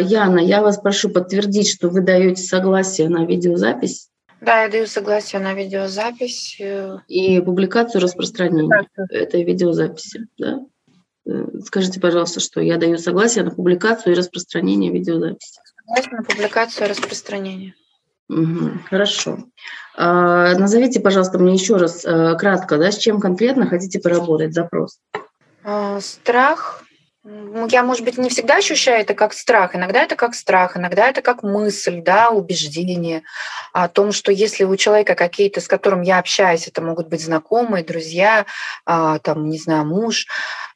Яна, я вас прошу подтвердить, что вы даете согласие на видеозапись. Да, я даю согласие на видеозапись. Э, И публикацию распространения этой видеозаписи. Да? Э, скажите, пожалуйста, что я даю согласие на публикацию и распространение видеозаписи. Согласие на публикацию и распространение. Угу, хорошо. А, назовите, пожалуйста, мне еще раз кратко, да, с чем конкретно хотите поработать, запрос. Страх, я, может быть, не всегда ощущаю это как страх. Иногда это как страх, иногда это как мысль, да, убеждение о том, что если у человека какие-то, с которым я общаюсь, это могут быть знакомые, друзья, а, там, не знаю, муж,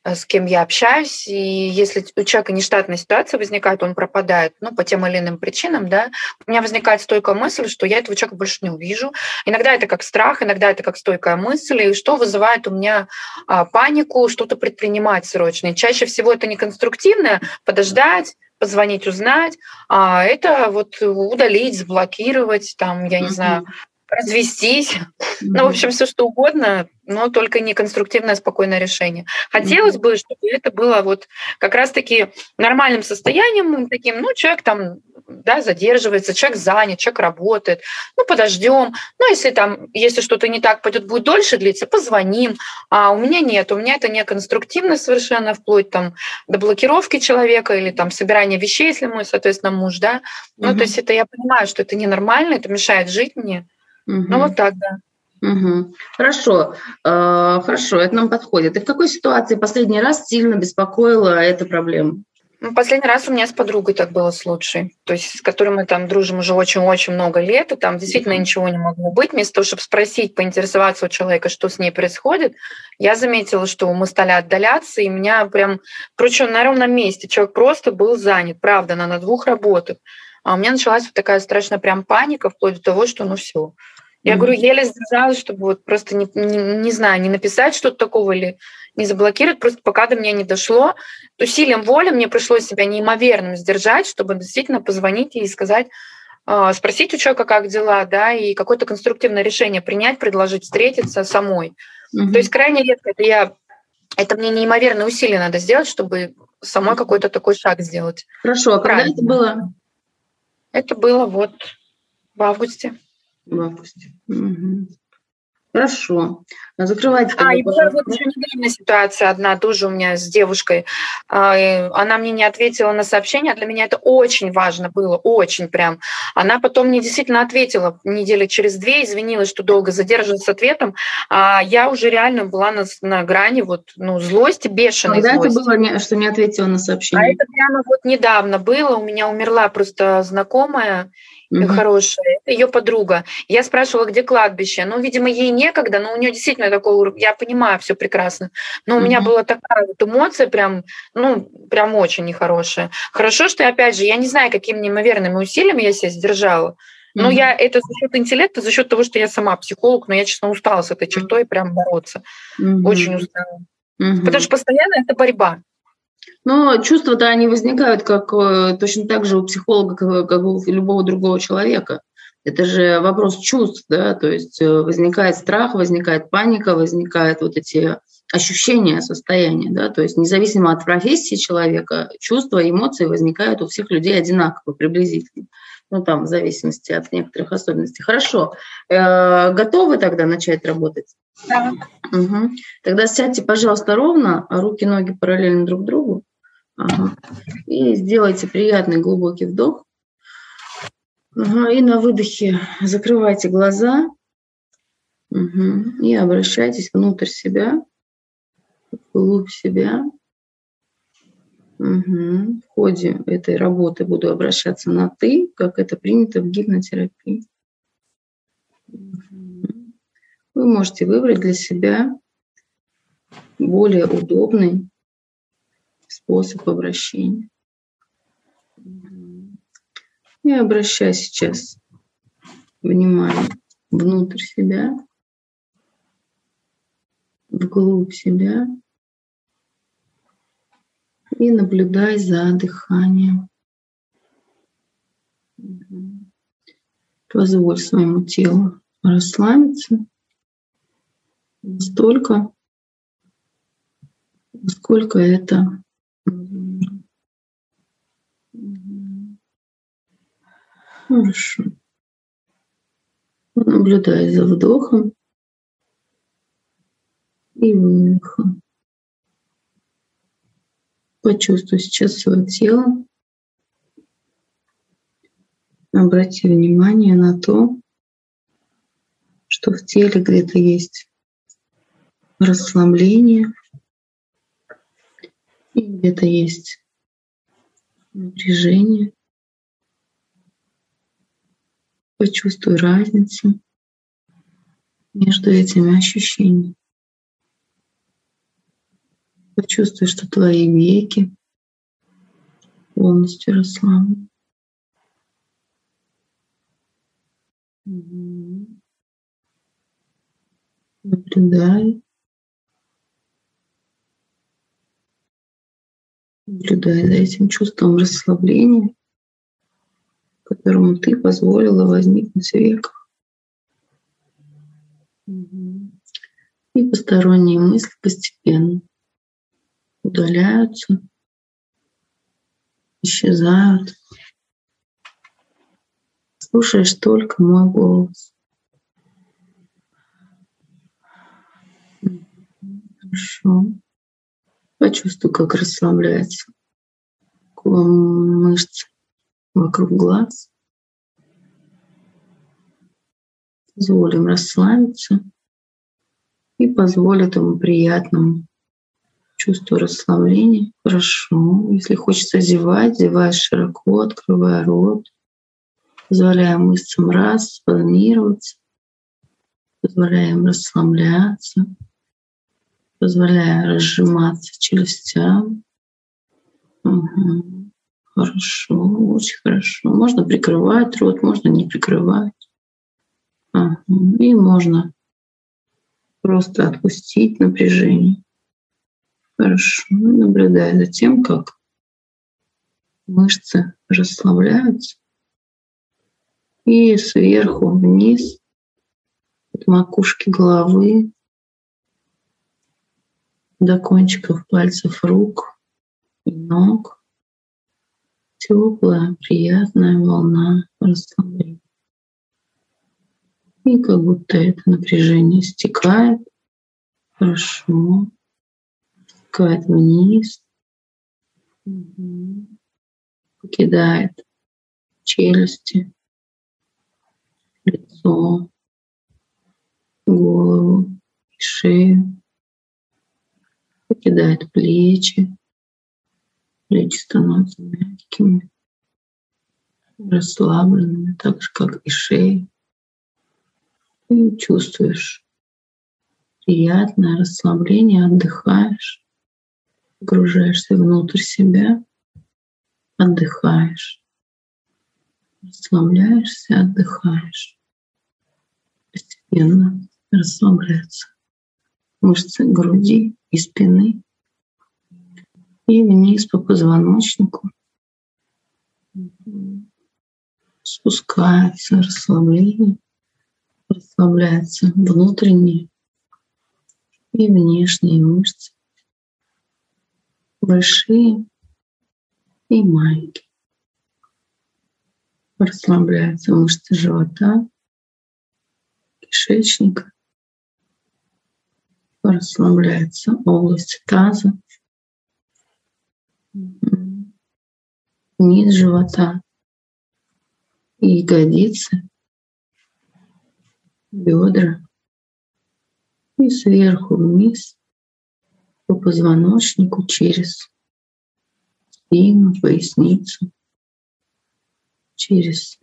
с кем я общаюсь, и если у человека нештатная ситуация возникает, он пропадает, ну, по тем или иным причинам, да, у меня возникает стойкая мысль, что я этого человека больше не увижу. Иногда это как страх, иногда это как стойкая мысль, и что вызывает у меня а, панику, что-то предпринимать срочно. И чаще всего это не конструктивное, подождать, позвонить, узнать, а это вот удалить, заблокировать, там, я не знаю, развестись. Mm-hmm. Ну, в общем, все что угодно, но только не конструктивное, спокойное решение. Хотелось mm-hmm. бы, чтобы это было вот как раз-таки нормальным состоянием, таким, ну, человек там да, задерживается, человек занят, человек работает, ну, подождем. Ну, если там, если что-то не так пойдет, будет дольше длиться, позвоним. А у меня нет, у меня это не конструктивно совершенно, вплоть там до блокировки человека или там собирания вещей, если мой, соответственно, муж, да. Ну, mm-hmm. то есть это я понимаю, что это ненормально, это мешает жить мне. Угу. Ну вот так, да. Угу. Хорошо, э, хорошо, это нам подходит. И в какой ситуации последний раз сильно беспокоила эта проблема? Ну, последний раз у меня с подругой так было с лучшей, то есть с которой мы там дружим уже очень-очень много лет, и там действительно ничего не могло быть. Вместо того, чтобы спросить, поинтересоваться у человека, что с ней происходит, я заметила, что мы стали отдаляться, и меня прям, короче, на ровном месте человек просто был занят, правда, она на двух работах. А у меня началась вот такая страшная прям паника, вплоть до того, что ну все, я говорю, еле сдержалась, чтобы вот просто не, не, не знаю, не написать что-то такого или не заблокировать, просто пока до меня не дошло. Усилием воли мне пришлось себя неимоверным сдержать, чтобы действительно позвонить и сказать, а, спросить у человека, как дела, да, и какое-то конструктивное решение принять, предложить встретиться самой. Mm-hmm. То есть крайне редко это я, это мне неимоверные усилия надо сделать, чтобы самой какой-то такой шаг сделать. Хорошо, а когда это было? Это было вот в августе в августе. Угу. Хорошо. Закрывайте. А, и была вот еще недавняя ситуация одна, тоже у меня с девушкой. А, она мне не ответила на сообщение, а для меня это очень важно было, очень прям. Она потом мне действительно ответила недели через две, извинилась, что долго задерживалась с ответом. А я уже реально была на, на грани вот, ну, злости, бешеной Когда злости. это было, что не ответила на сообщение? А это прямо вот недавно было. У меня умерла просто знакомая, угу. хорошая, ее подруга. Я спрашивала, где кладбище. Ну, видимо, ей некогда, но у нее действительно такой уровень. Я понимаю, все прекрасно. Но у меня была такая вот эмоция прям, ну, прям очень нехорошая. Хорошо, что, опять же, я не знаю, какими неимоверными усилиями я себя сдержала. Но mm-hmm. я это за счет интеллекта, за счет того, что я сама психолог, но я, честно, устала с этой чертой прям бороться. Mm-hmm. Очень устала. Mm-hmm. Потому что постоянно это борьба. Но чувства-то они возникают как э, точно так же у психолога, как, как у любого другого человека. Это же вопрос чувств, да, то есть э, возникает страх, возникает паника, возникают вот эти ощущения, состояния, да, то есть независимо от профессии человека, чувства, эмоции возникают у всех людей одинаково, приблизительно. Ну, там, в зависимости от некоторых особенностей. Хорошо. Э, готовы тогда начать работать? Да. Угу. Тогда сядьте, пожалуйста, ровно, руки, ноги параллельно друг другу. Ага. И сделайте приятный глубокий вдох. Ага. И на выдохе закрывайте глаза. Угу. И обращайтесь внутрь себя, вглубь себя. Угу. В ходе этой работы буду обращаться на «ты», как это принято в гипнотерапии. Вы можете выбрать для себя более удобный способ обращения. И обращай сейчас внимание внутрь себя, вглубь себя и наблюдай за дыханием. Позволь своему телу расслабиться настолько, сколько это Хорошо. Наблюдай за вдохом и выдохом. Почувствуй сейчас свое тело. Обрати внимание на то, что в теле где-то есть расслабление, и где-то есть напряжение. Почувствуй разницу между этими ощущениями. Почувствуй, что твои веки полностью расслаблены. Наблюдай. Наблюдай за этим чувством расслабления, которому ты позволила возникнуть в веках. И посторонние мысли постепенно удаляются, исчезают. Слушаешь только мой голос. Хорошо. Почувствуй, как расслабляется мышцы вокруг глаз. Позволим расслабиться и позволь этому приятному чувству расслабления. Хорошо. Если хочется зевать, зевай широко, открывая рот. Позволяя мышцам раз, спланироваться. Позволяем расслабляться позволяя разжиматься челюстям. Угу. Хорошо, очень хорошо. Можно прикрывать рот, можно не прикрывать. Угу. И можно просто отпустить напряжение. Хорошо. Наблюдая за тем, как мышцы расслабляются. И сверху вниз от макушки головы до кончиков пальцев рук и ног. Теплая, приятная волна расслабления. И как будто это напряжение стекает хорошо, стекает вниз, покидает челюсти, лицо, голову и шею покидает плечи, плечи становятся мягкими, расслабленными, так же, как и шея. И чувствуешь приятное расслабление, отдыхаешь, погружаешься внутрь себя, отдыхаешь, расслабляешься, отдыхаешь. Постепенно расслабляется мышцы груди и спины и вниз по позвоночнику. Спускается расслабление, расслабляются внутренние и внешние мышцы, большие и маленькие. Расслабляются мышцы живота, кишечника, расслабляется область таза, низ живота, ягодицы, бедра. И сверху вниз по позвоночнику через спину, поясницу, через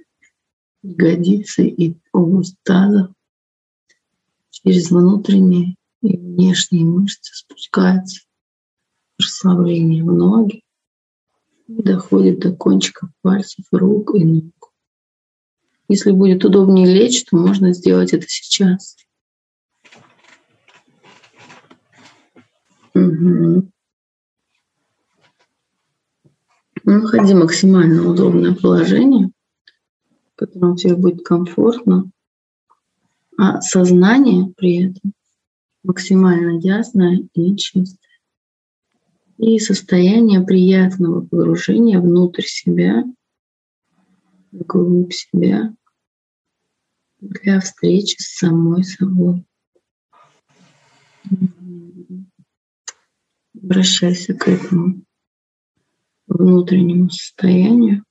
ягодицы и область таза, через внутренние и внешние мышцы спускаются расслабление в ноги доходит до кончиков пальцев рук и ног. Если будет удобнее лечь, то можно сделать это сейчас. Угу. Находи максимально удобное положение, в котором тебе будет комфортно, а сознание при этом максимально ясная и чистая. и состояние приятного погружения внутрь себя, вглубь себя, для встречи с самой собой. Обращайся к этому внутреннему состоянию.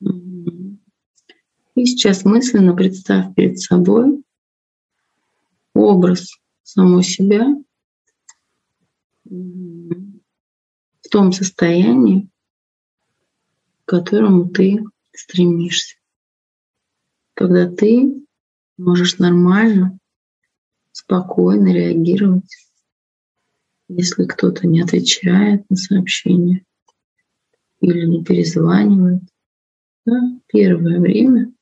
И сейчас мысленно представь перед собой образ самой себя в том состоянии, к которому ты стремишься. Когда ты можешь нормально, спокойно реагировать, если кто-то не отвечает на сообщение или не перезванивает. Да, первое время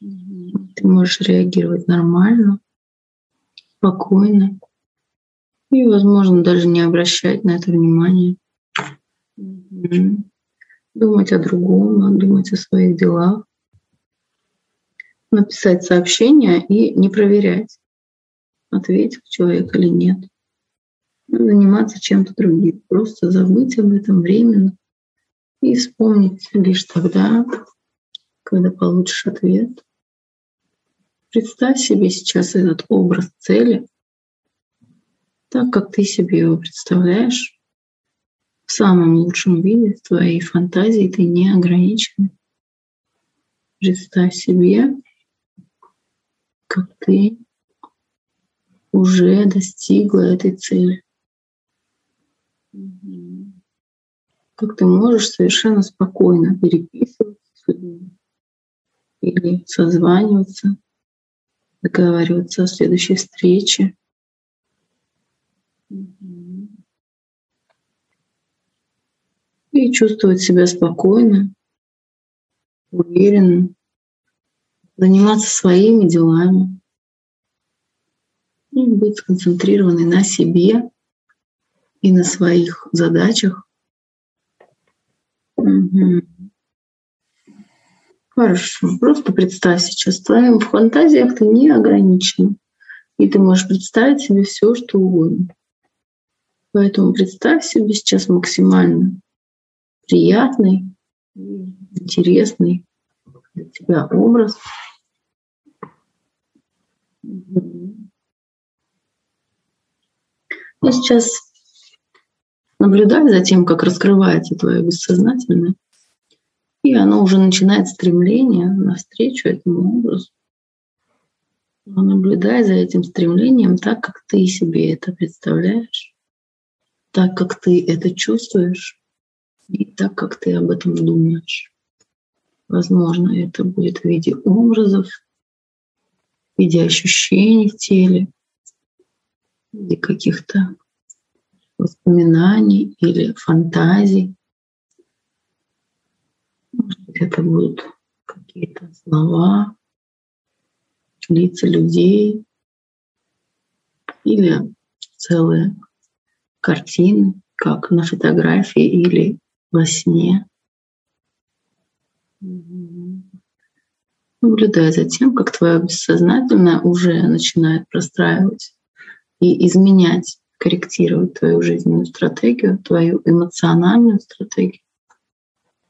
ты можешь реагировать нормально, спокойно и, возможно, даже не обращать на это внимания. Думать о другом, думать о своих делах. Написать сообщение и не проверять, ответил человек или нет. Заниматься чем-то другим. Просто забыть об этом временно и вспомнить лишь тогда, когда получишь ответ. Представь себе сейчас этот образ цели, так как ты себе его представляешь, в самом лучшем виде, твоей фантазии ты не ограничен. Представь себе, как ты уже достигла этой цели. Как ты можешь совершенно спокойно переписываться с людьми или созваниваться договариваться о следующей встрече. И чувствовать себя спокойно, уверенно, заниматься своими делами. И быть сконцентрированной на себе и на своих задачах. Угу. Хорошо. Просто представь сейчас, в твоих фантазиях ты не ограничен. И ты можешь представить себе все, что угодно. Поэтому представь себе сейчас максимально приятный, интересный для тебя образ. И сейчас наблюдай за тем, как раскрывается твое бессознательное. И оно уже начинает стремление навстречу этому образу. Но наблюдай за этим стремлением так, как ты себе это представляешь, так, как ты это чувствуешь и так, как ты об этом думаешь. Возможно, это будет в виде образов, в виде ощущений в теле, в виде каких-то воспоминаний или фантазий. Может быть, это будут какие-то слова, лица людей или целые картины, как на фотографии или во сне. Наблюдая за тем, как твое бессознательное уже начинает простраивать и изменять, корректировать твою жизненную стратегию, твою эмоциональную стратегию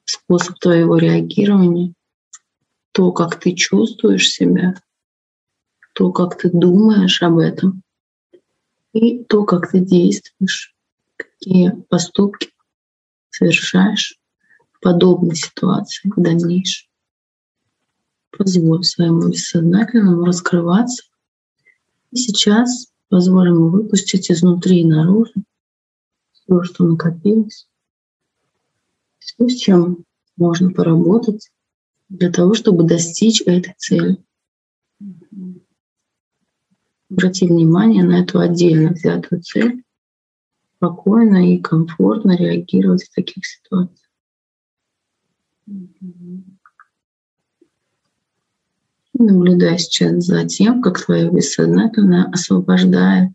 способ твоего реагирования, то, как ты чувствуешь себя, то, как ты думаешь об этом, и то, как ты действуешь, какие поступки совершаешь в подобной ситуации в дальнейшем. Позволь своему бессознательному раскрываться. И сейчас позволь ему выпустить изнутри и наружу все, что накопилось все, с чем можно поработать для того, чтобы достичь этой цели. Обрати внимание на эту отдельно взятую цель, спокойно и комфортно реагировать в таких ситуациях. Наблюдай сейчас за тем, как твое бессознательное освобождает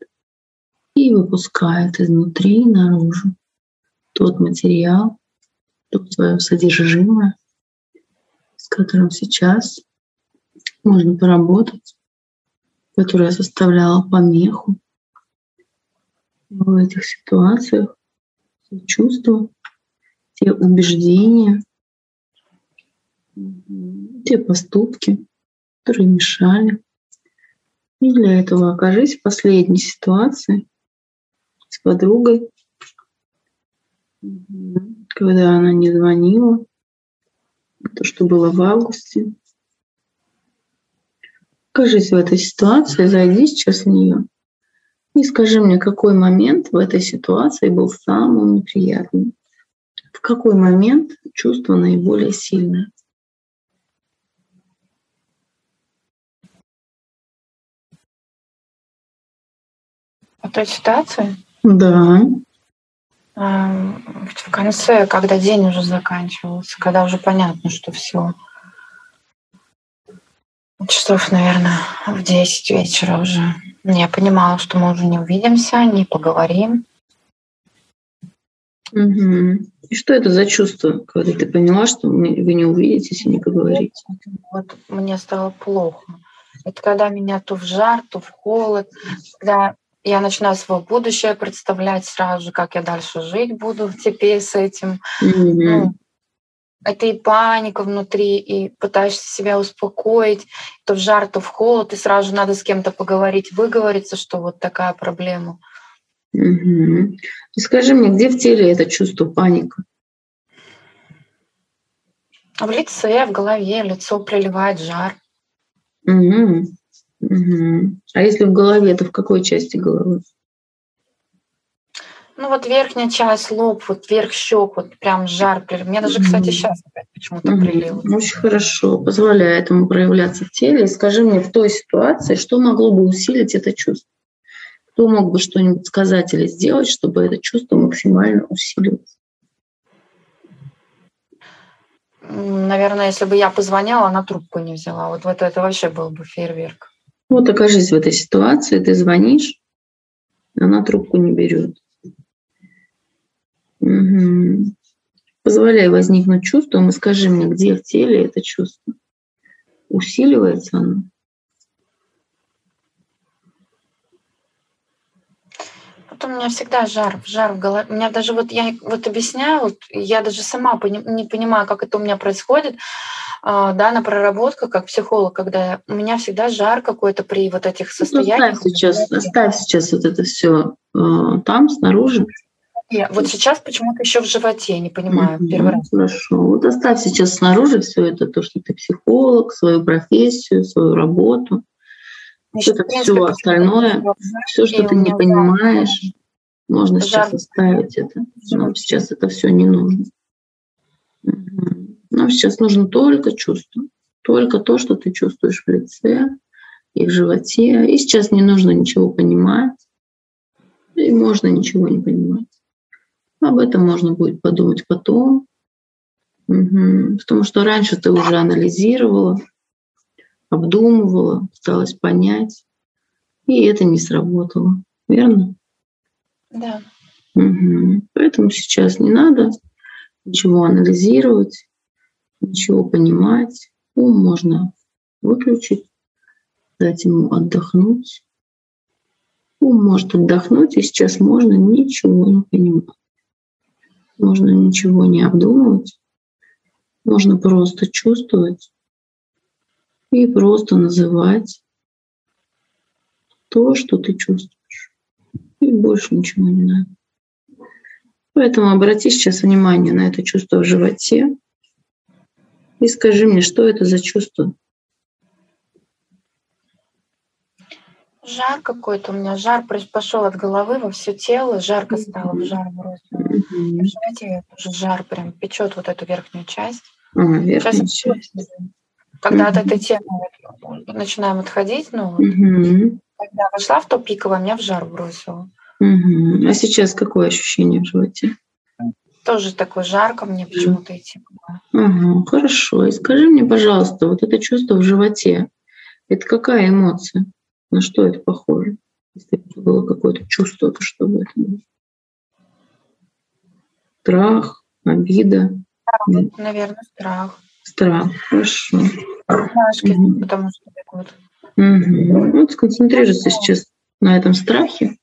и выпускает изнутри наружу тот материал, свое содержимое, с которым сейчас можно поработать, которое составляло помеху в этих ситуациях, те чувства, те убеждения, те поступки, которые мешали. И для этого окажись в последней ситуации с подругой, когда она не звонила, то, что было в августе. Окажись в этой ситуации, зайди сейчас в нее и скажи мне, какой момент в этой ситуации был самым неприятным? В какой момент чувство наиболее сильное? Той ситуации? Да. В конце, когда день уже заканчивался, когда уже понятно, что все. Часов, наверное, в 10 вечера уже. Я понимала, что мы уже не увидимся, не поговорим. Угу. И что это за чувство, когда ты поняла, что вы не увидитесь и не поговорите? Вот мне стало плохо. Это когда меня то в жар, то в холод, когда я начинаю свое будущее представлять сразу же, как я дальше жить буду теперь с этим. Mm-hmm. Ну, это и паника внутри, и пытаешься себя успокоить, то в жар, то в холод, и сразу же надо с кем-то поговорить, выговориться, что вот такая проблема. Угу. И скажи мне, где в теле это чувство паника? В лице, в голове, лицо приливает жар. Угу. Угу. А если в голове, то в какой части головы? Ну вот верхняя часть, лоб, вот верх щек, вот прям жар. Мне даже, кстати, сейчас опять почему-то mm прилило. Очень хорошо. Позволяя этому проявляться в теле. И скажи мне, в той ситуации, что могло бы усилить это чувство? Кто мог бы что-нибудь сказать или сделать, чтобы это чувство максимально усилилось? Наверное, если бы я позвонила, она трубку не взяла. Вот, вот это вообще был бы фейерверк. Вот окажись в этой ситуации, ты звонишь, она трубку не берет. Угу. Позволяй возникнуть чувством и скажи мне, где в теле это чувство. Усиливается оно? У меня всегда жар, жар в голове. У меня даже вот я вот объясняю, вот я даже сама не понимаю, как это у меня происходит. А, да, на проработках, как психолог, когда у меня всегда жар какой-то при вот этих ну, состояниях. Оставь сейчас, оставь сейчас вот это все э, там, снаружи. Нет, вот сейчас почему-то еще в животе, не понимаю, mm-hmm, первый раз. Хорошо. Вот оставь сейчас снаружи все это, то, что ты психолог, свою профессию, свою работу. Значит, это принципе, все остальное, все, что ты не понимаешь, можно жар. сейчас оставить это. Но сейчас это все не нужно. Угу. Нам сейчас нужно только чувство, только то, что ты чувствуешь в лице и в животе. И сейчас не нужно ничего понимать, и можно ничего не понимать. Об этом можно будет подумать потом, угу. потому что раньше ты уже анализировала, обдумывала, пыталась понять, и это не сработало, верно? Да. Угу. Поэтому сейчас не надо ничего анализировать, ничего понимать. Ум можно выключить, дать ему отдохнуть. Ум может отдохнуть, и сейчас можно ничего не понимать. Можно ничего не обдумывать. Можно просто чувствовать и просто называть то, что ты чувствуешь. И больше ничего не надо. Поэтому обрати сейчас внимание на это чувство в животе. И скажи мне, что это за чувство? Жар какой-то у меня, жар пошел от головы во все тело, жарко стало, в жар бросило. Mm-hmm. В животе тоже жар прям печет вот эту верхнюю часть. Ага, верхняя часть. Когда mm-hmm. от этой темы начинаем отходить, ну, mm-hmm. когда вошла в то пиковое, меня в жар бросило. Mm-hmm. А сейчас какое ощущение в животе? Тоже такой жарко мне почему-то идти Ага, хорошо. И скажи мне, пожалуйста, вот это чувство в животе, это какая эмоция? На что это похоже? Если это было какое-то чувство, то что бы это было? Страх, обида? Страх, наверное, страх. Страх, хорошо. Страшки, угу. потому что вот. Угу. Вот сконцентрируйся сейчас на этом страхе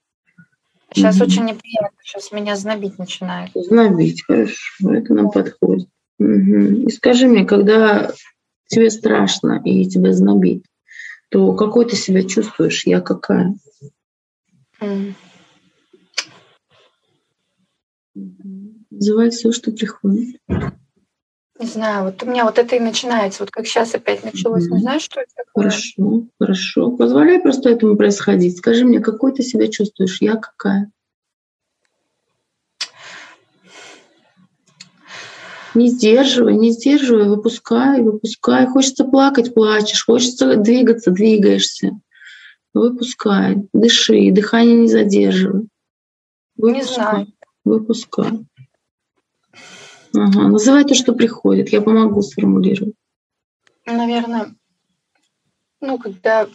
Сейчас угу. очень неприятно, сейчас меня знобить начинает. Знобить, хорошо, это нам подходит. Угу. И скажи мне, когда тебе страшно и тебя знобит, то какой ты себя чувствуешь? Я какая? Mm. Называй все, что приходит. Не знаю, вот у меня вот это и начинается, вот как сейчас опять началось. Mm-hmm. Не знаю, что это такое. Хорошо, хорошо. Позволяй просто этому происходить. Скажи мне, какой ты себя чувствуешь? Я какая? Не сдерживай, не сдерживай, выпускай, выпускай. Хочется плакать, плачешь, хочется двигаться, двигаешься. Выпускай, дыши, дыхание не задерживай. Выпускай, не знаю. Выпускай. Ага. Называй то, что приходит. Я помогу сформулировать. Наверное, ну, когда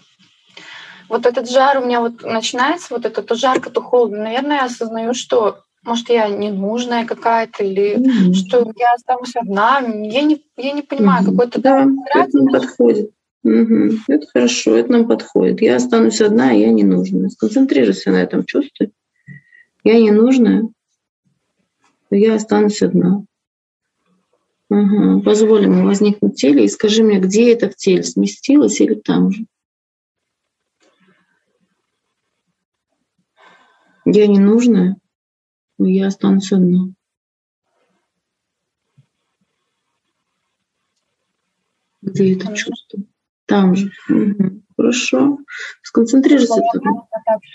вот этот жар у меня вот начинается, вот это то жарко, то холодно, наверное, я осознаю, что может, я ненужная какая-то, или mm-hmm. что я останусь одна. Я не, я не понимаю, mm-hmm. какой-то... Да, это нам подходит. Угу. Это хорошо, это нам подходит. Я останусь одна, я не нужная. Сконцентрируйся на этом чувстве. Я не нужная, я останусь одна. Угу. Позволь ему возникнуть в теле и скажи мне, где это в теле, сместилось или там же. Я не нужная, но я останусь одна. Где это чувство? Там же. Угу. Хорошо. Сконцентрируйся.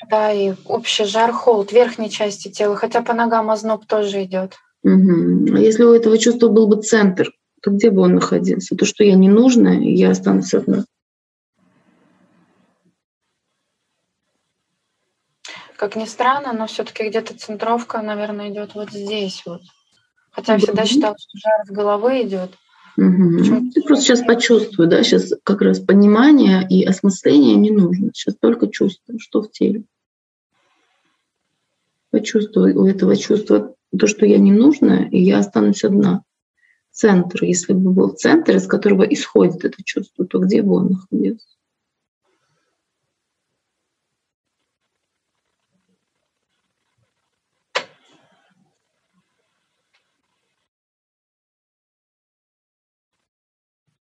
Да, и общий жар, холод верхней части тела, хотя по ногам озноб тоже идет. Угу. А если у этого чувства был бы центр, то где бы он находился? То, что я не нужная, и я останусь одна. Как ни странно, но все-таки где-то центровка, наверное, идет вот здесь вот. Хотя я всегда считала, что жар с головы идет. Угу. Ты просто сейчас почувствуй, да, сейчас как раз понимание и осмысление не нужно. Сейчас только чувство, что в теле. Почувствуй у этого чувства то, что я не нужна, и я останусь одна. Центр, если бы был центр, из которого исходит это чувство, то где бы он находился?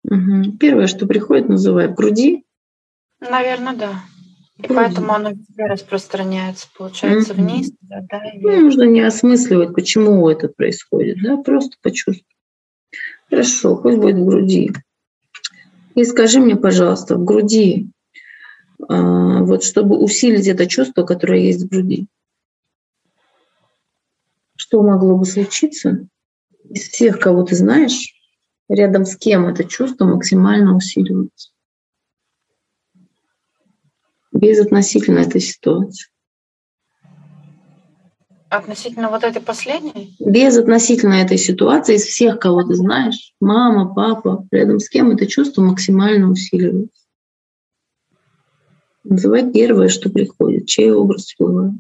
Угу. Первое, что приходит, называют груди. Наверное, да. И поэтому оно везде распространяется, получается, угу. вниз. Да, да, и ну, нужно не осмысливать, почему это происходит, да, просто почувствовать. Хорошо, пусть будет в груди. И скажи мне, пожалуйста, в груди, а, вот чтобы усилить это чувство, которое есть в груди, что могло бы случиться из всех, кого ты знаешь, рядом с кем это чувство максимально усиливается. Безотносительно этой ситуации. Относительно вот этой последней? Безотносительно этой ситуации, из всех, кого ты знаешь, мама, папа, рядом с кем это чувство максимально усиливается. Называй первое, что приходит, чей образ всплывает.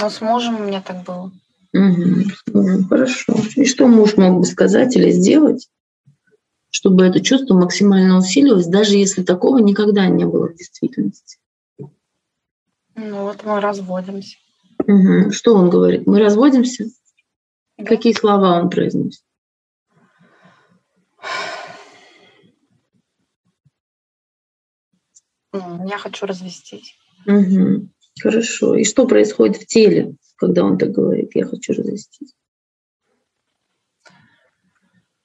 Ну, с мужем у меня так было. Угу. Хорошо. И что муж мог бы сказать или сделать, чтобы это чувство максимально усилилось, даже если такого никогда не было в действительности? Ну вот мы разводимся. Угу. Что он говорит? Мы разводимся? Да. Какие слова он произносит? Я хочу развестись. Угу. Хорошо. И что происходит в теле? когда он так говорит, я хочу развестись?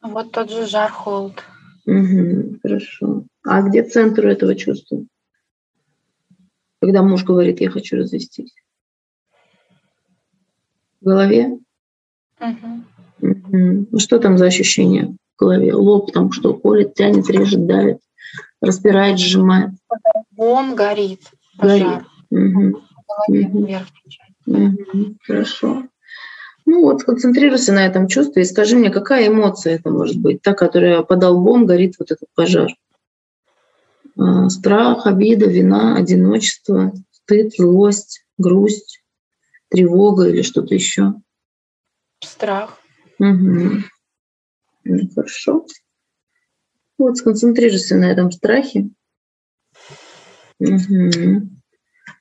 Вот тот же жар, холод. Угу, хорошо. А где центр этого чувства? Когда муж говорит, я хочу развестись? В голове? Угу. Угу. Что там за ощущение в голове? Лоб там что, колет, тянет, режет, давит, распирает, сжимает? Бом горит. Горит. Угу. Угу. Угу, хорошо. Ну вот, сконцентрируйся на этом чувстве и скажи мне, какая эмоция это может быть, та, которая под лбом горит вот этот пожар. А, страх, обида, вина, одиночество, стыд, злость, грусть, тревога или что-то еще. Страх. Угу. Ну, хорошо. Вот, сконцентрируйся на этом страхе. Угу.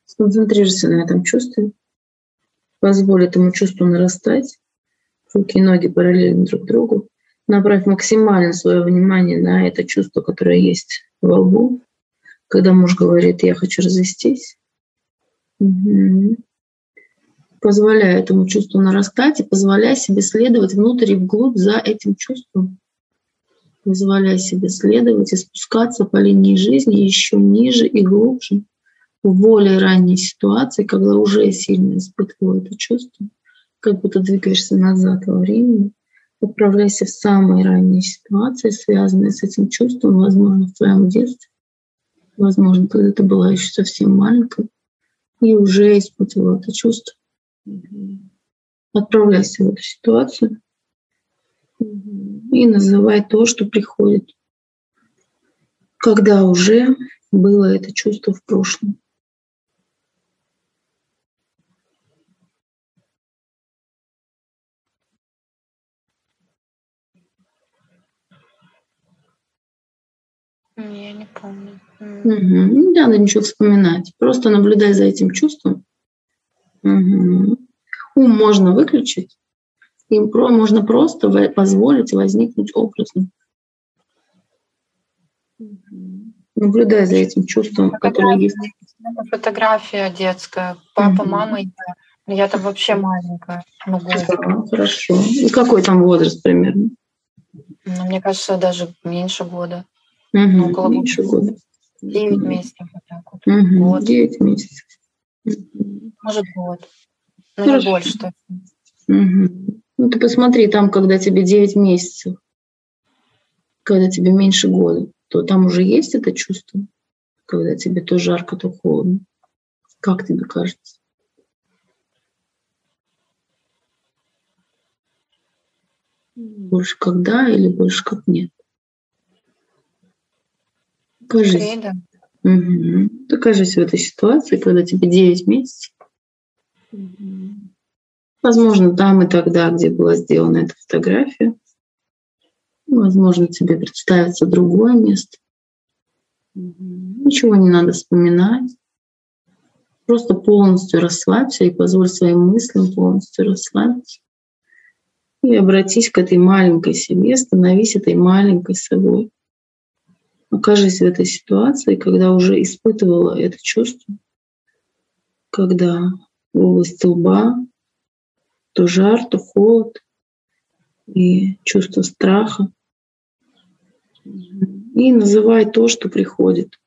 Сконцентрируйся на этом чувстве. Позволь этому чувству нарастать. Руки и ноги параллельно друг другу. Направь максимально свое внимание на это чувство, которое есть во лбу. Когда муж говорит, я хочу развестись. Угу. Позволяя этому чувству нарастать и позволяя себе следовать внутрь и вглубь за этим чувством. Позволяя себе следовать и спускаться по линии жизни еще ниже и глубже в более ранней ситуации, когда уже сильно испытывал это чувство, как будто двигаешься назад во времени, отправляйся в самые ранние ситуации, связанные с этим чувством, возможно, в твоем детстве, возможно, когда ты была еще совсем маленькой и уже испытывала это чувство. Отправляйся в эту ситуацию и называй то, что приходит, когда уже было это чувство в прошлом. Я не помню. Угу. Не надо ничего вспоминать. Просто наблюдай за этим чувством. Угу. Ум можно выключить, им про, можно просто позволить возникнуть образом. Наблюдай за этим чувством, которое есть. Фотография детская. Папа, угу. мама и я. Я там вообще маленькая. Ну, да, хорошо. И какой там возраст примерно? Ну, мне кажется, даже меньше года. Угу, ну, около меньше года. Девять месяцев. Вот так вот. Угу, год. 9 месяцев. Может, год. Хорошо. не больше точно. Угу. Ну, ты посмотри, там, когда тебе 9 месяцев, когда тебе меньше года, то там уже есть это чувство, когда тебе то жарко, то холодно. Как тебе кажется? Больше как да или больше как нет? Покажись. Да. Угу. Покажись в этой ситуации, когда тебе 9 месяцев. Угу. Возможно, там и тогда, где была сделана эта фотография. Возможно, тебе представится другое место. Ничего не надо вспоминать. Просто полностью расслабься и позволь своим мыслям полностью расслабиться. И обратись к этой маленькой себе, становись этой маленькой собой. Окажись в этой ситуации, когда уже испытывала это чувство, когда в области лба то жар, то холод и чувство страха. И называй то, что приходит.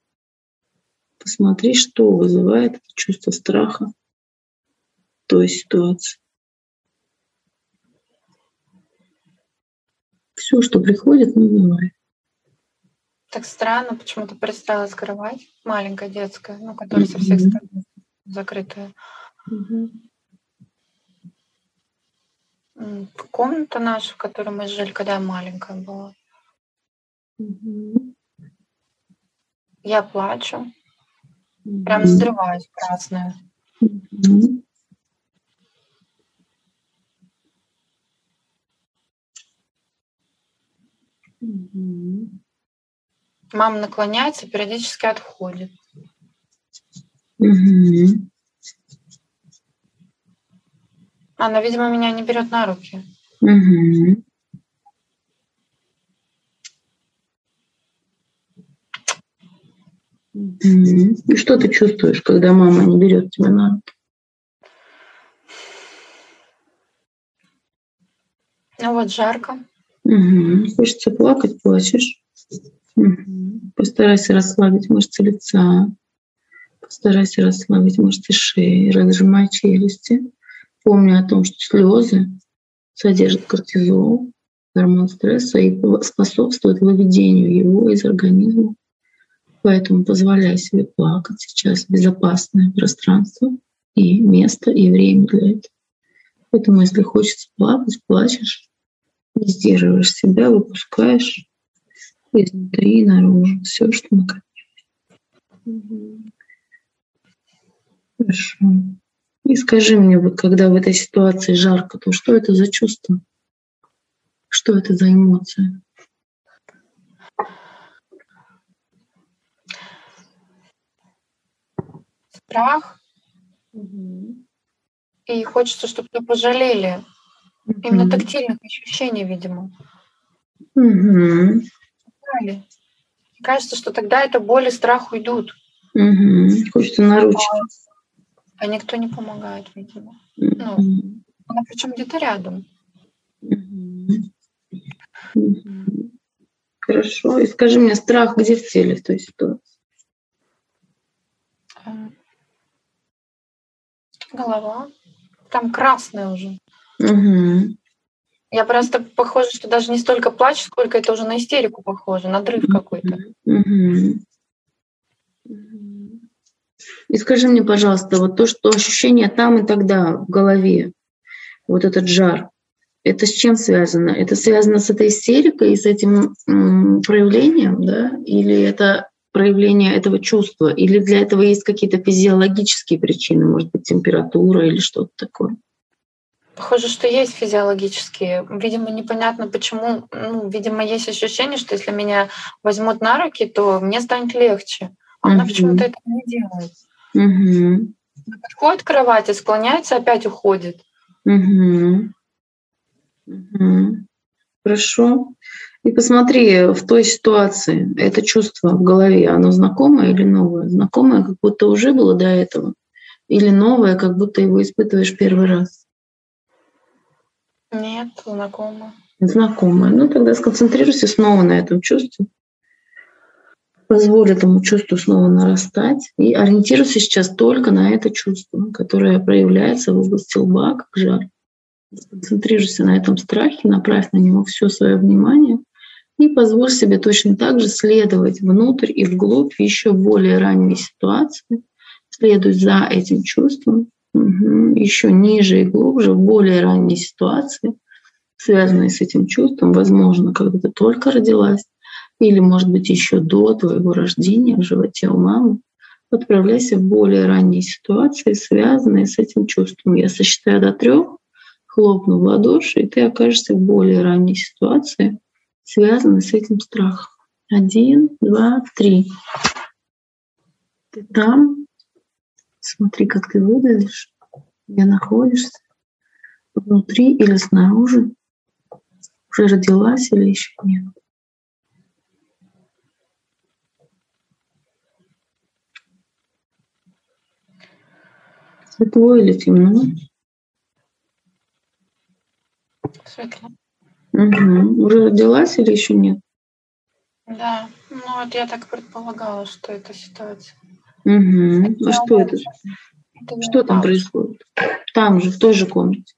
Посмотри, что вызывает это чувство страха в той ситуации. Все, что приходит, называй. Так странно, почему-то перестала скрывать. Маленькая детская, ну, которая со всех сторон закрытая. Mm-hmm. Комната наша, в которой мы жили, когда я маленькая была. Угу. Я плачу. Угу. Прям взрываюсь красная. Угу. Мама наклоняется, периодически отходит. Угу. Она, видимо, меня не берет на руки. Угу. И что ты чувствуешь, когда мама не берет тебя на руки? Ну вот жарко. Угу. Хочется плакать, плачешь. Постарайся расслабить мышцы лица. Постарайся расслабить мышцы шеи, разжимай челюсти. Помню о том, что слезы содержат кортизол, гормон стресса, и способствуют выведению его из организма. Поэтому позволяй себе плакать сейчас безопасное пространство и место, и время для этого. Поэтому, если хочется плакать, плачешь, не сдерживаешь себя, выпускаешь изнутри и наружу все, что накопилось. Хорошо. И скажи мне, вот когда в этой ситуации жарко, то что это за чувство? Что это за эмоция? Страх, И хочется, чтобы ее пожалели. Именно тактильных ощущений, видимо. Угу. Кажется, что тогда это боль и страх уйдут. Угу. Хочется наручить. А никто не помогает, видимо. Ну, она причем где-то рядом. Хорошо. И скажи мне, страх где в теле в той ситуации? Голова. Там красная уже. Угу. Я просто похоже, что даже не столько плач, сколько это уже на истерику похоже, на дрыв какой-то. И скажи мне, пожалуйста, вот то, что ощущение там и тогда в голове, вот этот жар, это с чем связано? Это связано с этой истерикой и с этим м, проявлением, да? Или это проявление этого чувства? Или для этого есть какие-то физиологические причины, может быть, температура или что-то такое? Похоже, что есть физиологические. Видимо, непонятно почему. Ну, видимо, есть ощущение, что если меня возьмут на руки, то мне станет легче. А она почему-то это не делает. Угу. Подходит к кровати, склоняется, опять уходит. Угу. Угу. Хорошо. И посмотри, в той ситуации это чувство в голове, оно знакомое или новое? Знакомое, как будто уже было до этого? Или новое, как будто его испытываешь первый раз? Нет, знакомое. Знакомое. Ну тогда сконцентрируйся снова на этом чувстве. Позволь этому чувству снова нарастать и ориентируйся сейчас только на это чувство, которое проявляется в области лба, как жар. Сконцентрируйся на этом страхе, направь на него все свое внимание и позволь себе точно так же следовать внутрь и вглубь еще более ранней ситуации, следуй за этим чувством, еще ниже и глубже в более ранней ситуации, связанной с этим чувством, возможно, когда ты только родилась, или, может быть, еще до твоего рождения в животе у мамы, отправляйся в более ранние ситуации, связанные с этим чувством. Я сосчитаю до трех, хлопну в ладоши, и ты окажешься в более ранней ситуации, связанной с этим страхом. Один, два, три. Ты там. Смотри, как ты выглядишь, где находишься, внутри или снаружи. Уже родилась или еще нет. Светло или темно? Светло. Угу. Уже родилась или еще нет? Да, ну вот я так предполагала, что это ситуация. Угу. А что это? это что там происходит? Там же, в той же комнате?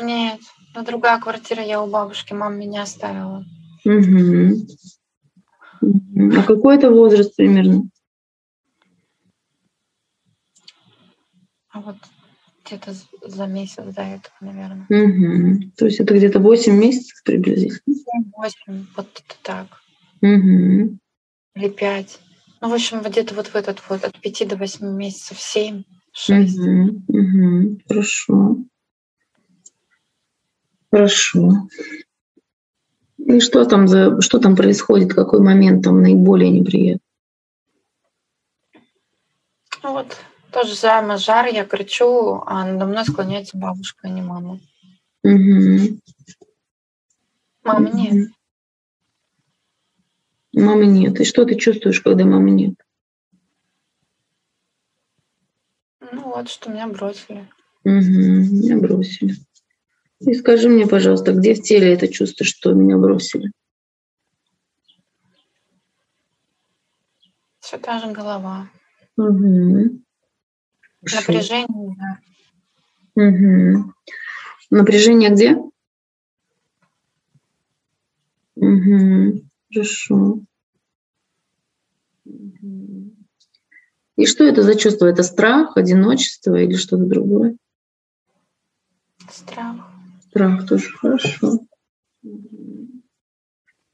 Нет, на другая квартира я у бабушки, мама меня оставила. Угу. А какой это возраст примерно? А вот где-то за месяц до этого, наверное. Угу. То есть это где-то 8 месяцев приблизительно? 8, вот это так. Угу. Или 5. Ну, в общем, где-то вот в этот вот от 5 до 8 месяцев, 7, 6. Угу. Угу. Хорошо. Хорошо. И что там за что там происходит, какой момент там наиболее неприятный? Ну вот то же самое, жар, я кричу, а надо мной склоняется бабушка, а не мама. Угу. Мамы нет. Мамы нет. И что ты чувствуешь, когда мамы нет? Ну вот, что меня бросили. Угу, меня бросили. И скажи мне, пожалуйста, где в теле это чувство, что меня бросили? Все та же голова. Угу. Напряжение, да. Угу. Напряжение где? Угу. Хорошо. И что это за чувство? Это страх, одиночество или что-то другое? Страх. Страх тоже хорошо.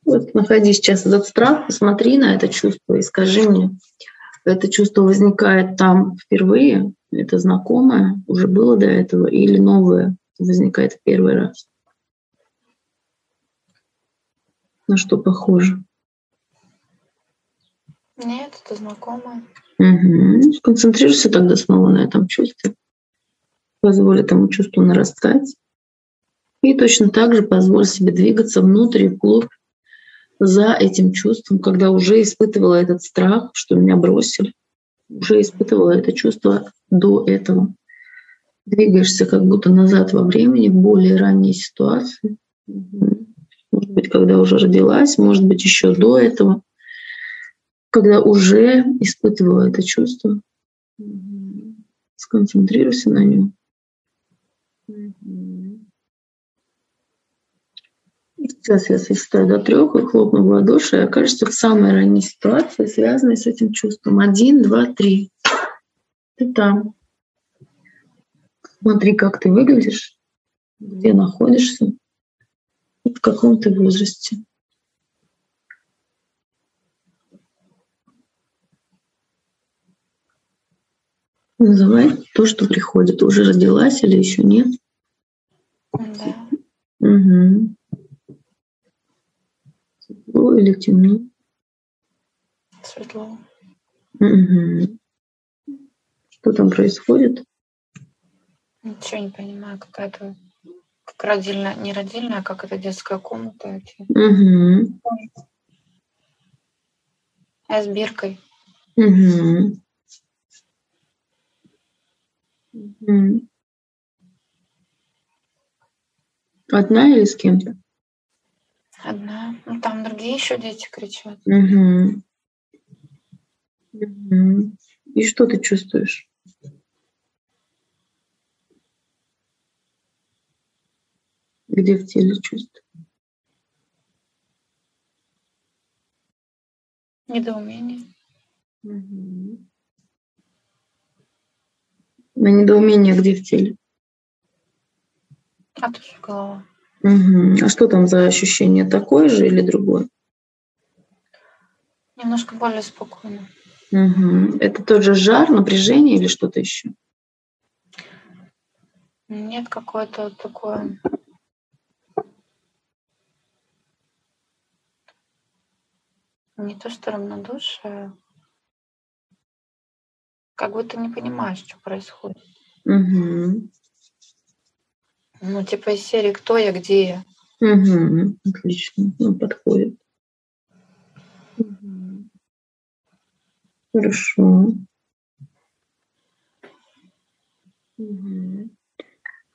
Вот находи сейчас этот страх, посмотри на это чувство и скажи мне, это чувство возникает там впервые, это знакомое, уже было до этого, или новое возникает в первый раз? На что похоже? Нет, что-то знакомое. Угу. Сконцентрируйся тогда снова на этом чувстве. Позволь этому чувству нарастать. И точно так же позволь себе двигаться внутрь и вглубь за этим чувством, когда уже испытывала этот страх, что меня бросили, уже испытывала это чувство до этого. Двигаешься как будто назад во времени, в более ранней ситуации. Может быть, когда уже родилась, может быть, еще до этого, когда уже испытывала это чувство. Сконцентрируйся на нем. Сейчас я сосчитаю до трех и хлопну в ладоши, и окажешься в самой ранней ситуации, связанной с этим чувством. Один, два, три. Ты там. Смотри, как ты выглядишь, где находишься, в каком ты возрасте. Называй то, что приходит. Уже родилась или еще нет? Да. Угу. Светло или темно? Светло. Угу. Что там происходит? Ничего не понимаю, какая-то как родильная, не родильная, а как это детская комната. Угу. А с биркой. Угу. Одна или с кем-то? Одна. Ну там другие еще дети кричат. Угу. Угу. И что ты чувствуешь? Где в теле чувство? Недоумение. Угу. На недоумение где в теле? А тоже голова. Угу. А что там за ощущение? Такое же или другое? Немножко более спокойно. Угу. Это тот же жар, напряжение или что-то еще? Нет, какое-то такое не то что равнодушие, как будто не понимаешь, что происходит. Угу. Ну, типа из серии «Кто я, где я?» Угу. Отлично. Ну, подходит. Угу. Хорошо. Угу.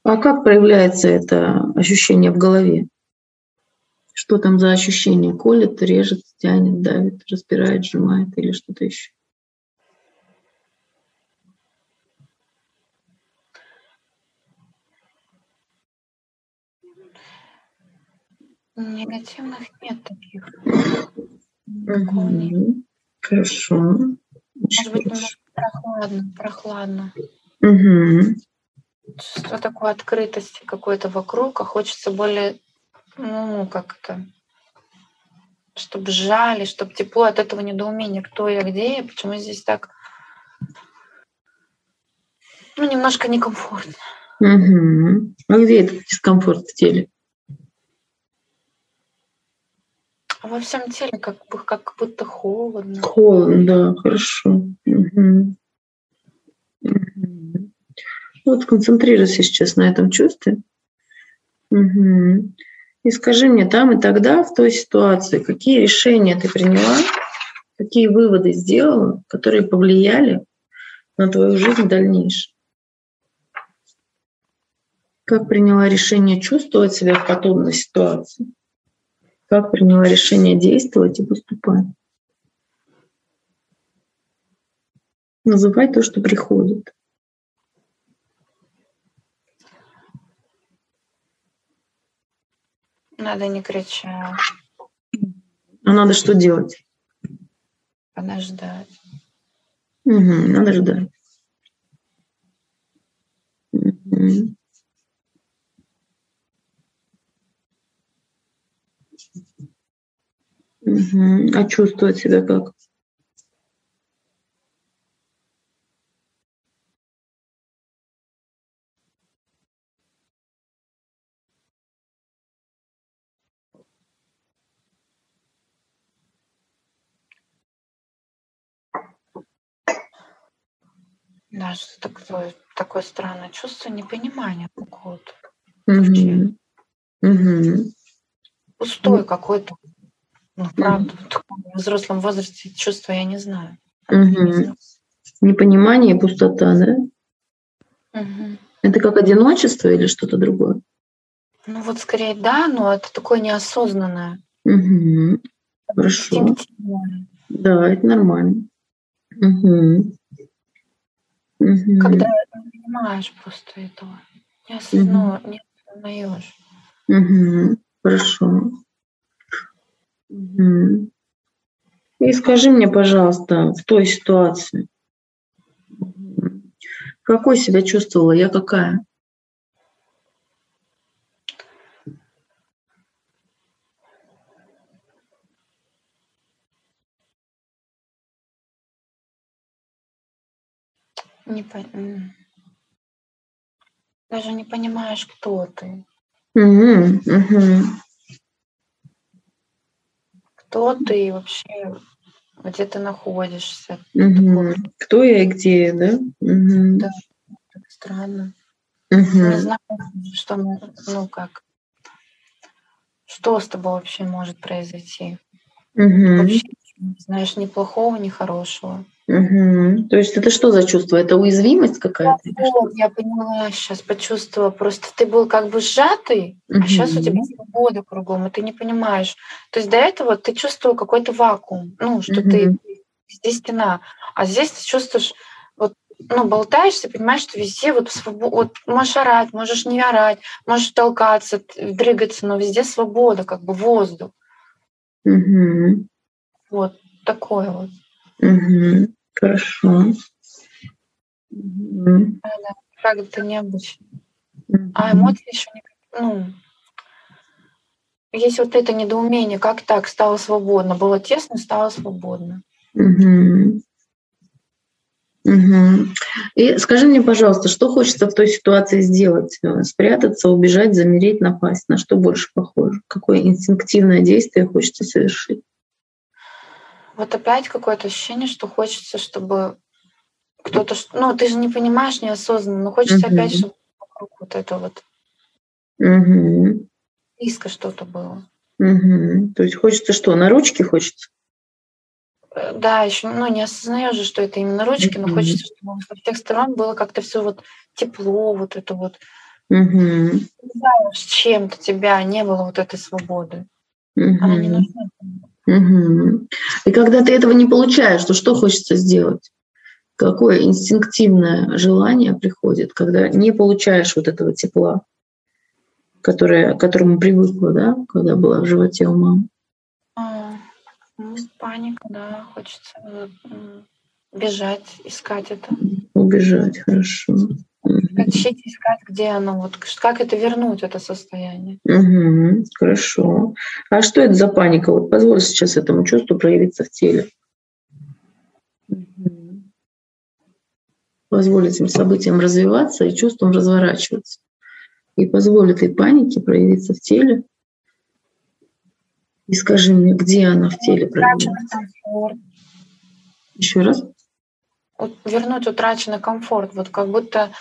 А как проявляется это ощущение в голове? Что там за ощущение? Колет, режет, тянет, давит, распирает, сжимает или что-то еще? Негативных нет таких. Угу. Хорошо. Может быть, немножко прохладно, прохладно. Угу. Что такое открытости какой-то вокруг, а хочется более, ну, как это, чтобы сжали, чтобы тепло от этого недоумения, кто я, где я, почему здесь так, ну, немножко некомфортно. Угу. А где этот дискомфорт в теле? А во всем теле как, бы, как будто холодно. Холодно, да, хорошо. Угу. Угу. Вот концентрируйся сейчас на этом чувстве. Угу. И скажи мне там и тогда, в той ситуации, какие решения ты приняла, какие выводы сделала, которые повлияли на твою жизнь в дальнейшем. Как приняла решение чувствовать себя в подобной ситуации? Как приняла решение действовать и поступать. Называй то, что приходит. Надо не кричать. А надо что делать? Подождать. Угу, надо ждать. Угу. Угу. А чувствовать себя как? Да, что такое, такое странное чувство непонимания какого-то. Угу. Угу. Пустой какой-то. Ну, правда, в таком взрослом возрасте чувства я не знаю. Угу. Непонимание и пустота, да? Угу. Это как одиночество или что-то другое? Ну вот скорее да, но это такое неосознанное. Угу. Хорошо. Да, это нормально. Угу. Угу. Когда не понимаешь просто этого. Не, осозна... не осознаешь. Угу. Хорошо. Угу. И скажи мне, пожалуйста, в той ситуации, какой себя чувствовала, я какая? Не по... Даже не понимаешь, кто ты. Угу, угу. Кто ты и вообще где ты находишься. Угу. Кто я и где я, да? Угу. Да, так странно. Угу. Не знаю, что мы, ну как, что с тобой вообще может произойти. Угу. Вообще, знаешь, ни плохого, ни хорошего. Угу. То есть это что за чувство? Это уязвимость какая-то? Вот, я поняла, сейчас почувствовала. Просто ты был как бы сжатый, Мгм. а сейчас у тебя свобода кругом, и ты не понимаешь. То есть до этого ты чувствовал какой-то вакуум, ну, что ты Мгм. здесь стена, а здесь ты чувствуешь, вот, ну, болтаешься, понимаешь, что везде вот свобода, вот можешь орать, можешь не орать, можешь толкаться, дрыгаться, но везде свобода, как бы воздух. Мгм. Вот такое вот. Мгм. Хорошо. Мгм. Как это необычно. А эмоции еще не... Ну, есть вот это недоумение, как так стало свободно. Было тесно, стало свободно. Мгм. Мгм. И скажи мне, пожалуйста, что хочется в той ситуации сделать? Э, Спрятаться, убежать, замереть, напасть? На что больше похоже? Какое инстинктивное действие хочется совершить? Вот опять какое-то ощущение, что хочется, чтобы кто-то... Ну, ты же не понимаешь неосознанно, но хочется Мгм. опять, чтобы вот это вот Мгм. близко что-то было. Мгм. То есть хочется что? На ручки хочется? Э, Да, еще, ну, не осознаешь же, что это именно ручки, но Мгм. хочется, чтобы со всех сторон было как-то все вот тепло, вот это вот. Знаю, с чем-то тебя не было вот этой свободы. Она не нужна. Мгм. И когда ты этого не получаешь, то что хочется сделать? Какое инстинктивное желание приходит, когда не получаешь вот этого тепла, которое, к которому привыкла, да, когда была в животе у мамы? А, ну, паника, да, хочется бежать, искать это. Убежать, хорошо. Ищите, искать, где оно, вот как это вернуть, это состояние. Мгм. Хорошо. А что это за паника? Вот позволь сейчас этому чувству проявиться в теле. Мгм. Позволь этим событиям развиваться и чувствам разворачиваться. И позволь этой панике проявиться в теле. И скажи мне, где она в теле проявляется? Еще раз. Вот вернуть утраченный комфорт, вот как будто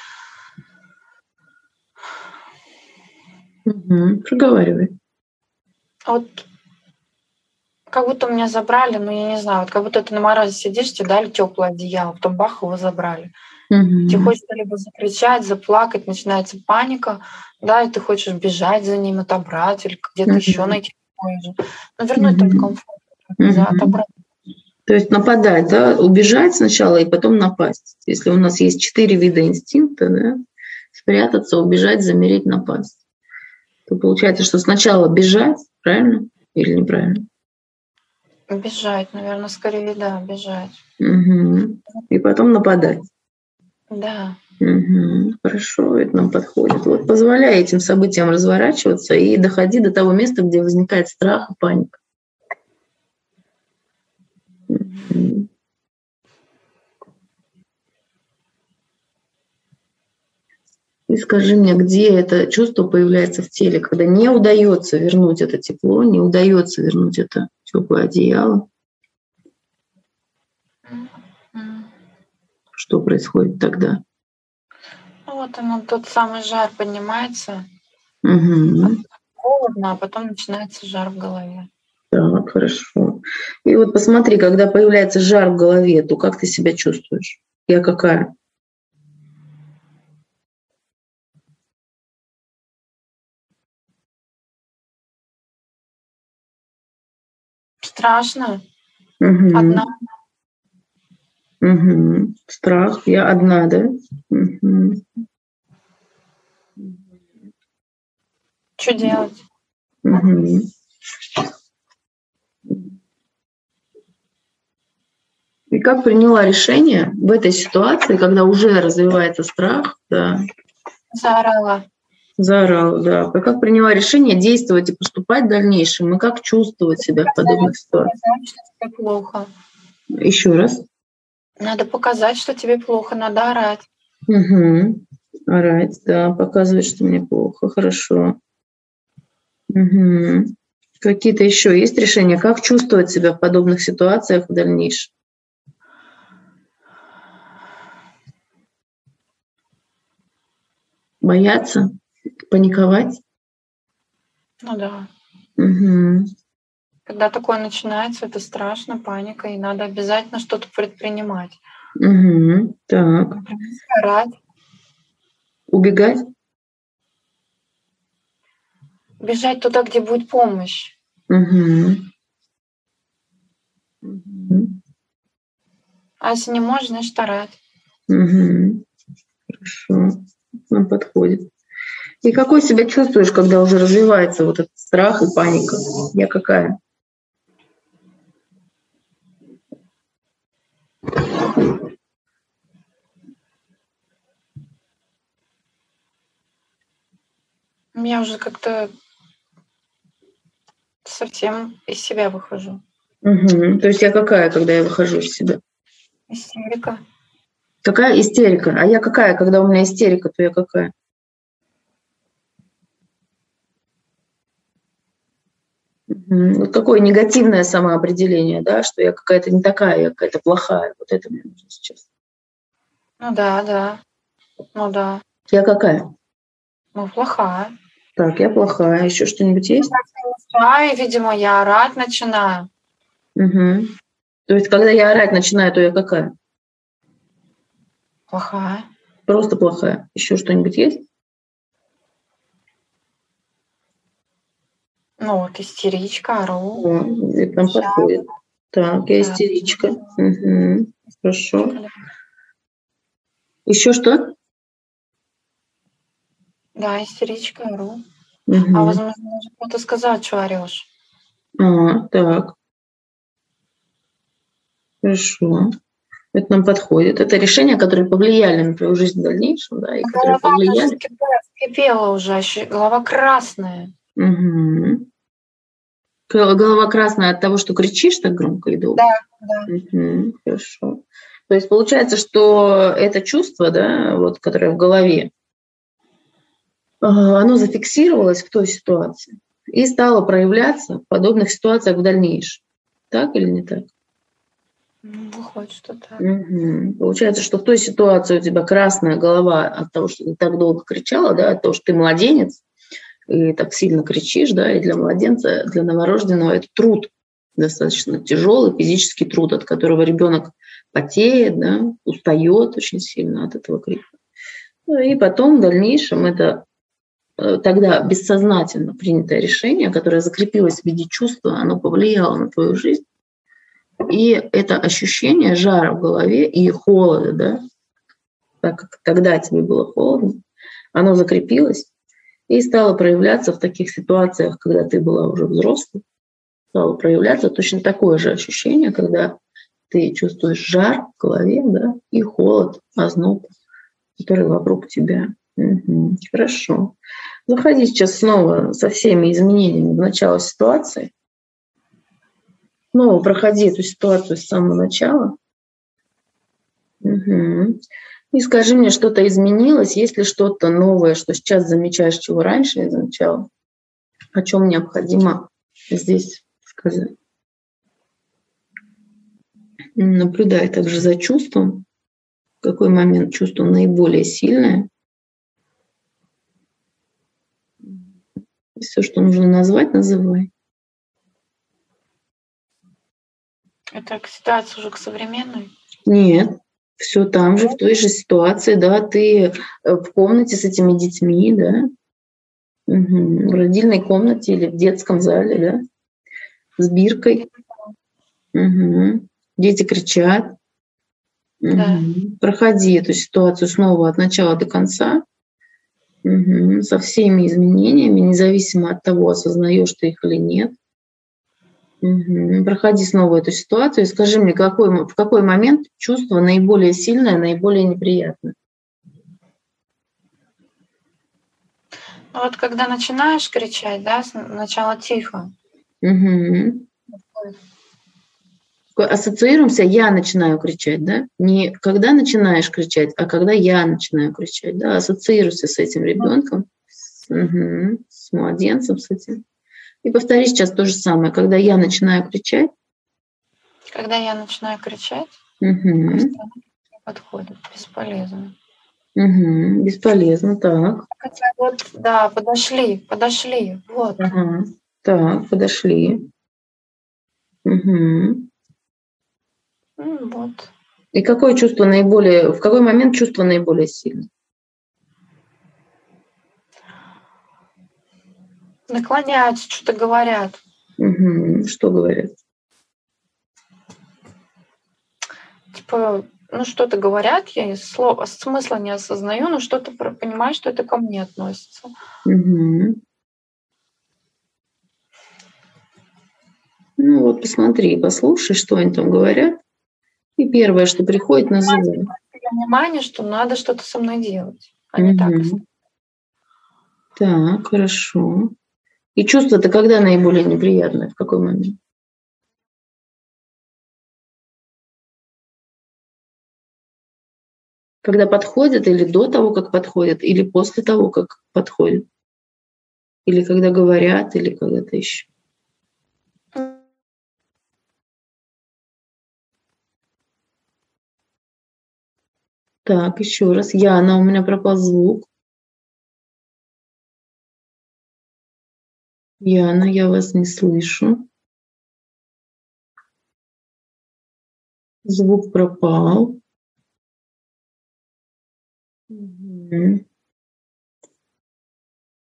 Мгм. Проговаривай. вот как будто меня забрали, ну я не знаю, вот как будто ты на морозе сидишь, тебе дали теплое одеяло, потом бах, его забрали. Мгм. Тебе хочется либо закричать, заплакать, начинается паника, да, и ты хочешь бежать за ним, отобрать, или где-то Мгм. еще найти же. Но вернуть тот Мгм. комфорт, за- Мгм. отобрать. То есть нападать, да, убежать сначала и потом напасть. Если у нас есть четыре вида инстинкта, да, спрятаться, убежать, замереть, напасть, то получается, что сначала бежать, правильно или неправильно? Бежать, наверное, скорее, да, бежать. Мгм. И потом нападать. Да. Мгм. Хорошо, это нам подходит. Вот позволяй этим событиям разворачиваться и доходи до того места, где возникает страх и паника. Мгм. И скажи мне, где это чувство появляется в теле, когда не удается вернуть это тепло, не удается вернуть это теплое одеяло. Что происходит тогда? Ну, вот оно, тот самый жар поднимается. Угу. Холодно, а потом начинается жар в голове. Так, хорошо. И вот посмотри, когда появляется жар в голове, то как ты себя чувствуешь? Я какая? Страшно. Угу. Одна. Угу. Страх. Я одна, да? Угу. Что делать? Угу. И как приняла решение в этой ситуации, когда уже развивается страх, да, Заорала. Заорала, да, как приняла решение действовать и поступать в дальнейшем, и как чувствовать себя в подобных ситуациях? Показать, что тебе плохо. Еще раз. Надо показать, что тебе плохо, надо орать. Угу. Орать, да, показывать, что мне плохо, хорошо. Угу. Какие-то еще есть решения, как чувствовать себя в подобных ситуациях в дальнейшем? Бояться, паниковать? Ну да. Угу. Когда такое начинается, это страшно, паника, и надо обязательно что-то предпринимать. Угу. Так. Орать, Убегать? бежать туда, где будет помощь. Угу. Угу. А если не можешь, значит орать. Угу. Хорошо. Нам подходит. И какой себя чувствуешь, когда уже развивается вот этот страх и паника? Я какая? Я уже как-то совсем из себя выхожу. Угу. То есть я какая, когда я выхожу из себя? Истерика. Какая истерика? А я какая, когда у меня истерика, то я какая? Вот какое негативное самоопределение, да, что я какая-то не такая, я какая-то плохая. Вот это мне нужно сейчас. Ну да, да. Ну да. Я какая? Ну плохая. Так, я плохая. Еще что-нибудь есть? Да, и, видимо, я орать начинаю. Угу. То есть, когда я орать начинаю, то я какая? Плохая. Просто плохая. Еще что-нибудь есть? Ну вот истеричка, ору. О, это нам подходит. Так, я Да. истеричка. Угу. Хорошо. Еще что? Да, истеричка, ору. Мгм. А возможно, даже кто-то сказать, что орешь. А, так. Хорошо. Это нам подходит. Это решения, которые повлияли на твою жизнь в дальнейшем, да, и которые Голова повлияли. вскипела уже, голова красная. Мгм. Голова красная от того, что кричишь так громко и долго. Да. Мгм. Хорошо. То есть получается, что это чувство, да, вот, которое в голове, а, оно зафиксировалось в той ситуации и стало проявляться в подобных ситуациях в дальнейшем. Так или не так? Ну, выходит, что так. Мгм. Получается, что в той ситуации у тебя красная голова от того, что ты так долго кричала, да, от того, что ты младенец, и так сильно кричишь, да, и для младенца, для новорожденного это труд, достаточно тяжелый физический труд, от которого ребенок потеет, да, устает очень сильно от этого крика. Ну, и потом в дальнейшем это э, тогда бессознательно принятое решение, которое закрепилось в виде чувства, оно повлияло на твою жизнь. И это ощущение жара в голове и холода, да, так как тогда тебе было холодно, оно закрепилось и стало проявляться в таких ситуациях, когда ты была уже взрослой, стало проявляться точно такое же ощущение, когда ты чувствуешь жар в голове, да, и холод, озноб, который вокруг тебя. Мгм. Хорошо. Заходи сейчас снова со всеми изменениями в начало ситуации. Снова проходи эту ситуацию с самого начала. Мгм. И скажи мне, что-то изменилось, есть ли что-то новое, что сейчас замечаешь, чего раньше не замечала, о чем необходимо здесь сказать. Наблюдай также за чувством, какой момент чувство наиболее сильное. Все, что нужно назвать, называй. Это ситуация уже к современной? Нет, все там же, в той же ситуации, да, ты э, в комнате с этими детьми, да, угу. в родильной комнате или в детском зале, да, с биркой. Угу. Дети кричат. Да. Угу. Проходи эту ситуацию снова от начала до конца, угу. со всеми изменениями, независимо от того, осознаешь ты их или нет. Угу. Проходи снова эту ситуацию и скажи мне, какой, в какой момент чувство наиболее сильное, наиболее неприятное. Ну вот когда начинаешь кричать, да, сначала тихо. Угу. Ассоциируемся, я начинаю кричать, да? Не когда начинаешь кричать, а когда я начинаю кричать, да? Ассоциируйся с этим ребенком, с, угу, с младенцем, с этим. И повтори сейчас то же самое. Когда я начинаю кричать. Когда я начинаю кричать, угу. подходит, бесполезно. Угу, бесполезно, так. Хотя вот, да, подошли, подошли, вот. Ага. Так, подошли. Угу. Вот. И какое чувство наиболее, в какой момент чувство наиболее сильное? Наклоняются, что-то говорят. Угу. Что говорят? Типа, ну что-то говорят, я слова, смысла не осознаю, но что-то понимаю, что это ко мне относится. Угу. Ну вот посмотри, послушай, что они там говорят. И первое, что приходит, называй. Внимание, что надо что-то со мной делать, а не угу. так. Так, хорошо. И чувство-то когда наиболее неприятное? В какой момент? Когда подходят, или до того, как подходят, или после того, как подходят? Или когда говорят, или когда-то еще? Так, еще раз. Яна, у меня пропал звук. Яна, я вас не слышу. Звук пропал.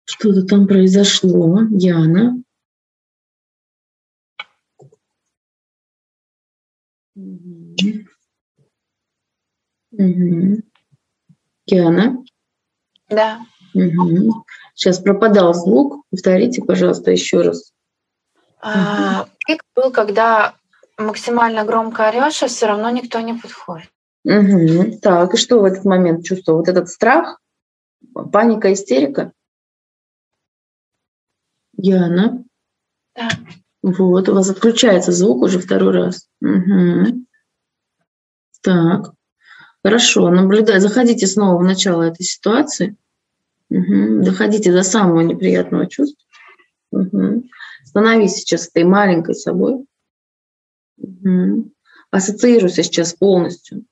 Что-то там произошло. Яна. Угу. Угу. Яна. Да. Угу. Сейчас пропадал звук. Повторите, пожалуйста, еще раз. А, пик был, когда максимально громко орешь, а все равно никто не подходит. Угу. Так, и что в этот момент чувствовал? Вот этот страх, паника, истерика? Яна. Да. Вот, у вас отключается звук уже второй раз. Угу. Так, хорошо, наблюдай, заходите снова в начало этой ситуации. Угу. Доходите до самого неприятного чувства. Угу. Становись сейчас этой маленькой собой. Угу. Ассоциируйся сейчас полностью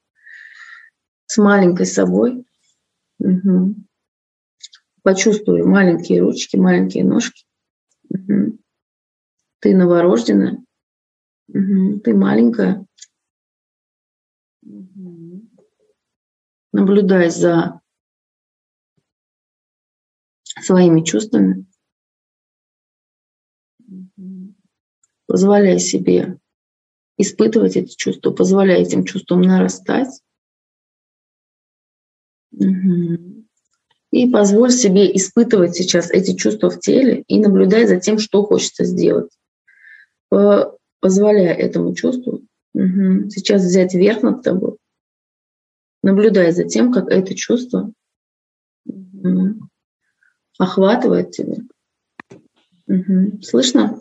с маленькой собой. Угу. Почувствуй маленькие ручки, маленькие ножки. Угу. Ты новорожденная. Угу. Ты маленькая. Угу. Наблюдай за своими чувствами. Позволяй себе испытывать эти чувства, позволяй этим чувствам нарастать. И позволь себе испытывать сейчас эти чувства в теле и наблюдай за тем, что хочется сделать. Позволяя этому чувству сейчас взять верх над тобой, наблюдай за тем, как это чувство охватывает тебя. Угу. Слышно?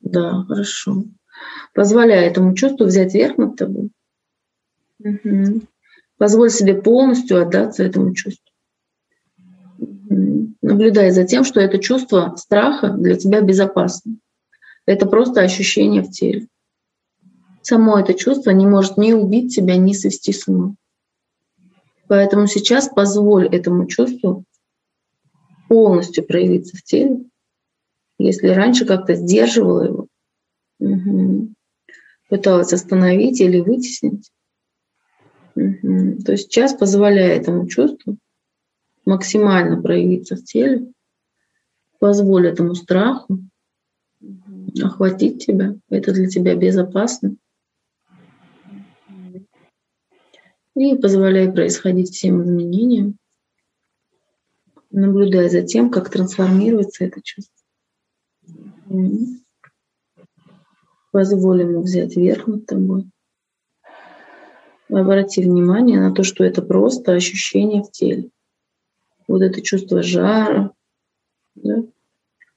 Да, хорошо. Позволяй этому чувству взять верх над тобой. Угу. Позволь себе полностью отдаться этому чувству. Угу. Наблюдай за тем, что это чувство страха для тебя безопасно. Это просто ощущение в теле. само это чувство не может ни убить тебя, ни свести с ума. Поэтому сейчас позволь этому чувству полностью проявиться в теле. Если раньше как-то сдерживала его, угу. пыталась остановить или вытеснить, угу. то сейчас позволяя этому чувству максимально проявиться в теле, позволь этому страху охватить тебя. Это для тебя безопасно. И позволяй происходить всем изменениям, наблюдая за тем, как трансформируется это чувство. Позволь ему взять верх над тобой. Обрати внимание на то, что это просто ощущение в теле. Вот это чувство жара, да?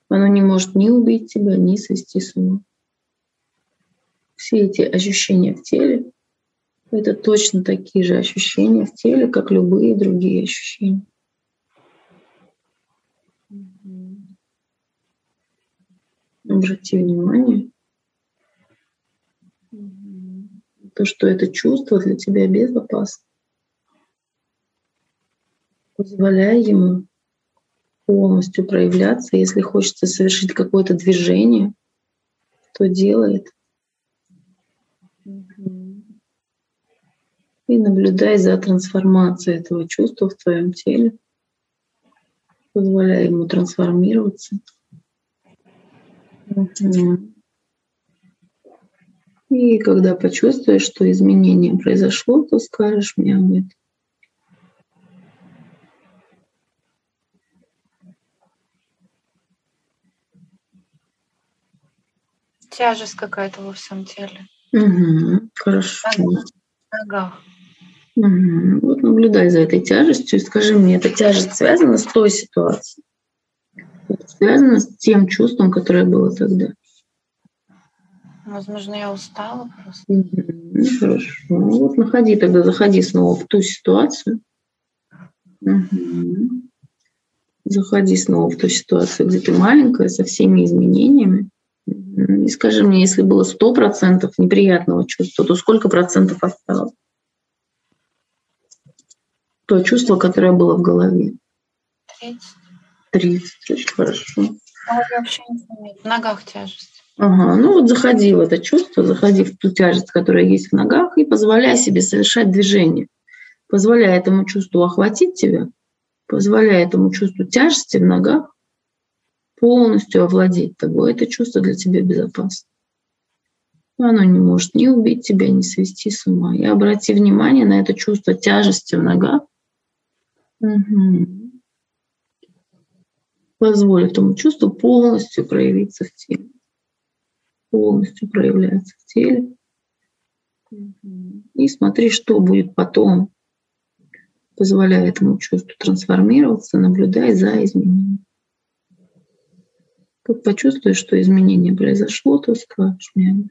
оно не может ни убить тебя, ни свести с ума. Все эти ощущения в теле это точно такие же ощущения в теле, как любые другие ощущения. Обрати внимание, то, что это чувство для тебя безопасно. Позволяй ему полностью проявляться. Если хочется совершить какое-то движение, то делает. И наблюдай за трансформацией этого чувства в твоем теле. Позволяй ему трансформироваться. И когда почувствуешь, что изменение произошло, то скажешь мне об этом. Тяжесть какая-то во всем теле. Угу, хорошо. В ногах. Угу. Вот наблюдай за этой тяжестью и скажи мне, эта тяжесть связана с той ситуацией? Связано с тем чувством, которое было тогда? Возможно, я устала просто. Угу. Хорошо. Ну, вот находи тогда, заходи снова в ту ситуацию. Угу. Заходи снова в ту ситуацию, где ты маленькая, со всеми изменениями. И скажи мне, если было сто процентов неприятного чувства, то сколько процентов осталось? то чувство, которое было в голове? 30. 30, очень хорошо. А вообще в ногах тяжесть. Ага, ну вот заходи в это чувство, заходи в ту тяжесть, которая есть в ногах, и позволяй себе совершать движение. Позволяй этому чувству охватить тебя, позволяй этому чувству тяжести в ногах полностью овладеть тобой. Это чувство для тебя безопасно. Оно не может ни убить тебя, ни свести с ума. И обрати внимание на это чувство тяжести в ногах, Угу. Позволь этому чувству полностью проявиться в теле. Полностью проявляться в теле. И смотри, что будет потом. Позволяя этому чувству трансформироваться, наблюдай за изменением. Как почувствуешь, что изменение произошло, то скажешь мне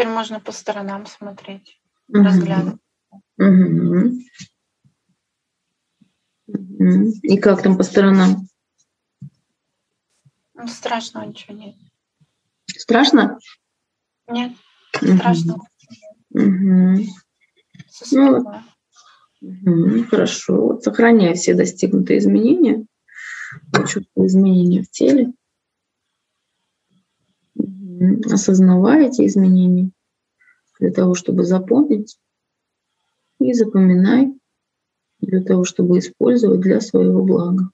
Теперь можно по сторонам смотреть, угу. разглядывать. Угу. И как там по сторонам? Ну, страшного ничего нет. Страшно? Нет, угу. страшного. Угу. Ну, угу, хорошо. Вот сохраняй все достигнутые изменения. Чувствую изменения в теле осознавая эти изменения для того, чтобы запомнить и запоминай для того, чтобы использовать для своего блага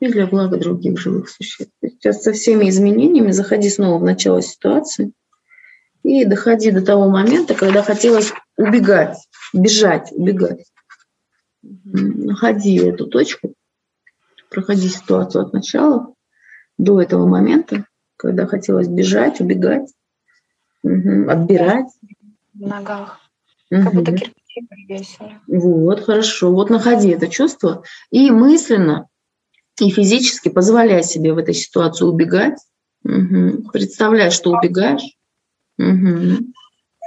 и для блага других живых существ. Сейчас со всеми изменениями заходи снова в начало ситуации И доходи до того момента, когда хотелось убегать, бежать, убегать. Находи эту точку, проходи ситуацию от начала до этого момента, когда хотелось бежать, убегать, угу, отбирать. В ногах. Угу. Как будто кирпичи привесили. Вот, хорошо. Вот находи это чувство и мысленно и физически позволяй себе в этой ситуации убегать. Угу. Представляй, что убегаешь. Угу.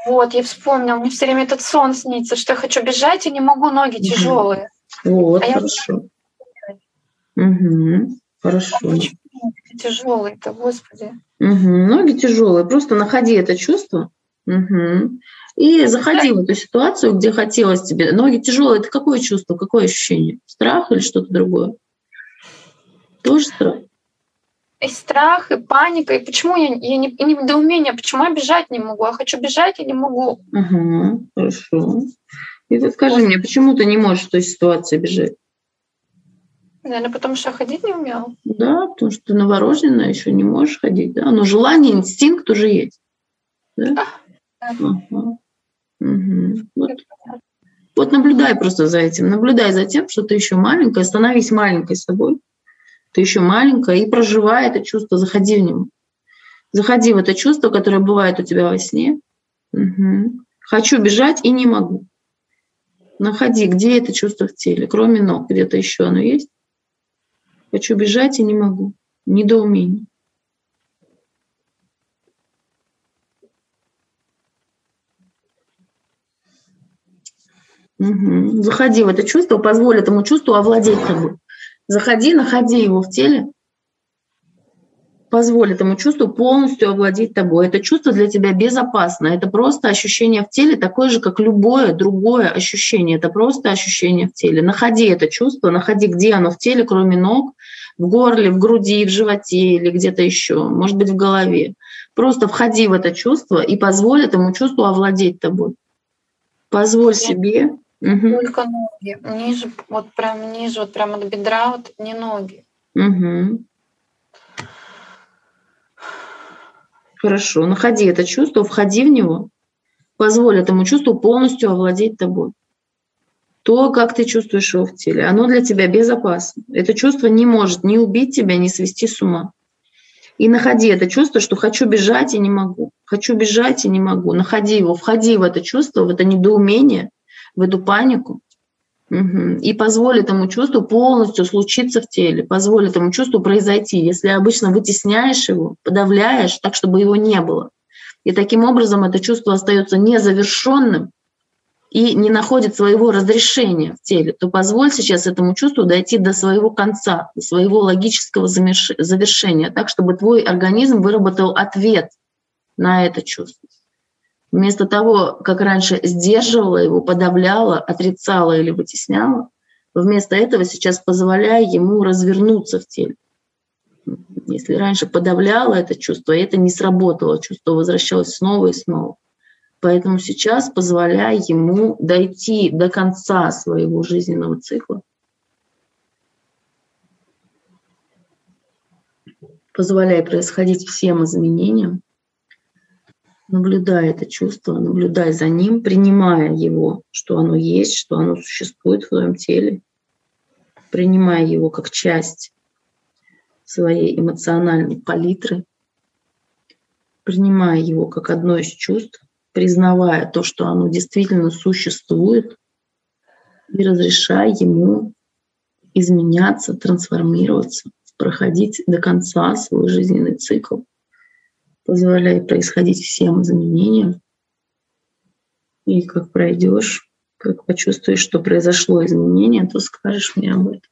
Вот, я вспомнила, мне все время этот сон снится, что я хочу бежать и не могу, ноги тяжелые. Вот, а хорошо. Я... Угу. Хорошо. А тяжелые-то, господи. Угу. Ноги тяжелые. Просто находи это чувство. Угу. И заходи в эту ситуацию, где хотелось тебе. Ноги тяжелые. Это какое чувство, какое ощущение? Страх или что-то другое? Тоже страх? И страх, и паника, и почему я, я не, и недоумение, почему я бежать не могу? Я хочу бежать и не могу. Угу, хорошо. И ты скажи мне, почему ты не можешь в той ситуации бежать? Наверное, потому что ходить не умела. Да, потому что ты новорожденная, еще не можешь ходить, да? Но желание, инстинкт уже есть. Да? да. Ага. Угу. Вот. вот наблюдай просто за этим. Наблюдай за тем, что ты еще маленькая, становись маленькой собой. Ты еще маленькая, и проживай это чувство, заходи в него. Заходи в это чувство, которое бывает у тебя во сне. Угу. Хочу бежать и не могу. Находи, где это чувство в теле, кроме ног, где-то еще оно есть. Хочу бежать и не могу. Недоумение. Угу. Заходи в это чувство, позволь этому чувству овладеть тобой. Заходи, находи его в теле, позволь этому чувству полностью овладеть тобой. Это чувство для тебя безопасно. Это просто ощущение в теле, такое же, как любое другое ощущение. Это просто ощущение в теле. Находи это чувство, находи, где оно в теле, кроме ног, в горле, в груди, в животе или где-то еще, может быть, в голове. Просто входи в это чувство и позволь этому чувству овладеть тобой. Позволь себе. Только ноги. Ниже, вот прям ниже, вот прямо от бедра, вот не ноги. Угу. Хорошо. Находи это чувство, входи в него. Позволь этому чувству полностью овладеть тобой то, как ты чувствуешь его в теле, оно для тебя безопасно. Это чувство не может ни убить тебя, ни свести с ума. И находи это чувство, что хочу бежать и не могу. Хочу бежать и не могу. Находи его, входи в это чувство, в это недоумение, в эту панику. Угу. И позволь этому чувству полностью случиться в теле, позволь этому чувству произойти. Если обычно вытесняешь его, подавляешь так, чтобы его не было. И таким образом это чувство остается незавершенным, и не находит своего разрешения в теле, то позволь сейчас этому чувству дойти до своего конца, до своего логического завершения, так, чтобы твой организм выработал ответ на это чувство. Вместо того, как раньше сдерживала его, подавляла, отрицала или вытесняла, вместо этого сейчас позволяя ему развернуться в теле. Если раньше подавляла это чувство, и это не сработало, чувство возвращалось снова и снова. Поэтому сейчас позволяй ему дойти до конца своего жизненного цикла. Позволяй происходить всем изменениям. Наблюдай это чувство, наблюдай за ним, принимая его, что оно есть, что оно существует в твоем теле, принимая его как часть своей эмоциональной палитры, принимая его как одно из чувств, признавая то, что оно действительно существует, и разрешая ему изменяться, трансформироваться, проходить до конца свой жизненный цикл, позволяя происходить всем изменениям. И как пройдешь, как почувствуешь, что произошло изменение, то скажешь мне об этом.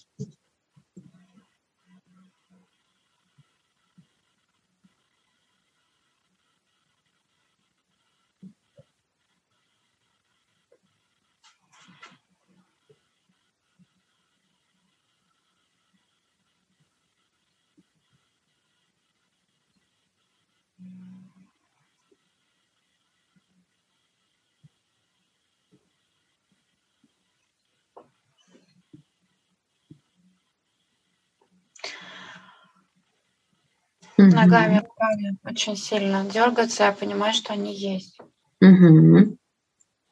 Ногами, руками очень сильно дергаться, я понимаю, что они есть. Угу.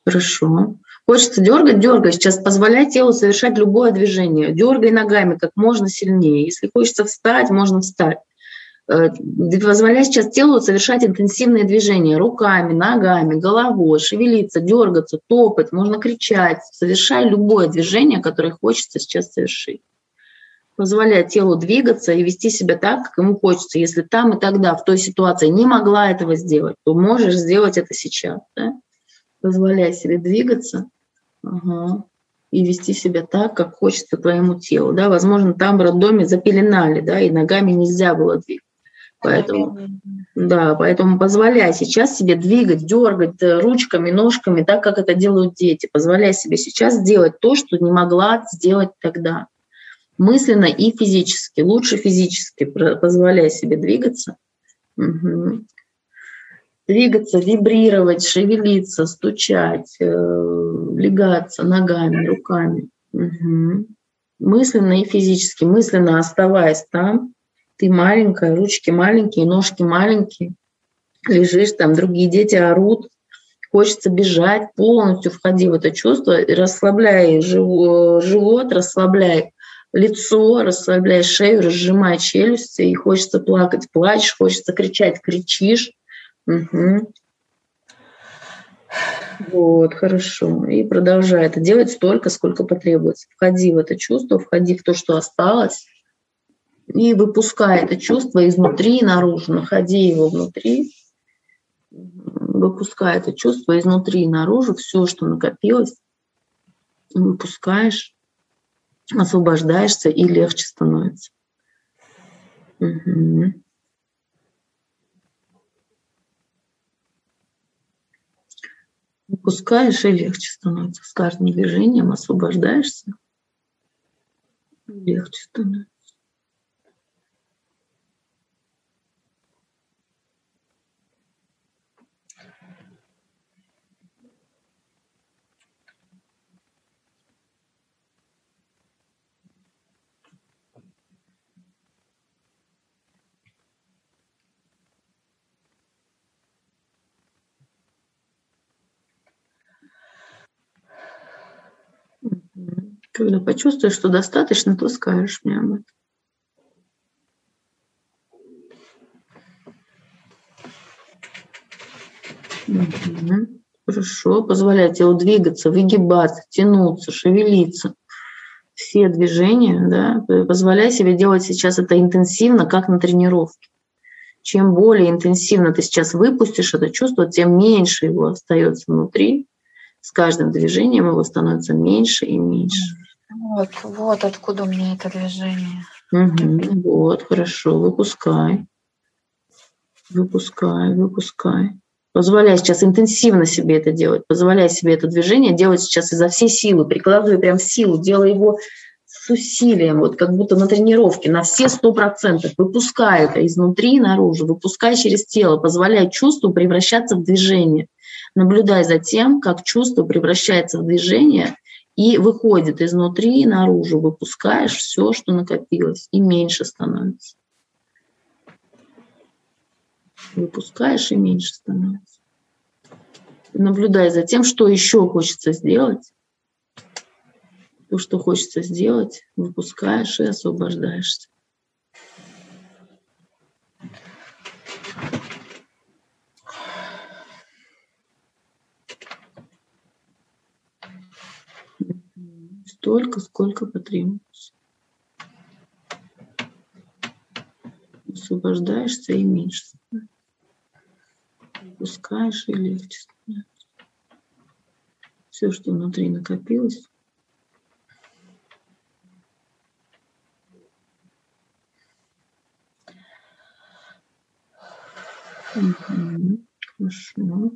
Хорошо. Хочется дергать, дергай. Сейчас позволяй телу совершать любое движение. Дергай ногами как можно сильнее. Если хочется встать, можно встать. Э, позволяй сейчас телу совершать интенсивные движения руками, ногами, головой, шевелиться, дергаться, топать, можно кричать. Совершай любое движение, которое хочется сейчас совершить. Позволяй телу двигаться и вести себя так, как ему хочется. Если там и тогда, в той ситуации не могла этого сделать, то можешь сделать это сейчас. Да? Позволяй себе двигаться ага, и вести себя так, как хочется твоему телу. Да? Возможно, там в роддоме запеленали, да, и ногами нельзя было двигать. Поэтому, да, поэтому позволяй сейчас себе двигать, дергать э, ручками, ножками, так, как это делают дети. Позволяй себе сейчас сделать то, что не могла сделать тогда. Мысленно и физически. Лучше физически позволяй себе двигаться. Угу. Двигаться, вибрировать, шевелиться, стучать, э, легаться ногами, руками. Угу. Мысленно и физически. Мысленно оставаясь там, ты маленькая, ручки маленькие, ножки маленькие, лежишь там, другие дети орут, хочется бежать, полностью входи в это чувство, расслабляй живот, расслабляй лицо, расслабляй шею, разжимай челюсти, и хочется плакать, плачешь, хочется кричать, кричишь. Угу. Вот, хорошо. И продолжай это делать столько, сколько потребуется. Входи в это чувство, входи в то, что осталось, и выпускай это чувство изнутри наружу, находи его внутри, выпускай это чувство изнутри наружу, все, что накопилось, выпускаешь, освобождаешься и легче становится. Угу. Выпускаешь и легче становится. С каждым движением освобождаешься, легче становится. Когда почувствуешь, что достаточно, то скажешь мне об этом. Хорошо. Позволяй телу двигаться, выгибаться, тянуться, шевелиться. Все движения, да, позволяй себе делать сейчас это интенсивно, как на тренировке. Чем более интенсивно ты сейчас выпустишь это чувство, тем меньше его остается внутри. С каждым движением его становится меньше и меньше. Вот, вот откуда у меня это движение. Угу, вот, хорошо, выпускай. Выпускай, выпускай. Позволяй сейчас интенсивно себе это делать. Позволяй себе это движение делать сейчас изо всей силы. Прикладывай прям силу, делай его с усилием, вот как будто на тренировке, на все сто процентов. Выпускай это изнутри наружу, выпускай через тело. Позволяй чувству превращаться в движение. Наблюдай за тем, как чувство превращается в движение – и выходит изнутри наружу, выпускаешь все, что накопилось, и меньше становится. Выпускаешь, и меньше становится. Наблюдай за тем, что еще хочется сделать. То, что хочется сделать, выпускаешь и освобождаешься. Столько, сколько потребуется. Освобождаешься и меньше. Выпускаешь и легче становится. Все, что внутри накопилось, Угу, хорошо.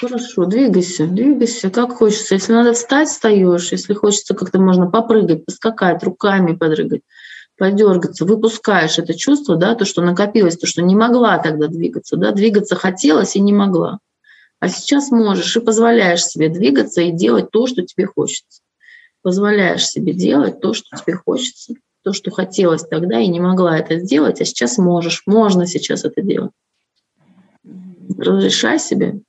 Хорошо, двигайся, двигайся, как хочется. Если надо встать, встаешь. Если хочется как-то можно попрыгать, поскакать, руками подрыгать, подергаться, выпускаешь это чувство, да, то, что накопилось, то, что не могла тогда двигаться, да, двигаться хотелось и не могла. А сейчас можешь и позволяешь себе двигаться и делать то, что тебе хочется. Позволяешь себе делать то, что тебе хочется, то, что хотелось тогда и не могла это сделать, а сейчас можешь. Можно сейчас это делать. Разрешай себе.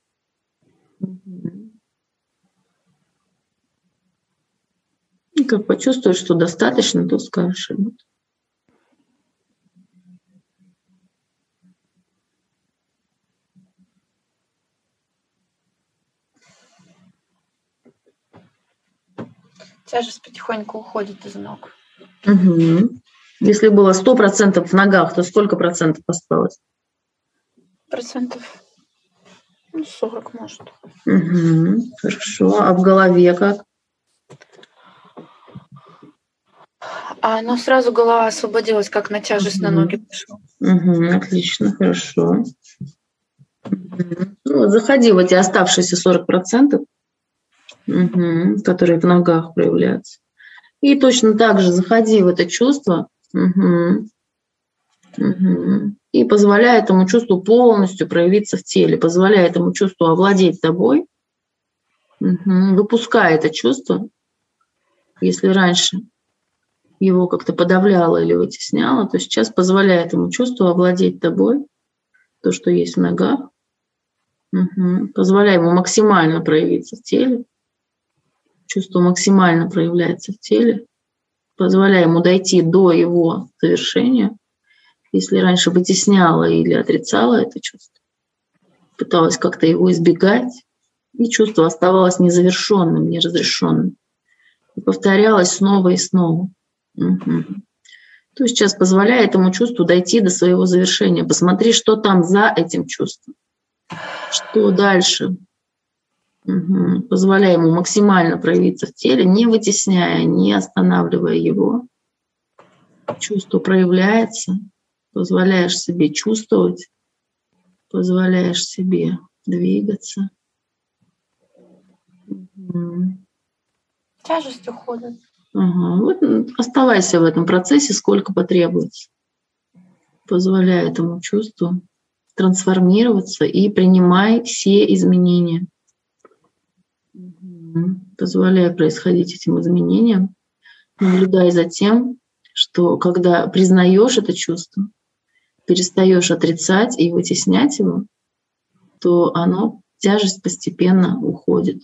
И как почувствуешь, что достаточно, то скажешь. Тяжесть потихоньку уходит из ног. Угу. Если было сто процентов в ногах, то сколько процентов осталось? Процентов ну, 40, может. Угу. Хорошо. А в голове как? А оно сразу голова освободилась, как на тяжесть угу. на ноги пошла. Угу. Отлично, хорошо. Угу. Ну, заходи в эти оставшиеся 40 процентов угу, которые в ногах проявляются. И точно так же заходи в это чувство. Угу, угу, и позволяй этому чувству полностью проявиться в теле, позволяй этому чувству овладеть тобой, угу, выпускай это чувство, если раньше его как-то подавляло или вытесняло, то сейчас позволяй этому чувству овладеть тобой, то, что есть в ногах, угу, позволяй ему максимально проявиться в теле, чувство максимально проявляется в теле, позволяя ему дойти до его завершения, если раньше вытесняла или отрицала это чувство, пыталась как-то его избегать, и чувство оставалось незавершенным, неразрешенным. И повторялось снова и снова. Угу. То сейчас позволяя этому чувству дойти до своего завершения. Посмотри, что там за этим чувством. Что дальше? Угу. Позволяя ему максимально проявиться в теле, не вытесняя, не останавливая его. Чувство проявляется, позволяешь себе чувствовать, позволяешь себе двигаться. Тяжесть уходит. Ага. Вот оставайся в этом процессе, сколько потребуется. Позволяя этому чувству трансформироваться и принимай все изменения позволяя происходить этим изменениям, наблюдая за тем, что когда признаешь это чувство, перестаешь отрицать и вытеснять его, то оно, тяжесть постепенно уходит.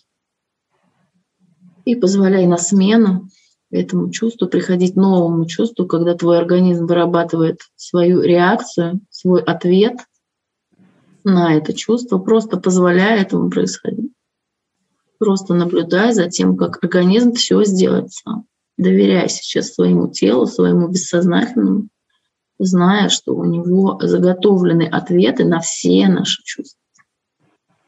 И позволяй на смену этому чувству приходить новому чувству, когда твой организм вырабатывает свою реакцию, свой ответ на это чувство, просто позволяя этому происходить. Просто наблюдай за тем, как организм все сделает сам. Доверяй сейчас своему телу, своему бессознательному, зная, что у него заготовлены ответы на все наши чувства.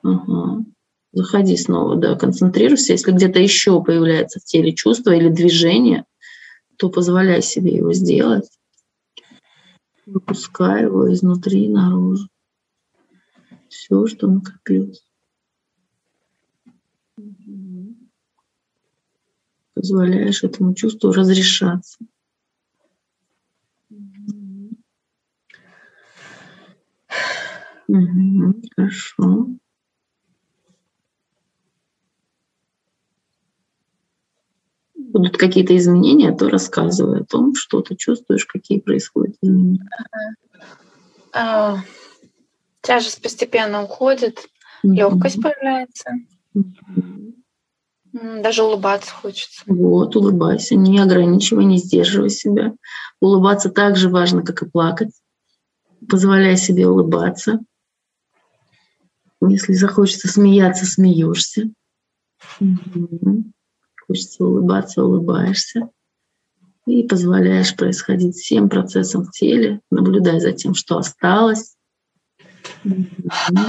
Ага. Заходи снова, да, концентрируйся. Если где-то еще появляется в теле чувство или движение, то позволяй себе его сделать. Выпускай его изнутри наружу. Все, что накопилось. Позволяешь этому чувству разрешаться. Угу, хорошо. Будут какие-то изменения, то рассказывай о том, что ты чувствуешь, какие происходят изменения. А, тяжесть постепенно уходит, угу. легкость появляется. Угу. Даже улыбаться хочется. Вот, улыбайся, не ограничивай, не сдерживай себя. Улыбаться так же важно, как и плакать. Позволяй себе улыбаться. Если захочется смеяться, смеешься. Угу. Хочется улыбаться, улыбаешься. И позволяешь происходить всем процессам в теле, наблюдая за тем, что осталось. Угу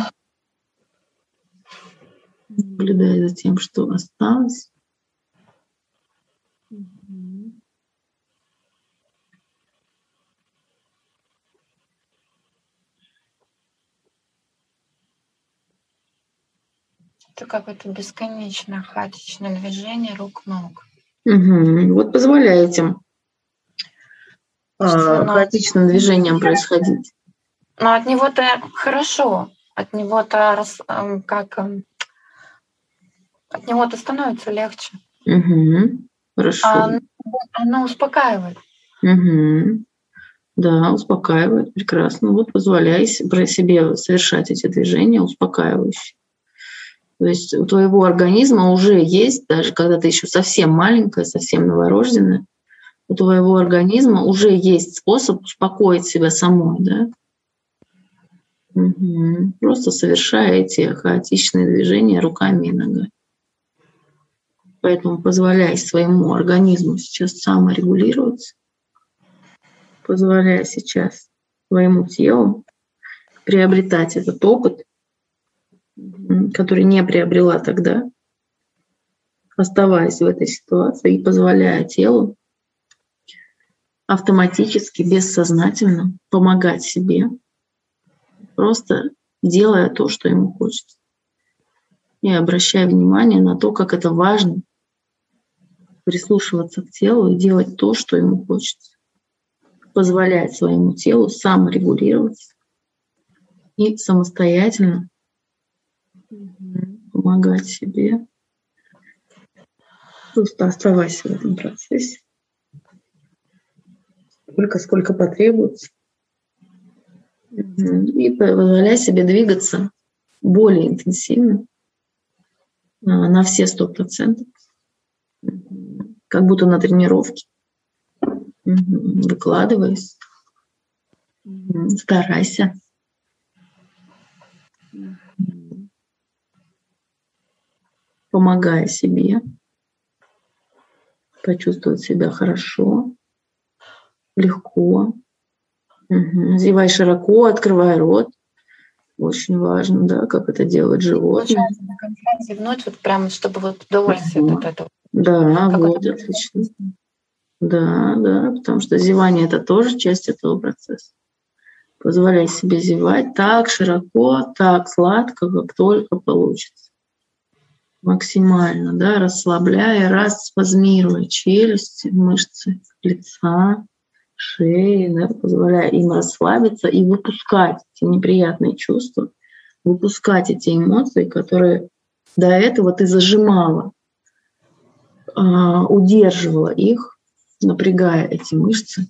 наблюдая за тем, что осталось. Это какое-то бесконечное хаотичное движение рук-ног. Угу. Вот позволяете а, хаотичным движением происходить. Но от него-то хорошо. от него-то эм, как эм, от него-то становится легче. Угу. Хорошо. А оно, оно успокаивает. Угу. Да, успокаивает, прекрасно. Вот позволяй себе совершать эти движения успокаивающие. То есть у твоего организма уже есть, даже когда ты еще совсем маленькая, совсем новорожденная, у твоего организма уже есть способ успокоить себя самой, да? Угу. Просто совершая эти хаотичные движения руками и ногами. Поэтому позволяй своему организму сейчас саморегулироваться, позволяя сейчас своему телу приобретать этот опыт, который не приобрела тогда, оставаясь в этой ситуации и позволяя телу автоматически, бессознательно помогать себе, просто делая то, что ему хочется. И обращая внимание на то, как это важно прислушиваться к телу и делать то, что ему хочется. Позволять своему телу саморегулироваться и самостоятельно помогать себе. Просто оставайся в этом процессе. Сколько, сколько потребуется. И позволяй себе двигаться более интенсивно а, на все сто процентов. Как будто на тренировке. Выкладывайся. Старайся. помогая себе почувствовать себя хорошо, легко. Угу. Зевай широко, открывай рот. Очень важно, да, как это делает животное. Получается, зевнуть, вот прямо, чтобы вот удовольствие угу. от этого. Да, как вот, отлично. Да, да, потому что зевание – это тоже часть этого процесса. Позволяй себе зевать так широко, так сладко, как только получится максимально, да, расслабляя, распазмируя челюсти, мышцы лица, шеи, да, позволяя им расслабиться и выпускать эти неприятные чувства, выпускать эти эмоции, которые до этого ты зажимала, а, удерживала их, напрягая эти мышцы,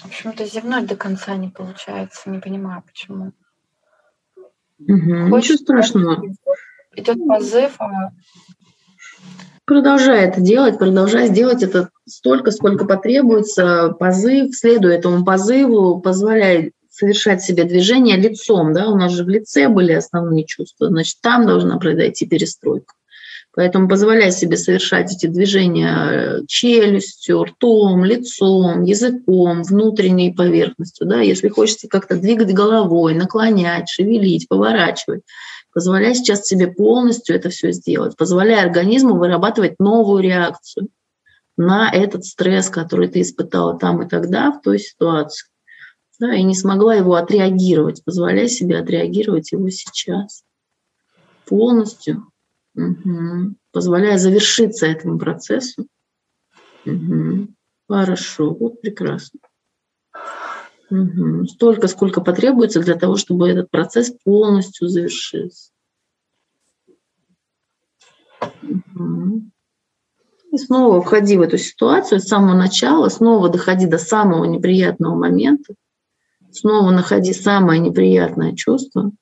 Почему-то зевнуть до конца не получается, не понимаю почему. Угу, ничего страшного. Идет позыв, а Продолжай это делать, продолжай сделать это столько, сколько потребуется. Позыв, следуя этому позыву, позволяй совершать себе движение лицом. Да? У нас же в лице были основные чувства, значит, там должна произойти перестройка. Поэтому позволяй себе совершать эти движения челюстью, ртом, лицом, языком, внутренней поверхностью. Да? Если хочется как-то двигать головой, наклонять, шевелить, поворачивать, позволяй сейчас себе полностью это все сделать. Позволяй организму вырабатывать новую реакцию на этот стресс, который ты испытала там и тогда, в той ситуации. Да, и не смогла его отреагировать. Позволяй себе отреагировать его сейчас полностью Угу. Позволяя завершиться этому процессу. Угу. Хорошо, вот прекрасно. Угу. Столько, сколько потребуется для того, чтобы этот процесс полностью завершился. Угу. И снова входи в эту ситуацию с самого начала, снова доходи до самого неприятного момента, снова находи самое неприятное чувство.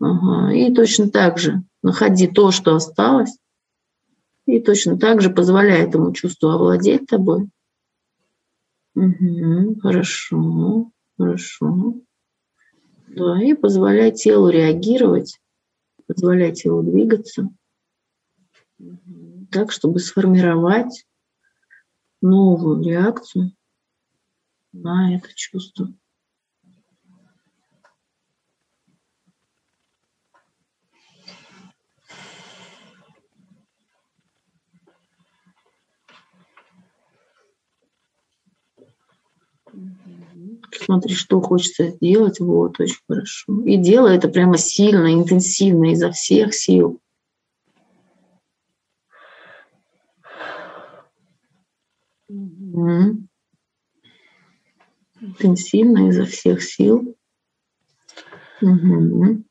Ага. И точно так же находи то, что осталось, и точно так же позволяй этому чувству овладеть тобой. Хорошо, хорошо. Да, и позволяй телу реагировать, позволяй телу двигаться, так, чтобы сформировать новую реакцию на это чувство. смотри, что хочется сделать, вот, очень хорошо. И делай это прямо сильно, интенсивно, изо всех сил. Угу. Интенсивно, изо всех сил. Угу.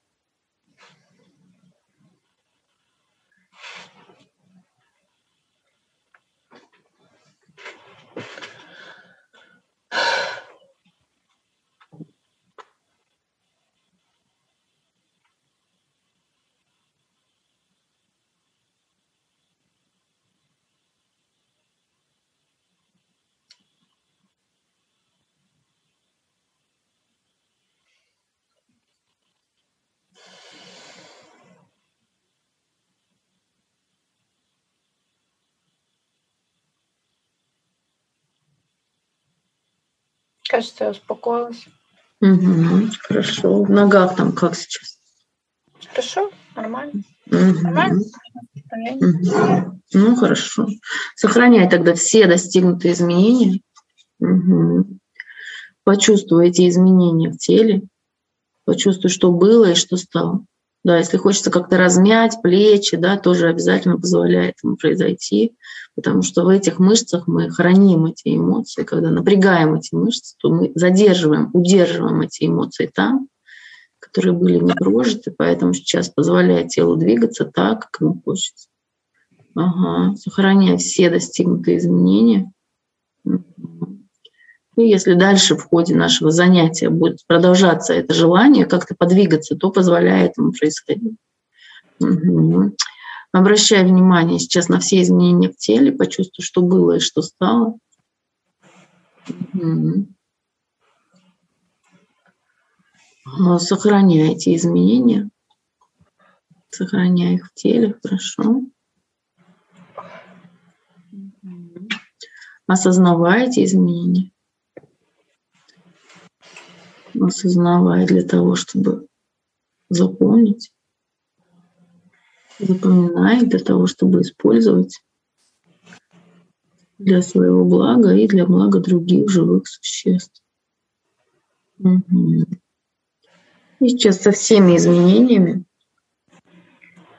Кажется, я успокоилась. Угу, хорошо. В ногах там как сейчас? Хорошо, нормально. Угу. Нормально. Угу. Ну, хорошо. Сохраняй тогда все достигнутые изменения. Угу. Почувствуй эти изменения в теле. Почувствуй, что было и что стало. Да, если хочется как-то размять плечи, да, тоже обязательно позволяет ему произойти, потому что в этих мышцах мы храним эти эмоции. Когда напрягаем эти мышцы, то мы задерживаем, удерживаем эти эмоции там, которые были не прожиты, поэтому сейчас позволяет телу двигаться так, как ему хочется. Ага, сохраняя все достигнутые изменения. И если дальше в ходе нашего занятия будет продолжаться это желание как-то подвигаться, то позволяет ему происходить. Угу. Обращай внимание сейчас на все изменения в теле, почувствуй, что было и что стало. Угу. Сохраняй эти изменения. Сохраняй их в теле, хорошо. Осознавай эти изменения осознавая для того, чтобы запомнить, запоминай для того, чтобы использовать для своего блага и для блага других живых существ. Угу. И сейчас со всеми изменениями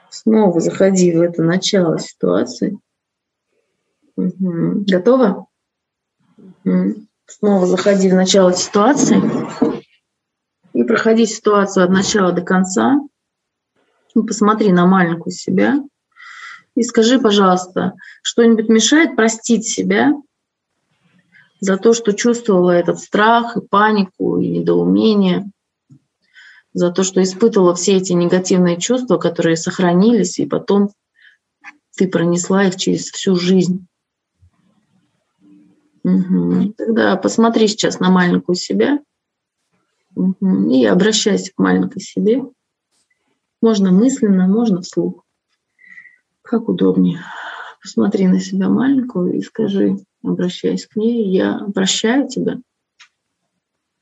снова заходи в это начало ситуации. Угу. Готова? Угу. Снова заходи в начало ситуации и проходи ситуацию от начала до конца. Ну, посмотри на маленькую себя и скажи, пожалуйста, что-нибудь мешает простить себя за то, что чувствовала этот страх и панику и недоумение, за то, что испытывала все эти негативные чувства, которые сохранились, и потом ты пронесла их через всю жизнь. Угу. Тогда посмотри сейчас на маленькую себя и обращайся к маленькой себе. Можно мысленно, можно вслух. Как удобнее. Посмотри на себя маленькую и скажи, обращаясь к ней, я прощаю тебя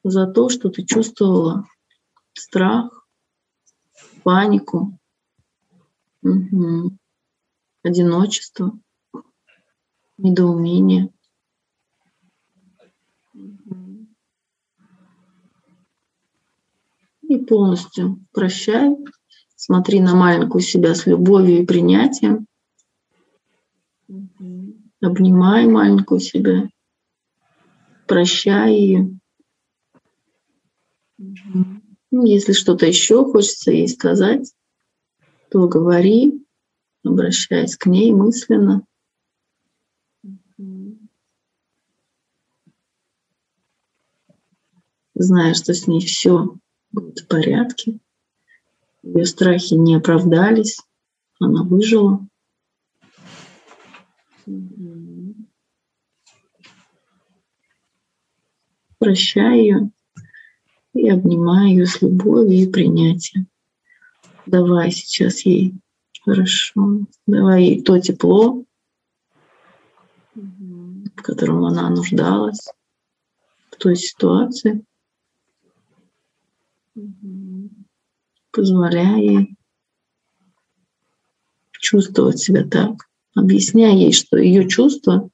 за то, что ты чувствовала страх, панику, угу. одиночество, недоумение. И полностью прощай. Смотри на маленькую себя с любовью и принятием. Обнимай маленькую себя. Прощай ее. Ну, если что-то еще хочется ей сказать, то говори, обращаясь к ней мысленно. Зная, что с ней все будет в порядке. Ее страхи не оправдались, она выжила. Прощай ее и обнимай ее с любовью и принятием. Давай сейчас ей хорошо, давай ей то тепло, в котором она нуждалась в той ситуации позволяя ей чувствовать себя так, объясняя ей, что ее чувства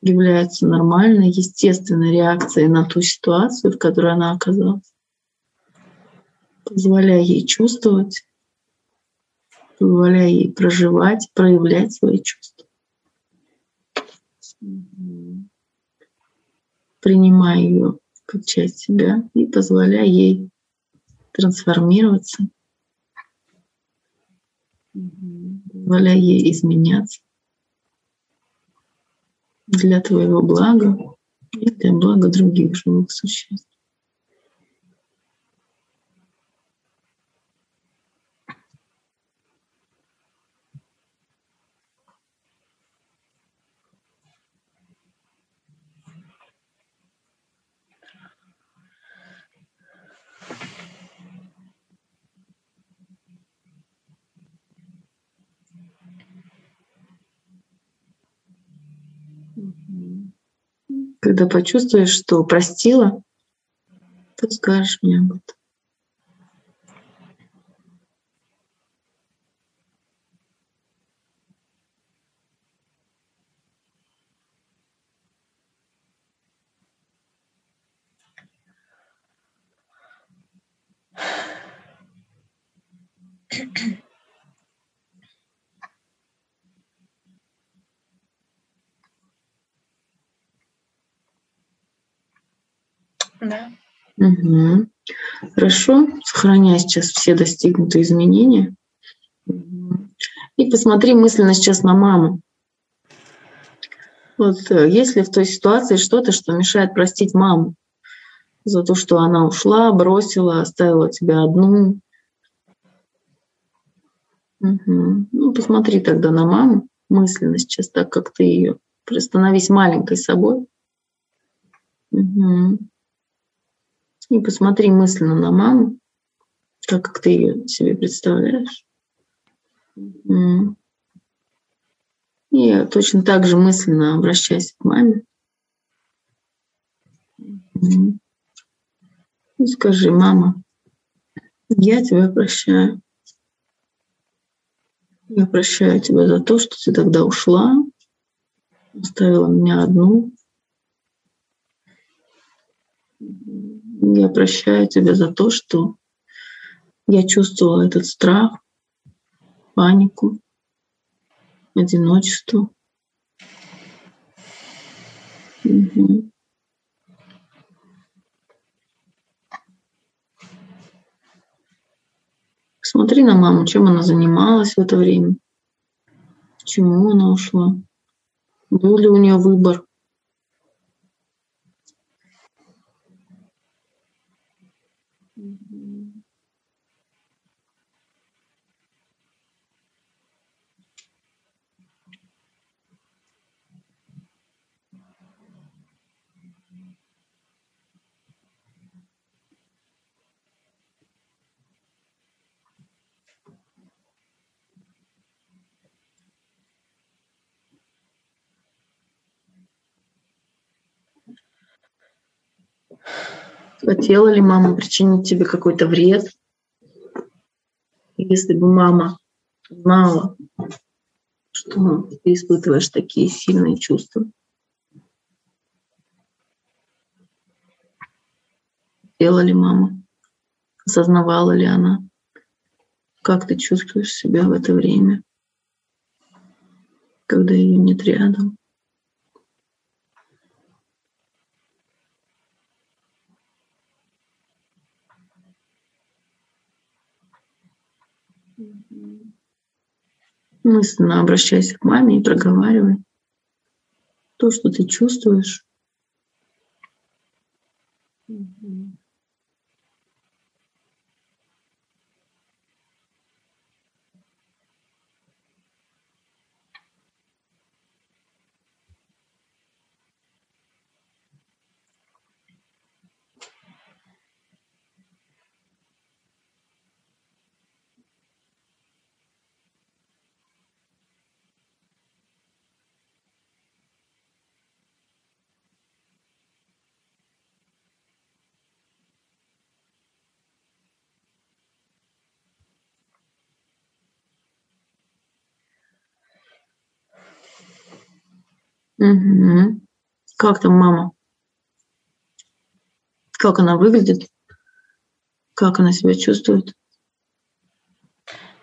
являются нормальной, естественной реакцией на ту ситуацию, в которой она оказалась. Позволяя ей чувствовать, позволяя ей проживать, проявлять свои чувства. принимай ее как часть себя и позволяй ей трансформироваться, позволяй ей изменяться для твоего блага и для блага других живых существ. Когда почувствуешь, что простила, то скажешь мне об этом. Да. Угу. Хорошо, сохраняй сейчас все достигнутые изменения. И посмотри мысленно сейчас на маму. Вот э, есть ли в той ситуации что-то, что мешает простить маму за то, что она ушла, бросила, оставила тебя одну? Угу. Ну, посмотри тогда на маму мысленно сейчас, так как ты ее. Пристановись маленькой собой. Угу. И посмотри мысленно на маму, так как ты ее себе представляешь. И точно так же мысленно обращайся к маме. И скажи, мама, я тебя прощаю. Я прощаю тебя за то, что ты тогда ушла, оставила меня одну. Я прощаю тебя за то, что я чувствовала этот страх, панику, одиночество. Угу. Смотри на маму, чем она занималась в это время, почему она ушла, был ли у нее выбор. Хотела ли мама причинить тебе какой-то вред? Если бы мама знала, что ты испытываешь такие сильные чувства. Хотела ли мама? Осознавала ли она? Как ты чувствуешь себя в это время, когда ее нет рядом? Мысленно обращайся к маме и проговаривай то, что ты чувствуешь. Угу. Как там мама? Как она выглядит? Как она себя чувствует?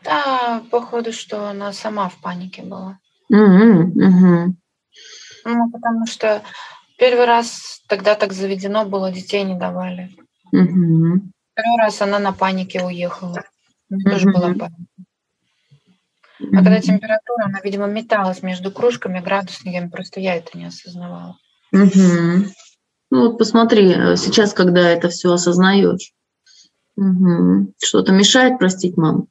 Да, походу, что она сама в панике была. Угу, угу. Ну, потому что Первый раз тогда так заведено было, детей не давали. Угу. Второй раз она на панике уехала. Угу. Тоже была паника. А когда температура, она, видимо, металась между кружками, градусниками, просто я это не осознавала. Угу. Ну вот посмотри, э, сейчас, когда это все осознаешь, угу. что-то мешает простить маму?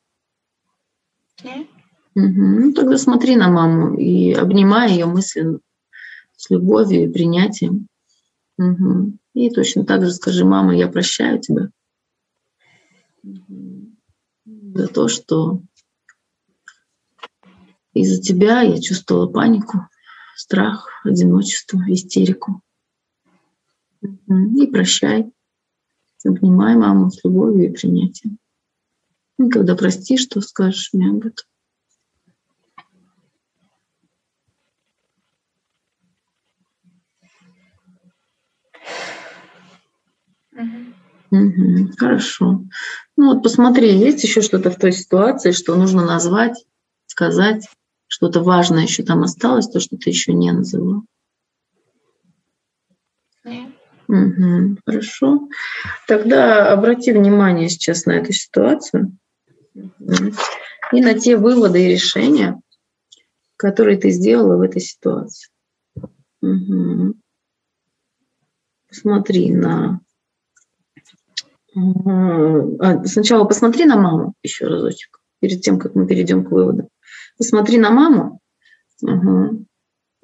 Нет. Угу. Ну тогда смотри на маму и обнимай ее мысленно с любовью и принятием. Угу. И точно так же скажи, мама, я прощаю тебя за то, что из-за тебя я чувствовала панику, страх, одиночество, истерику. И прощай. Обнимай маму с любовью и принятием. И когда простишь, то скажешь мне об этом. Угу, хорошо. Ну вот посмотри, есть еще что-то в той ситуации, что нужно назвать, сказать, что-то важное еще там осталось, то, что ты еще не называл? Угу, хорошо. Тогда обрати внимание сейчас на эту ситуацию и на те выводы и решения, которые ты сделала в этой ситуации. Угу. Посмотри на а, сначала посмотри на маму еще разочек, перед тем, как мы перейдем к выводу. Посмотри на маму угу,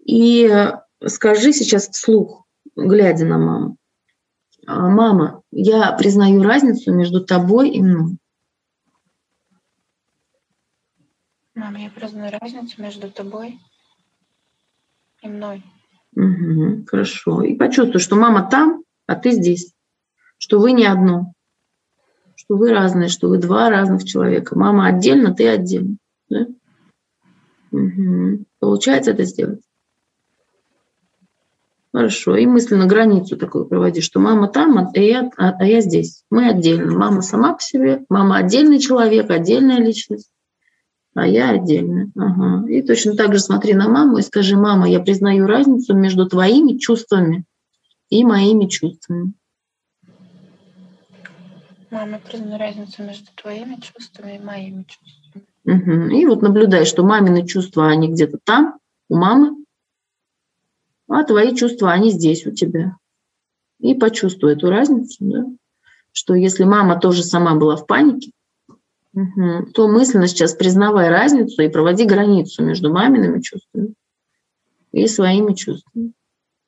и скажи сейчас вслух, глядя на маму. «А, Мама, я признаю разницу между тобой и мной. Мама, я признаю разницу между тобой и мной. Угу, хорошо. И почувствуй, что мама там, а ты здесь. Что вы не одно что вы разные, что вы два разных человека. Мама отдельно, ты отдельно. Да? Угу. Получается это сделать? Хорошо. И мысленно границу такую проводи, что мама там, а я, а, а я здесь. Мы отдельно. Мама сама по себе, мама отдельный человек, отдельная личность, а я отдельная. Ага. И точно так же смотри на маму и скажи, мама, я признаю разницу между твоими чувствами и моими чувствами. Мама, признаю разницу между твоими чувствами и моими чувствами. Угу. И вот наблюдай, что мамины чувства, они где-то там, у мамы, а твои чувства, они здесь у тебя. И почувствуй эту разницу, да? что если мама тоже сама была в панике, угу, то мысленно сейчас признавай разницу и проводи границу между мамиными чувствами и своими чувствами.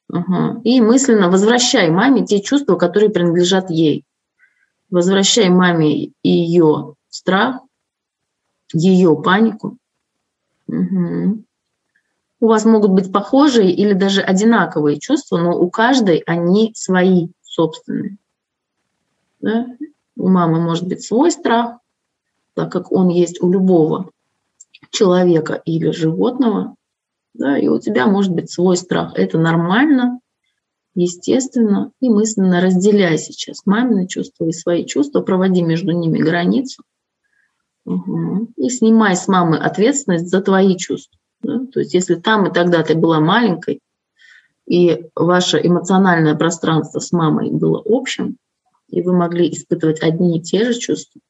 Угу. И мысленно возвращай маме те чувства, которые принадлежат ей возвращай маме ее страх, ее панику. Угу. У вас могут быть похожие или даже одинаковые чувства, но у каждой они свои собственные. Да? У мамы может быть свой страх, так как он есть у любого человека или животного, да, и у тебя может быть свой страх. Это нормально, естественно, и мысленно разделяй сейчас мамины чувства и свои чувства, проводи между ними границу. Угу. И снимай с мамы ответственность за твои чувства. Да? То есть если там и тогда ты была маленькой, и ваше эмоциональное пространство с мамой было общим, и вы могли испытывать одни и те же чувства,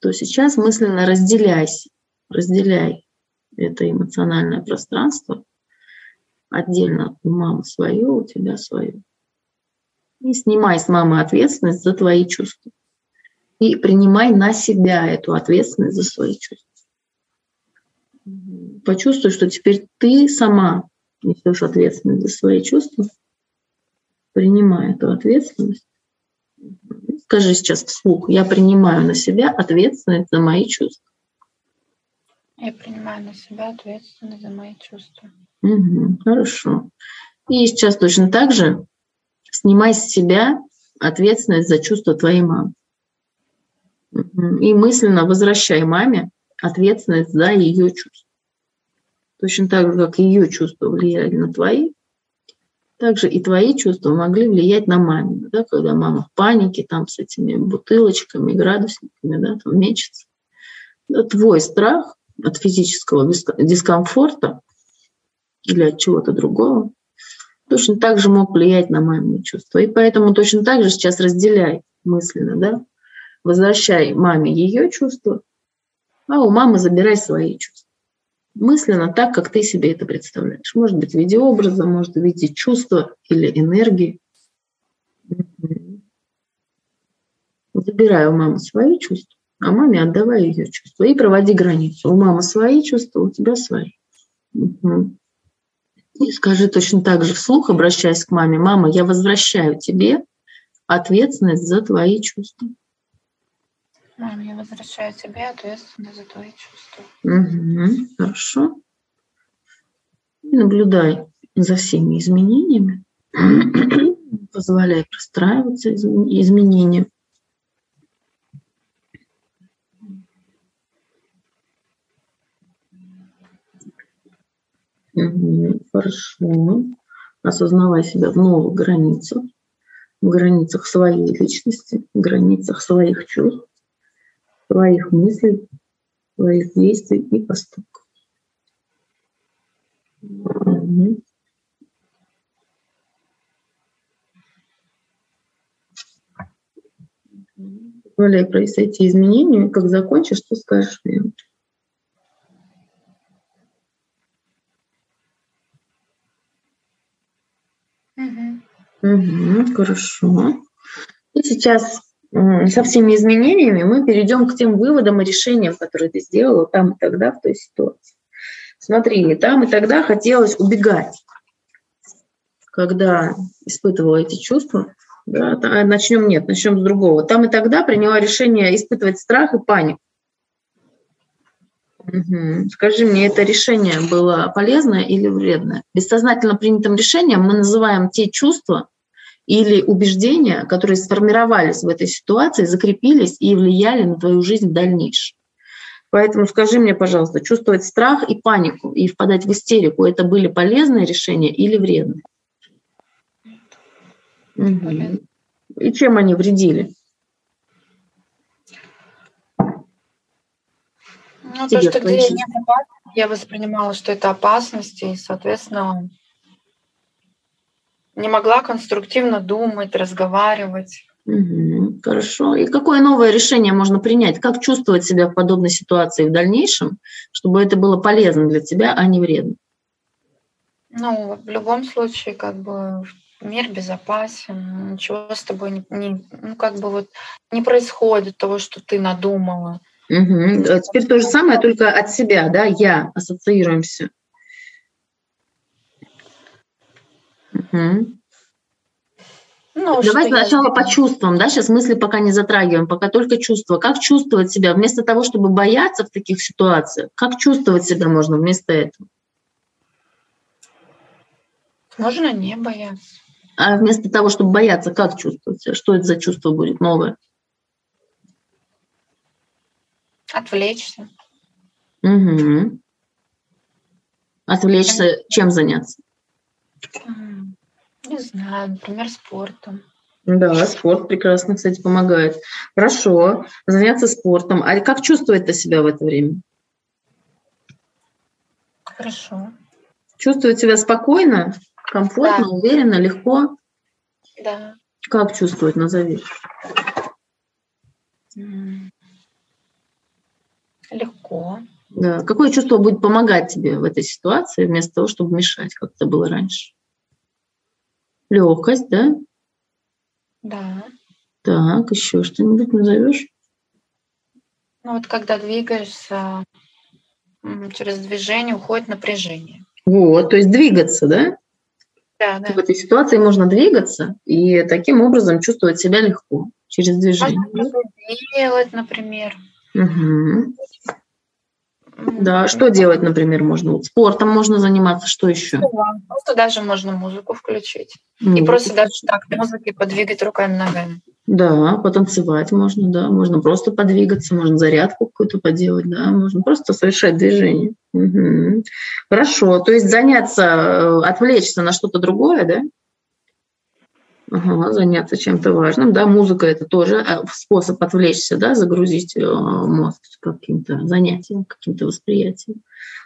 то сейчас мысленно разделяйся, разделяй это эмоциональное пространство отдельно у мамы свое, у тебя свое. И снимай с мамы ответственность за твои чувства. И принимай на себя эту ответственность за свои чувства. Почувствуй, что теперь ты сама несешь ответственность за свои чувства. Принимай эту ответственность. Скажи сейчас вслух, я принимаю на себя ответственность за мои чувства. Я принимаю на себя ответственность за мои чувства. Угу, хорошо. И сейчас точно так же снимай с себя ответственность за чувства твоей мамы. И мысленно возвращай маме ответственность за ее чувства. Точно так же, как ее чувства влияли на твои, также и твои чувства могли влиять на маму, да, когда мама в панике, там с этими бутылочками, градусниками, да, там мечется. Да, твой страх от физического дискомфорта или от чего-то другого, точно так же мог влиять на мамины чувства. И поэтому точно так же сейчас разделяй мысленно, да, возвращай маме ее чувства, а у мамы забирай свои чувства. Мысленно так, как ты себе это представляешь. Может быть, в виде образа, может, в виде чувства или энергии. Забирай у мамы свои чувства, а маме отдавай ее чувства. И проводи границу. У мамы свои чувства, у тебя свои. И скажи точно так же вслух, обращаясь к маме, мама, я возвращаю тебе ответственность за твои чувства. Мам, я возвращаю тебе ответственность за твои чувства. Угу, хорошо. И наблюдай за всеми изменениями. Позволяй простраиваться изменениям. Угу, хорошо. Осознавай себя в новых границах, в границах своей личности, в границах своих чувств, своих мыслей, своих действий и поступков. Угу. Позволяй произойти изменению, как закончишь, что скажешь мне. Угу, хорошо. И сейчас со всеми изменениями мы перейдем к тем выводам и решениям, которые ты сделала там и тогда в той ситуации. Смотри, там и тогда хотелось убегать, когда испытывала эти чувства. Да, начнем, нет, начнем с другого. Там и тогда приняла решение испытывать страх и панику. Угу. Скажи мне, это решение было полезное или вредное? Бессознательно принятым решением мы называем те чувства или убеждения, которые сформировались в этой ситуации, закрепились и влияли на твою жизнь в дальнейшем. Поэтому скажи мне, пожалуйста, чувствовать страх и панику и впадать в истерику, это были полезные решения или вредные? Угу. И чем они вредили? Ну, то, что где нет опасности, я воспринимала, что это опасность, и, соответственно, не могла конструктивно думать, разговаривать. Угу, хорошо. И какое новое решение можно принять? Как чувствовать себя в подобной ситуации в дальнейшем, чтобы это было полезно для тебя, а не вредно? Ну, в любом случае, как бы мир безопасен, ничего с тобой не, не ну, как бы вот не происходит того, что ты надумала. Угу. Теперь то же самое, только от себя, да, я, ассоциируемся. Угу. Ну, Давай сначала по чувствам, да, сейчас мысли пока не затрагиваем, пока только чувства. Как чувствовать себя вместо того, чтобы бояться в таких ситуациях? Как чувствовать себя можно вместо этого? Можно не бояться. А вместо того, чтобы бояться, как чувствовать себя? Что это за чувство будет новое? Отвлечься. Угу. Отвлечься, чем заняться? Не знаю, например, спортом. Да, спорт прекрасно, кстати, помогает. Хорошо, заняться спортом. А как чувствует ты себя в это время? Хорошо. Чувствует себя спокойно, комфортно, да. уверенно, легко? Да. Как чувствует, назови. Легко. Да. Какое чувство будет помогать тебе в этой ситуации, вместо того, чтобы мешать, как это было раньше? Легкость, да? Да. Так, еще что-нибудь назовешь? Ну вот когда двигаешься, через движение уходит напряжение. Вот, то есть двигаться, да? Да, да. В этой ситуации можно двигаться и таким образом чувствовать себя легко через движение. Можно делать, например. Угу. Да, что делать, например, можно? Вот спортом можно заниматься, что еще? Просто даже можно музыку включить. Музыку. И просто даже так музыки подвигать руками, ногами. Да, потанцевать можно, да, можно просто подвигаться, можно зарядку какую-то поделать, да, можно просто совершать движение. Угу. Хорошо, то есть заняться, э, отвлечься на что-то другое, да? Заняться чем-то важным. Да, музыка это тоже э, способ отвлечься, да, загрузить э, мозг каким-то занятием, каким-то восприятием.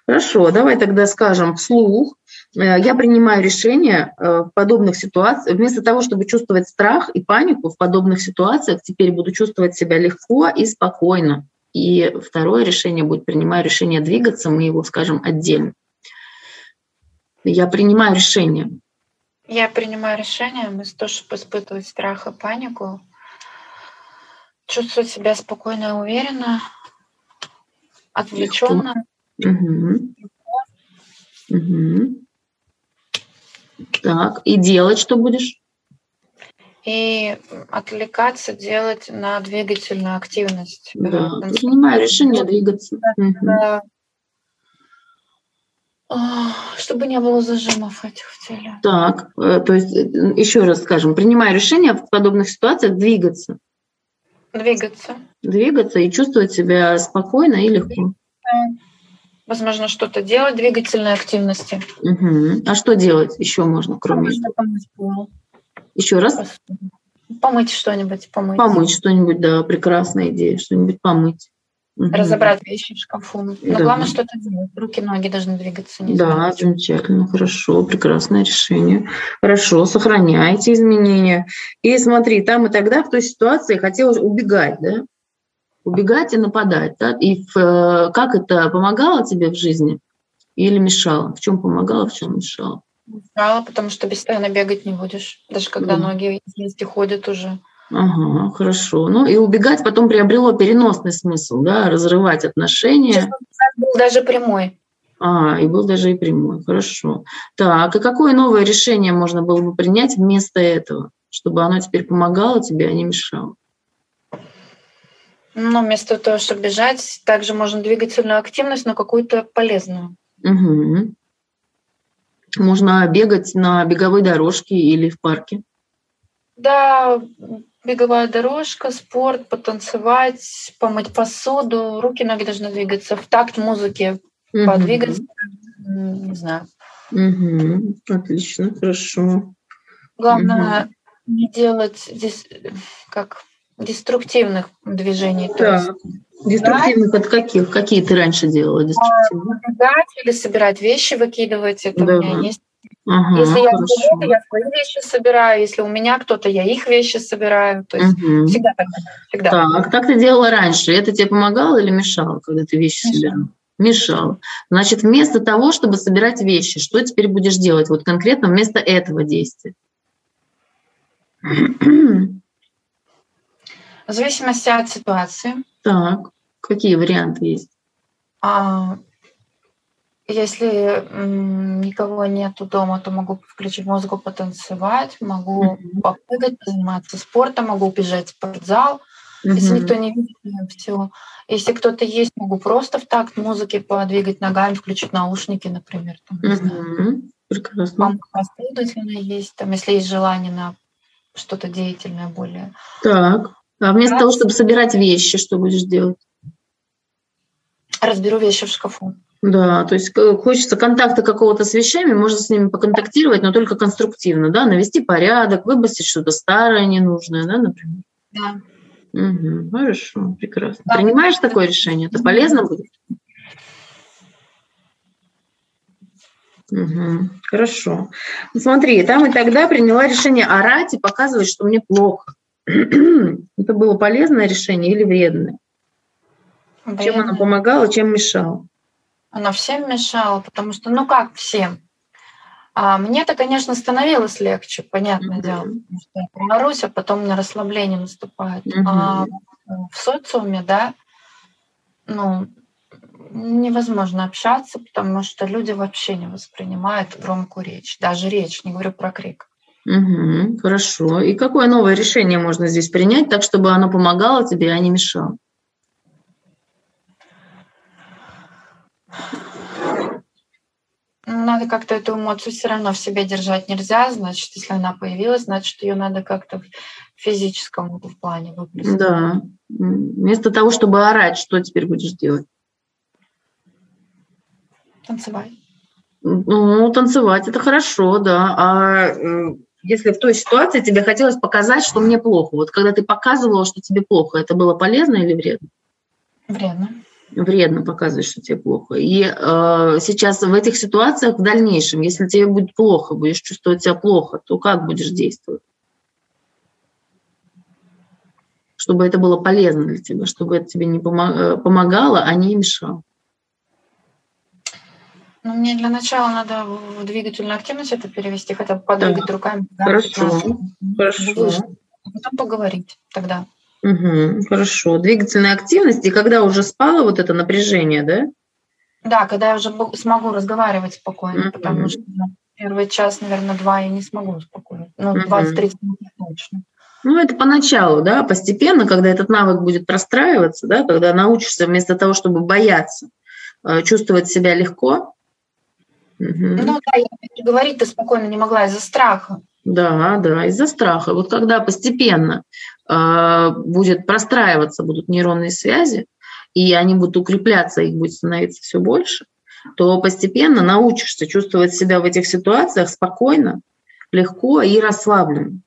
Хорошо, давай тогда скажем вслух Э, я принимаю решение в подобных ситуациях, вместо того, чтобы чувствовать страх и панику в подобных ситуациях, теперь буду чувствовать себя легко и спокойно. И второе решение будет принимаю решение двигаться, мы его скажем отдельно. Я принимаю решение. Я принимаю решение, вместо того, чтобы испытывать страх и панику, чувствовать себя спокойно и уверенно, отвлеченно. Угу. Угу. Так, и делать что будешь? И отвлекаться, делать на двигательную активность. Да, принимаю решение двигаться. Да. Угу. Чтобы не было зажимов этих в теле. Так, э, то есть э, еще раз скажем, принимаю решение в подобных ситуациях двигаться. Двигаться. Двигаться и чувствовать себя спокойно и легко. Да возможно, что-то делать, двигательные активности. Угу. А что делать еще можно, кроме? Помыть пол. Еще раз? Помыть что-нибудь, помыть. Помыть что-нибудь, да, прекрасная идея, что-нибудь помыть. Угу. Разобрать вещи в шкафу. Но да. главное что-то делать. Руки, ноги должны двигаться. Не да, знаю. замечательно, хорошо, прекрасное решение. Хорошо, сохраняйте изменения. И смотри, там и тогда в той ситуации хотелось убегать, да? убегать и нападать. Да? И в, э, как это помогало тебе в жизни или мешало? В чем помогало, в чем мешало? Мешало, потому что постоянно бегать не будешь, даже когда да. ноги вместе ходят уже. Ага, хорошо. Ну и убегать потом приобрело переносный смысл, да, разрывать отношения. Был даже прямой. А, и был даже и прямой, хорошо. Так, и какое новое решение можно было бы принять вместо этого, чтобы оно теперь помогало тебе, а не мешало? Ну, вместо того, чтобы бежать, также можно двигательную активность, но какую-то полезную. Угу. Можно бегать на беговой дорожке или в парке. Да, беговая дорожка, спорт, потанцевать, помыть посуду, руки, ноги должны двигаться в такт музыки, угу. подвигаться, не знаю. Угу. Отлично, хорошо. Главное угу. не делать здесь как деструктивных движений. Да. То есть, деструктивных от каких? Какие ты раньше делала деструктивные? Убегать или собирать вещи, выкидывать. Это да. у меня есть. Ага, если я кого я свои вещи собираю. Если у меня кто-то, я их вещи собираю. То есть угу. всегда так. Всегда. Так, как ты делала раньше? Это тебе помогало или мешало, когда ты вещи Мешало. собирала? Мешало. Значит, вместо того, чтобы собирать вещи, что теперь будешь делать? Вот конкретно вместо этого действия. В зависимости от ситуации. Так, какие варианты есть? А, если никого нету дома, то могу включить музыку, потанцевать, могу mm-hmm. попрыгать, позаниматься спортом, могу убежать в спортзал. Mm-hmm. Если никто не видит, все. Если кто-то есть, могу просто в такт музыки подвигать ногами, включить наушники, например. Там, mm-hmm. Прекрасно. Последовательно есть, там, если есть желание на что-то деятельное более. Так. А вместо Раз. того, чтобы собирать вещи, что будешь делать? Разберу вещи в шкафу. Да, то есть э, хочется контакта какого-то с вещами, можно с ними поконтактировать, но только конструктивно, да, навести порядок, выбросить что-то старое, ненужное, да, например? Да. Угу, хорошо, прекрасно. Да. Принимаешь такое решение? Это полезно будет? Угу, хорошо. Смотри, там и тогда приняла решение орать и показывать, что мне плохо. это было полезное решение или вредное? Вредное. Чем оно помогало, чем мешало? Оно всем мешало, потому что, ну как всем? А мне-то, конечно, становилось легче, понятное mm-hmm. дело, потому что я прорусь, а потом на расслабление наступает. Mm-hmm. А в социуме, да, ну, невозможно общаться, потому что люди вообще не воспринимают громкую речь, даже речь, не говорю про крик. Угу, хорошо. И какое новое решение можно здесь принять, так чтобы оно помогало тебе, а не мешало? Надо как-то эту эмоцию все равно в себе держать нельзя. Значит, если она появилась, значит, ее надо как-то в физическом в плане выплеснуть. Да. Вместо того, чтобы орать, что теперь будешь делать? Танцевать. Ну, танцевать это хорошо, да. А если в той ситуации тебе хотелось показать, что мне плохо. Вот когда ты показывала, что тебе плохо, это было полезно или вредно? Вредно. Вредно показывать, что тебе плохо. И э, сейчас в этих ситуациях в дальнейшем, если тебе будет плохо, будешь чувствовать себя плохо, то как будешь действовать? Чтобы это было полезно для тебя, чтобы это тебе не э, помогало, а не мешало. Ну, мне для начала надо в двигательную активность это перевести, хотя бы подвигать да. руками. Да, Хорошо. Хорошо. А потом поговорить тогда. Угу, хорошо. Двигательная активность, и когда уже спало вот это напряжение, да? Да, когда я уже смогу разговаривать спокойно, угу. потому что первый час, наверное, два я не смогу спокойно. Ну, угу. 20-30 минут точно. Ну, это поначалу, да, постепенно, когда этот навык будет простраиваться, да, когда научишься вместо того, чтобы бояться, э, чувствовать себя легко, Угу. Ну да, я говорить-то спокойно не могла из-за страха. Да, да, из-за страха. Вот когда постепенно э, будет простраиваться, будут нейронные связи, и они будут укрепляться, их будет становиться все больше, то постепенно научишься чувствовать себя в этих ситуациях спокойно, легко и расслабленно.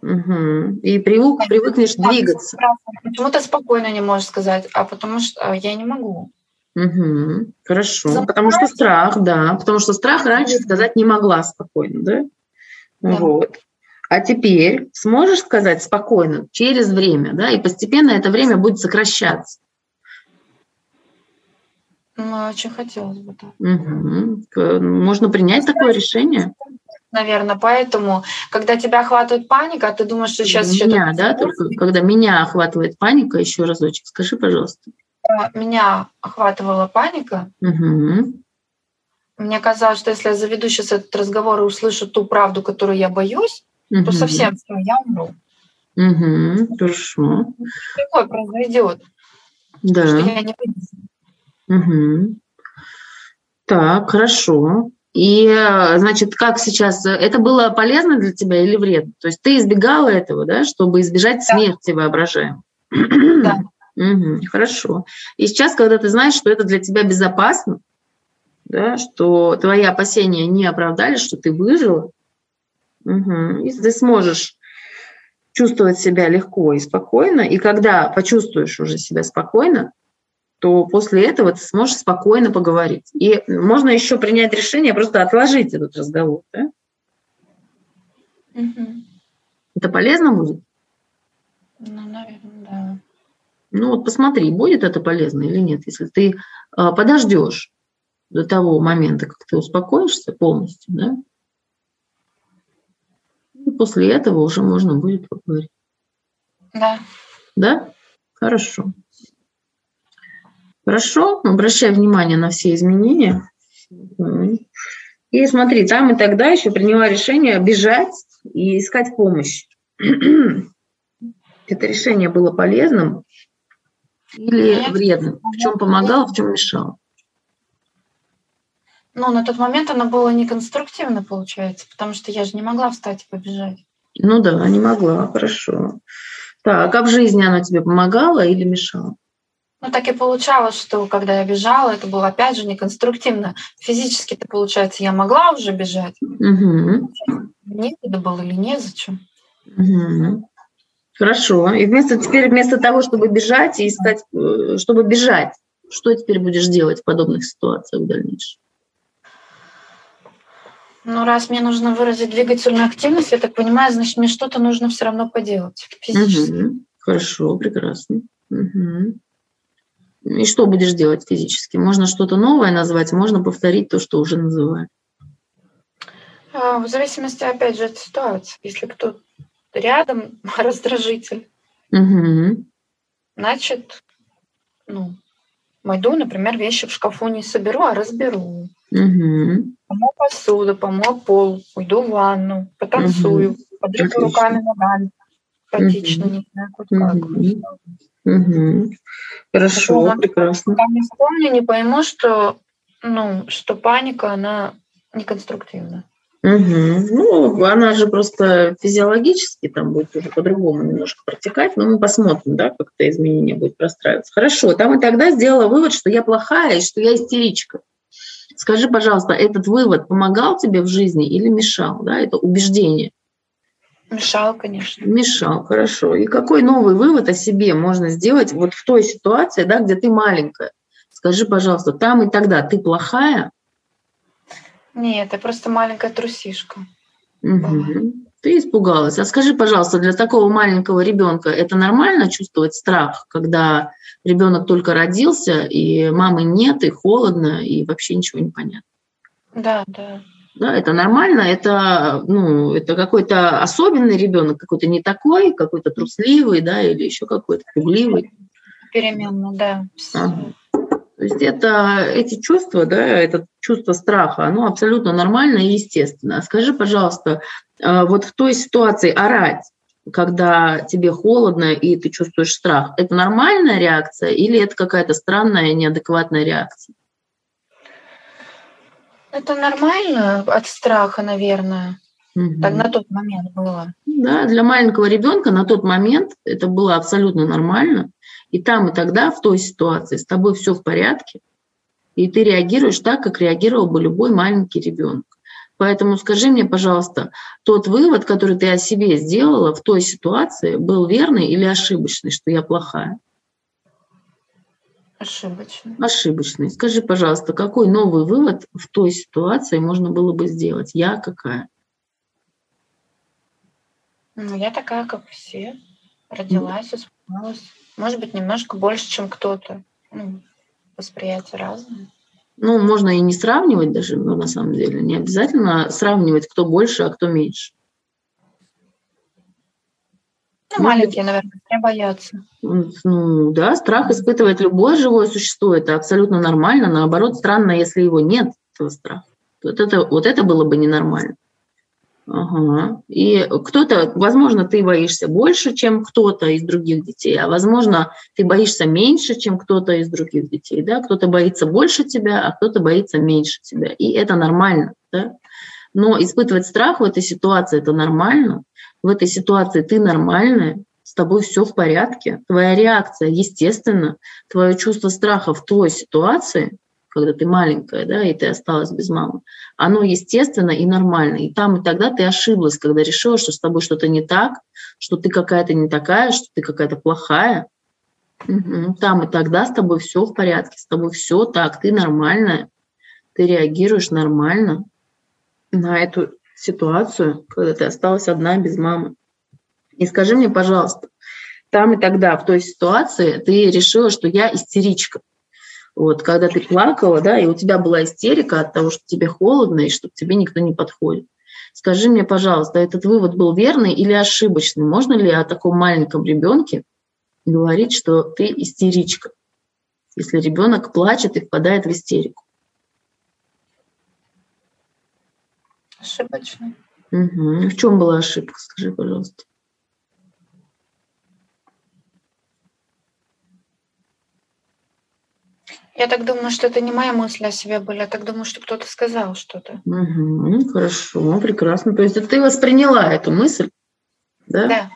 Угу. И привык, привыкнешь двигаться. Почему ты спокойно не можешь сказать, а потому что я не могу. Угу, хорошо. Запоминать. Потому что страх, да. Потому что страх раньше сказать не могла спокойно, да? Да? Вот. А теперь сможешь сказать спокойно через время, да, и постепенно это время будет сокращаться. Ну, очень хотелось бы так. Угу. Можно принять такое решение? Наверное, поэтому, когда тебя охватывает паника, ты думаешь, что сейчас меня, еще... да, только когда меня охватывает паника, еще разочек, скажи, пожалуйста меня охватывала паника. Угу. Мне казалось, что если я заведу сейчас этот разговор и услышу ту правду, которую я боюсь, угу. то совсем все, я умру. Угу. Хорошо. Такое произойдет. Да. Что я не угу. Так, хорошо. И, значит, как сейчас, это было полезно для тебя или вредно? То есть ты избегала этого, да, чтобы избежать да. смерти воображаемой? Да. Угу, хорошо. И сейчас, когда ты знаешь, что это для тебя безопасно, да, что твои опасения не оправдались, что ты выжила, угу, и ты сможешь чувствовать себя легко и спокойно, и когда почувствуешь уже себя спокойно, то после этого ты сможешь спокойно поговорить. И можно еще принять решение просто отложить этот разговор. Да? Угу. Это полезно будет? Ну, наверное, да. Ну вот посмотри, будет это полезно или нет, если ты а, подождешь до того момента, как ты успокоишься полностью, да, и после этого уже можно будет поговорить. Да. Да? Хорошо. Хорошо, обращай внимание на все изменения. И смотри, там и тогда еще приняла решение бежать и искать помощь. Это решение было полезным, или вредным? В чем помогал, в чем мешал? Ну, на тот момент она была неконструктивна, получается, потому что я же не могла встать и побежать. Ну да, не могла, хорошо. Так, а в жизни она тебе помогала или мешала? Ну, так и получалось, что когда я бежала, это было опять же неконструктивно. Физически-то, получается, я могла уже бежать. Угу. Некогда было или незачем. Угу. Хорошо. И вместо теперь вместо того, чтобы бежать и искать, э, чтобы бежать, что теперь будешь делать в подобных ситуациях в дальнейшем? Ну, раз мне нужно выразить двигательную активность, я так понимаю, значит, мне что-то нужно все равно поделать физически. Угу. Хорошо, прекрасно. Угу. И что будешь делать физически? Можно что-то новое назвать, можно повторить то, что уже называют. А, в зависимости, опять же, от ситуации. Если кто рядом раздражитель, угу. значит, ну, пойду, например, вещи в шкафу не соберу, а разберу. Угу. Помою посуду, помою пол, уйду в ванну, потанцую, угу. подрыгаю руками, ногами, хаотично, угу. не знаю, хоть как. Угу. Хорошо, Потом, прекрасно. Я не вспомню, не пойму, что, ну, что паника, она неконструктивна. Угу. Ну, она же просто физиологически там будет уже по-другому немножко протекать, но мы посмотрим, да, как это изменение будет простраиваться. Хорошо, там и тогда сделала вывод, что я плохая и что я истеричка. Скажи, пожалуйста, этот вывод помогал тебе в жизни или мешал, да, это убеждение? Мешал, конечно. Мешал, хорошо. И какой новый вывод о себе можно сделать вот в той ситуации, да, где ты маленькая? Скажи, пожалуйста, там и тогда ты плохая? Нет, я просто маленькая трусишка. Угу. Ты испугалась. А скажи, пожалуйста, для такого маленького ребенка это нормально чувствовать страх, когда ребенок только родился, и мамы нет, и холодно, и вообще ничего не понятно? Да, да. Да, это нормально, это, ну, это какой-то особенный ребенок, какой-то не такой, какой-то трусливый, да, или еще какой-то пугливый. Переменно, да. Ага. То есть это, эти чувства, да, это чувство страха, оно абсолютно нормально и естественно. Скажи, пожалуйста, а, вот в той ситуации орать, когда тебе холодно и ты чувствуешь страх, это нормальная реакция или это какая-то странная, неадекватная реакция? Это нормально от страха, наверное. Угу. Так на тот момент было. Да, для маленького ребенка на тот момент это было абсолютно нормально. И там и тогда, в той ситуации, с тобой все в порядке, и ты реагируешь так, как реагировал бы любой маленький ребенок. Поэтому скажи мне, пожалуйста, тот вывод, который ты о себе сделала в той ситуации, был верный или ошибочный, что я плохая? Ошибочный. Ошибочный. Скажи, пожалуйста, какой новый вывод в той ситуации можно было бы сделать? Я какая? Ну, я такая, как все. Родилась, испугалась. Может быть, немножко больше, чем кто-то. Ну, восприятие разное. Ну, можно и не сравнивать даже, но на самом деле. Не обязательно сравнивать, кто больше, а кто меньше. Ну, маленькие, наверное, все боятся. Ну, да, страх испытывает любое живое существо. Это абсолютно нормально. Наоборот, странно, если его нет, этого страха. Вот это, вот это было бы ненормально. Ага. И кто-то, возможно, ты боишься больше, чем кто-то из других детей, а возможно, ты боишься меньше, чем кто-то из других детей. Да? Кто-то боится больше тебя, а кто-то боится меньше тебя. И это нормально. Да? Но испытывать страх в этой ситуации это нормально. В этой ситуации ты нормальная, с тобой все в порядке. Твоя реакция, естественно, твое чувство страха в той ситуации когда ты маленькая, да, и ты осталась без мамы, оно естественно и нормально. И там и тогда ты ошиблась, когда решила, что с тобой что-то не так, что ты какая-то не такая, что ты какая-то плохая. Там и тогда с тобой все в порядке, с тобой все так, ты нормальная, ты реагируешь нормально на эту ситуацию, когда ты осталась одна без мамы. И скажи мне, пожалуйста, там и тогда, в той ситуации, ты решила, что я истеричка. Вот, когда ты плакала, да, и у тебя была истерика от того, что тебе холодно и что к тебе никто не подходит. Скажи мне, пожалуйста, этот вывод был верный или ошибочный? Можно ли о таком маленьком ребенке говорить, что ты истеричка, если ребенок плачет и впадает в истерику? Ошибочно. Угу. В чем была ошибка, скажи, пожалуйста. Я так думаю, что это не моя мысль о себе были, я так думаю, что кто-то сказал что-то. Угу, хорошо, прекрасно. То есть ты восприняла эту мысль, да? Да.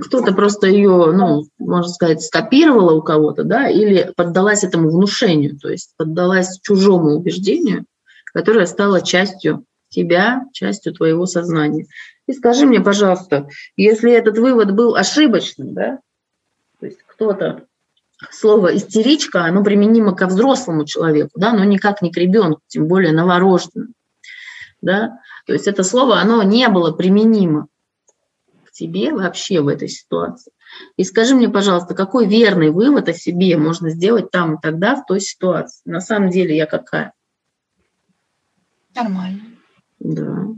Кто-то просто ее, ну, можно сказать, скопировала у кого-то, да, или поддалась этому внушению, то есть поддалась чужому убеждению, которое стало частью тебя, частью твоего сознания. И скажи мне, пожалуйста, если этот вывод был ошибочным, да, то есть кто-то слово истеричка, оно применимо ко взрослому человеку, да, но никак не к ребенку, тем более новорожденному. Да? То есть это слово, оно не было применимо к тебе вообще в этой ситуации. И скажи мне, пожалуйста, какой верный вывод о себе можно сделать там и тогда в той ситуации? На самом деле я какая? Нормально. Да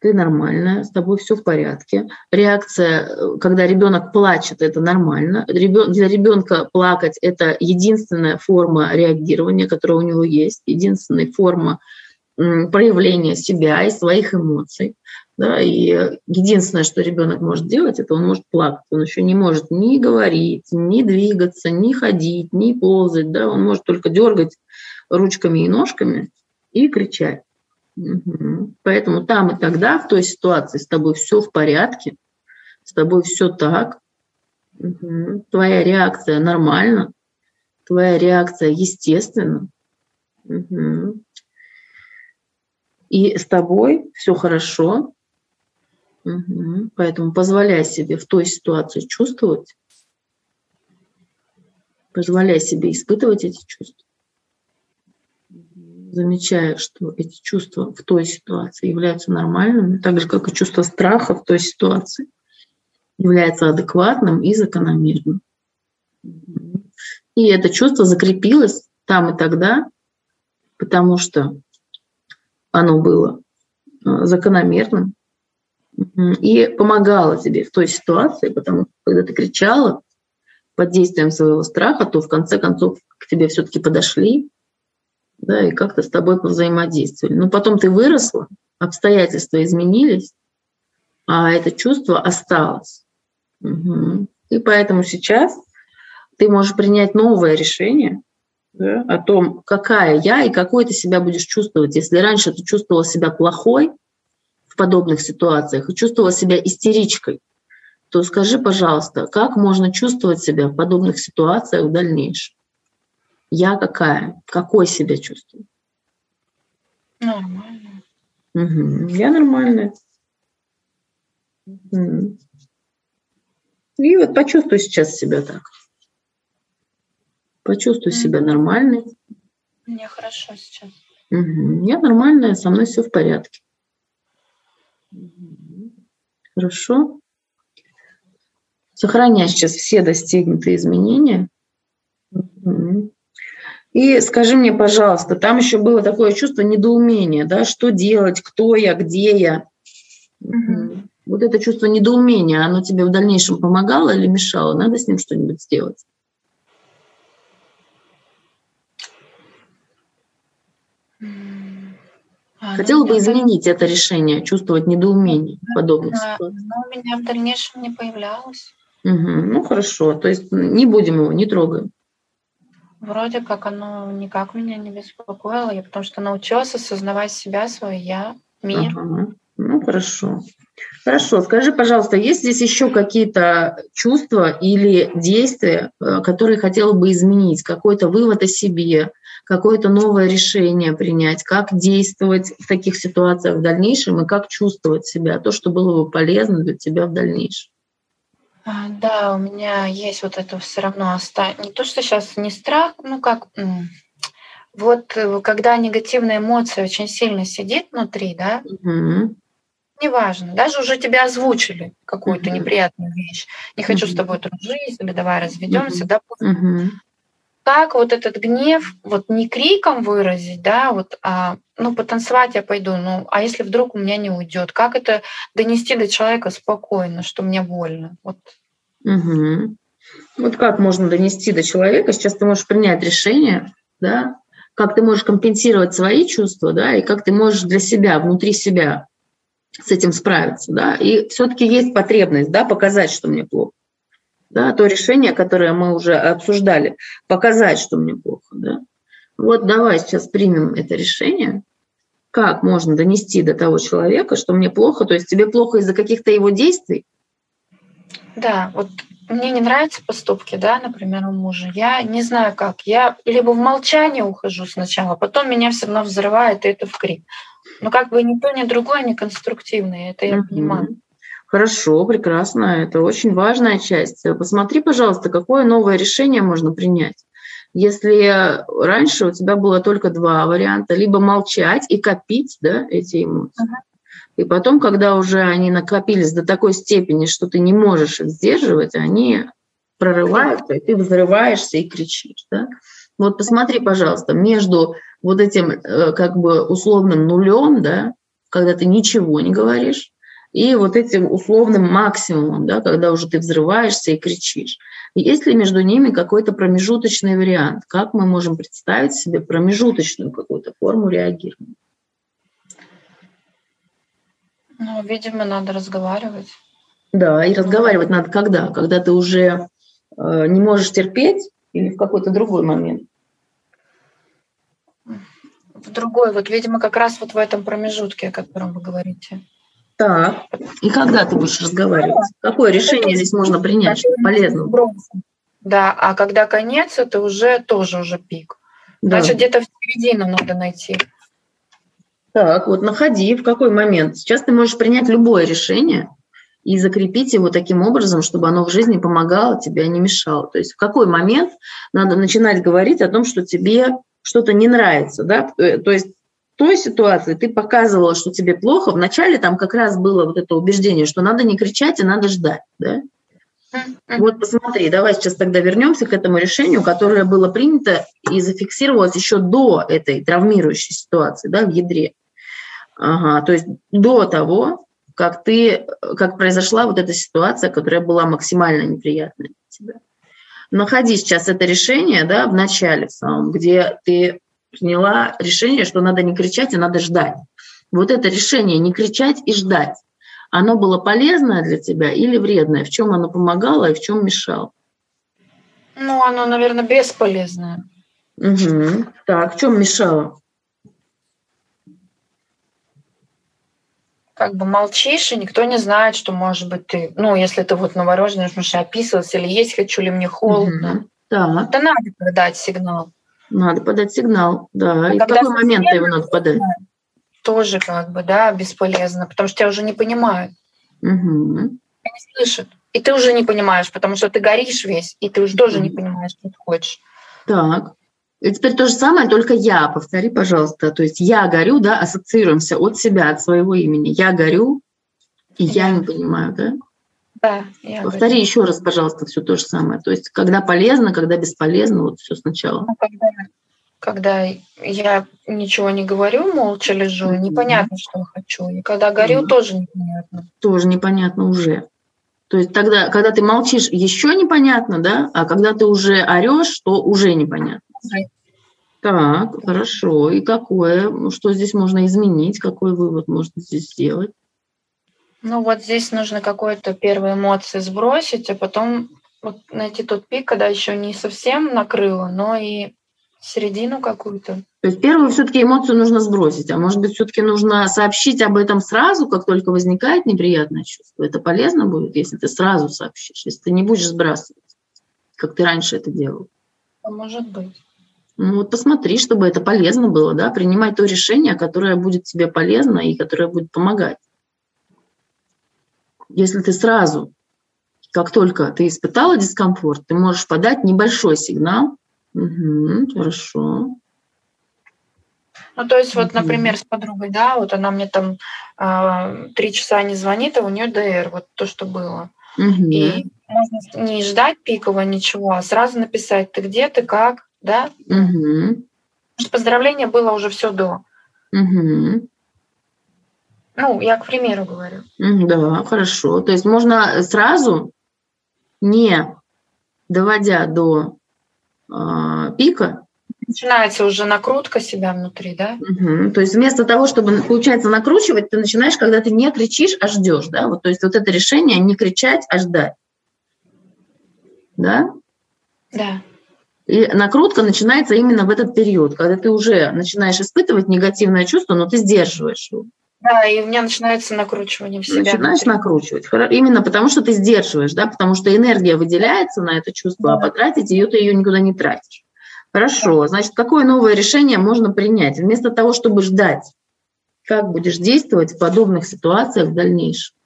ты нормальная, с тобой все в порядке. Реакция, э, когда ребенок плачет, это нормально. Для ребенка плакать – это единственная форма реагирования, которая у него есть, единственная форма проявления себя и своих эмоций. Да, и единственное, что ребенок может делать, это он может плакать. Он еще не может ни говорить, ни двигаться, ни ходить, ни ползать. Да, он может только дергать ручками и ножками и кричать. Угу. Поэтому там и тогда, в той ситуации, с тобой все в порядке, с тобой все так, угу. твоя реакция нормальна, твоя реакция естественна. Угу. И с тобой все хорошо. Угу. Поэтому позволяй себе в той ситуации чувствовать, позволяй себе испытывать эти чувства. Замечая, что эти чувства в той ситуации являются нормальными, так же, как и чувство страха в той ситуации является адекватным и закономерным. И это чувство закрепилось там и тогда, потому что оно было э, закономерным и помогало тебе в той ситуации, потому что когда ты кричала под действием своего страха, то в конце концов к тебе все-таки подошли, да, и как-то с тобой повзаимодействовали. Но потом ты выросла, обстоятельства изменились, а это чувство осталось. Угу. И поэтому сейчас ты можешь принять новое решение да, о том, какая я и какой ты себя будешь чувствовать. Если раньше ты чувствовала себя плохой в подобных ситуациях и чувствовала себя истеричкой, то скажи, пожалуйста, как можно чувствовать себя в подобных ситуациях в дальнейшем? Я какая? Какой себя чувствую? Нормально. Угу. Я нормальная. Угу. И вот почувствуй сейчас себя так. Почувствуй себя нормальной. Мне хорошо сейчас. Угу. Я нормальная, со мной все в порядке. Хорошо. Сохраняй сейчас все достигнутые изменения. Угу. И скажи мне, пожалуйста, там еще было такое чувство недоумения, да, что делать, кто я, где я. Угу. Вот это чувство недоумения, оно тебе в дальнейшем помогало или мешало? Надо с ним что-нибудь сделать? А, Хотела бы изменить это решение, чувствовать недоумение в подобных да, ситуациях. Но у меня в дальнейшем не появлялось. Угу, ну хорошо, то есть не будем его, не трогаем. Вроде как оно никак меня не беспокоило, я потому что научилась осознавать себя, свое я, мир. Ага. Ну хорошо. Хорошо, скажи, пожалуйста, есть здесь еще какие-то чувства или действия, э, которые хотела бы изменить, какой-то вывод о себе, какое-то новое решение принять, как действовать в таких ситуациях в дальнейшем и как чувствовать себя, то, что было бы полезно для тебя в дальнейшем? А, да, у меня есть вот это все равно оста... не то, что сейчас не страх, ну как вот э, когда негативная эмоция очень сильно сидит внутри, да, угу. неважно, даже уже тебя озвучили какую-то угу. неприятную вещь, не хочу угу. с тобой дружить, или давай разведемся, угу. да, угу. Как вот этот гнев вот не криком выразить, да, вот, а, ну потанцевать я пойду, ну, а если вдруг у меня не уйдет, как это донести до человека спокойно, что мне больно, вот. Угу. Вот как можно донести до человека? Сейчас ты можешь принять решение, да, как ты можешь компенсировать свои чувства, да, и как ты можешь для себя, внутри себя с этим справиться, да, и все-таки есть потребность, да, показать, что мне плохо, да, то решение, которое мы уже обсуждали, показать, что мне плохо, да. Вот давай сейчас примем это решение, как можно донести до того человека, что мне плохо, то есть тебе плохо из-за каких-то его действий? Да, вот мне не нравятся поступки, да, например, у мужа, я не знаю как, я либо в молчание ухожу сначала, потом меня все равно взрывает, и это в крик. Но как бы ни то, ни другое не конструктивное, это я mm-hmm. понимаю. Хорошо, прекрасно, это очень важная часть. Посмотри, пожалуйста, какое новое решение можно принять. Если раньше у тебя было только два варианта, либо молчать и копить да, эти эмоции, uh-huh. И потом, когда уже они накопились до такой степени, что ты не можешь их сдерживать, они прорываются, и ты взрываешься и кричишь. Да? Вот посмотри, пожалуйста, между вот этим э, как бы условным нулем, да, когда ты ничего не говоришь, и вот этим условным максимумом, да, когда уже ты взрываешься и кричишь. Есть ли между ними какой-то промежуточный вариант? Как мы можем представить себе промежуточную какую-то форму реагирования? Ну, видимо, надо разговаривать. Да, и разговаривать надо когда? Когда ты уже э, не можешь терпеть или в какой-то другой момент? В другой, вот, видимо, как раз вот в этом промежутке, о котором вы говорите. Так, и когда ты будешь разговаривать? Какое решение здесь можно принять, полезно? Да, а когда конец, это уже тоже уже пик. Да. Значит, где-то в середину надо найти. Так, вот находи, в какой момент. Сейчас ты можешь принять любое решение и закрепить его таким образом, чтобы оно в жизни помогало тебе, а не мешало. То есть в какой момент надо начинать говорить о том, что тебе что-то не нравится, да, э, то есть той ситуации ты показывала, что тебе плохо, вначале там как раз было вот это убеждение, что надо не кричать и надо ждать, да? Вот посмотри, давай сейчас тогда вернемся к этому решению, которое было принято и зафиксировалось еще до этой травмирующей ситуации, да, в ядре. Ага, то есть до того, как ты, как произошла вот эта ситуация, которая была максимально неприятной для тебя. Находи сейчас это решение, да, в начале в самом, где ты приняла решение, что надо не кричать, а надо ждать. Вот это решение не кричать и ждать оно было полезное для тебя или вредное? В чем оно помогало и в чем мешало? Ну, оно, наверное, бесполезное. Угу. Так, в чем мешало? Как бы молчишь, и никто не знает, что, может быть, ты, ну, если ты вот новорожденный, что описывался, или есть хочу ли мне холодно. Угу. Да. Это надо подать сигнал. Надо подать сигнал, да. А и в какой момент его надо подать? тоже как бы, да, бесполезно, потому что тебя уже не понимают. Угу. не слышат. И ты уже не понимаешь, потому что ты горишь весь, и ты уже тоже не понимаешь, что ты хочешь. Так. И теперь то же самое, только я. Повтори, пожалуйста. То есть я горю, да, ассоциируемся от себя, от своего имени. Я горю, и я не понимаю, да? Да, я Повтори горю. еще раз, пожалуйста, все то же самое. То есть когда полезно, когда бесполезно, вот все сначала. Ну, когда когда я ничего не говорю, молча лежу, непонятно, что я хочу. И когда горю, mm тоже непонятно. Тоже непонятно уже. То есть тогда, когда ты молчишь, еще непонятно, да? А когда ты уже орешь, то уже непонятно. Уже. Так, хорошо. И какое? Что здесь можно изменить? Какой вывод можно здесь сделать? Ну вот здесь нужно какую-то первую эмоцию сбросить, а потом вот найти тот пик, когда еще не совсем накрыло, но и середину какую-то. То есть первую все-таки эмоцию нужно сбросить, а может быть все-таки нужно сообщить об этом сразу, как только возникает неприятное чувство. Это полезно будет, если ты сразу сообщишь, если ты не будешь сбрасывать, как ты раньше это делал. А может быть. Ну вот посмотри, чтобы это полезно было, да, принимай то решение, которое будет тебе полезно и которое будет помогать. Если ты сразу, как только ты испытала дискомфорт, ты можешь подать небольшой сигнал, Угу, хорошо. Ну, то есть, вот, например, с подругой, да, вот она мне там э, три часа не звонит, а у нее ДР, вот то, что было. Угу. И можно не ждать пикового ничего, а сразу написать, ты где, ты как, да? Угу. Потому что поздравление было уже все до. Угу. Ну, я к примеру говорю. Да, хорошо. То есть можно сразу, не доводя до э, пика. Начинается уже накрутка себя внутри, да? Угу. То есть вместо того, чтобы, получается, накручивать, ты начинаешь, когда ты не кричишь, а ждешь, да? Вот, то есть вот это решение не кричать, а ждать. Да? Да. И накрутка начинается именно в этот период, когда ты уже начинаешь испытывать негативное чувство, но ты сдерживаешь его. Да, и у меня начинается накручивание в себя. Начинаешь накручивать. Именно потому, что ты сдерживаешь, да, потому что энергия выделяется на это чувство, а а потратить ее ты ее никуда не тратишь. Хорошо, значит, какое новое решение можно принять? Вместо того, чтобы ждать, как будешь действовать в подобных ситуациях в дальнейшем?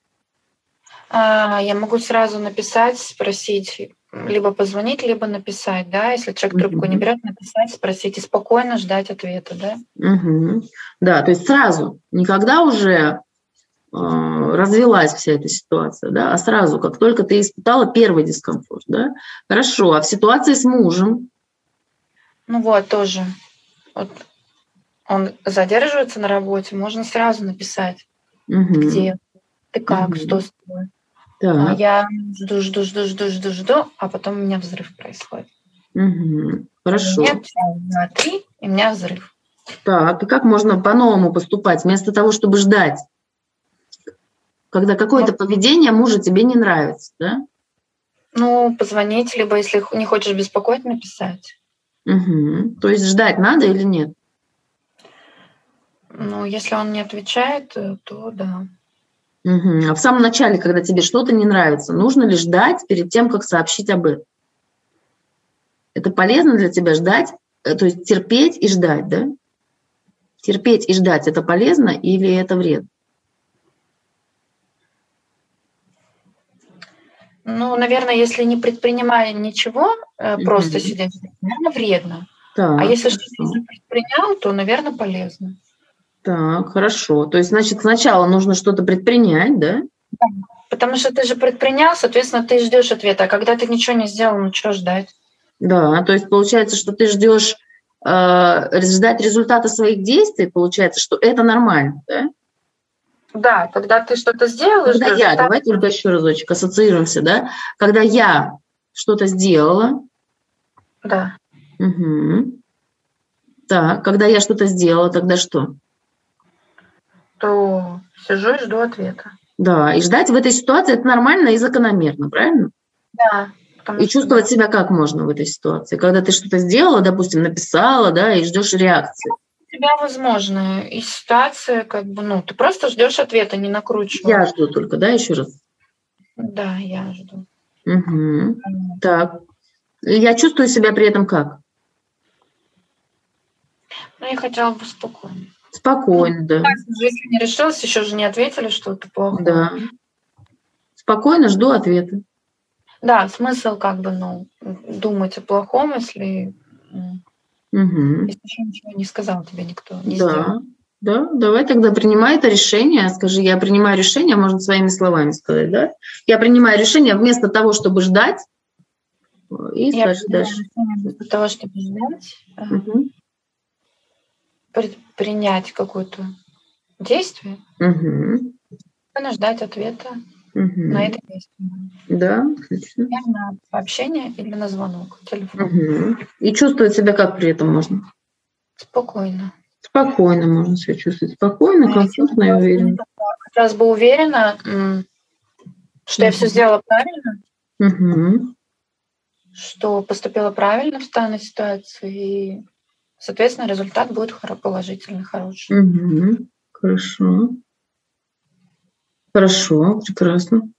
А, я могу сразу написать, спросить, либо позвонить, либо написать, да, если человек трубку не берет, написать, спросить и спокойно ждать ответа, да. Угу. Да, то есть сразу, никогда уже э, развелась вся эта ситуация, да, а сразу, как только ты испытала первый дискомфорт, да. Хорошо, а в ситуации с мужем? Ну вот, тоже. Вот он задерживается на работе, можно сразу написать, угу. где ты как, угу. что с тобой. А я жду, жду, жду, жду, жду, жду, а потом у меня взрыв происходит. Угу. Хорошо. Нет, два, три, и у меня взрыв. Так, и как можно по-новому поступать, вместо того, чтобы ждать? Когда какое-то ну, поведение мужа тебе не нравится, да? Ну, позвонить, либо если не хочешь беспокоить, написать. Угу. То есть ждать надо или нет? Ну, если он не отвечает, то да. Угу. А в самом начале, когда тебе что-то не нравится, нужно ли ждать перед тем, как сообщить об этом? Это полезно для тебя ждать, э, то есть терпеть и ждать, да? Терпеть и ждать это полезно или это вредно? Ну, наверное, если не предпринимая ничего, mm-hmm. просто сидеть, наверное, вредно. Так, а если что-то предпринял, то, наверное, полезно. Так, хорошо. То есть, значит, сначала нужно что-то предпринять, да? Да. Потому что ты же предпринял, соответственно, ты ждешь ответа. А когда ты ничего не сделал, ну что ждать? Да, то есть получается, что ты ждешь э, ждать результата своих действий, получается, что это нормально, да? Да, когда ты что-то сделал, когда я, результат... давай только еще разочек ассоциируемся, да? Когда я что-то сделала. Да. Угу. Так, когда я что-то сделала, тогда что? То сижу и жду ответа. Да, и ждать в этой ситуации это нормально и закономерно, правильно? Да. И чувствовать себя как можно в этой ситуации? Когда ты что-то сделала, допустим, написала, да, и ждешь реакции. У тебя возможно и ситуация, как бы, ну, ты просто ждешь ответа, не накручиваешь. Я жду только, да, еще раз? Да, я жду. Угу. Так. Я чувствую себя при этом как? Ну, я хотела бы спокойно. Спокойно, да. Если не решилась, еще же не ответили, что это плохо. Да. Спокойно жду ответа. Да, смысл как бы, ну, думать о плохом, если, угу. если еще ничего не сказал тебе никто, не да. сделал. Да, давай тогда принимай это решение. Скажи, я принимаю решение, можно своими словами сказать, да? Я принимаю решение вместо того, чтобы ждать. И я скажи дальше. Вместо того, чтобы ждать, угу. Принять какое-то действие, угу. ждать ответа угу. на это действие. Да, отлично. На сообщение или на звонок, телефон. Угу. И чувствовать себя как при этом можно? Спокойно. Спокойно можно себя чувствовать. Спокойно, комфортно и уверенно. Хотелось бы уверена, что угу. я все сделала правильно, угу. что поступила правильно в данной ситуации, и, соответственно, результат будет положительный, хороший. Угу. Хорошо. Хорошо, прекрасно.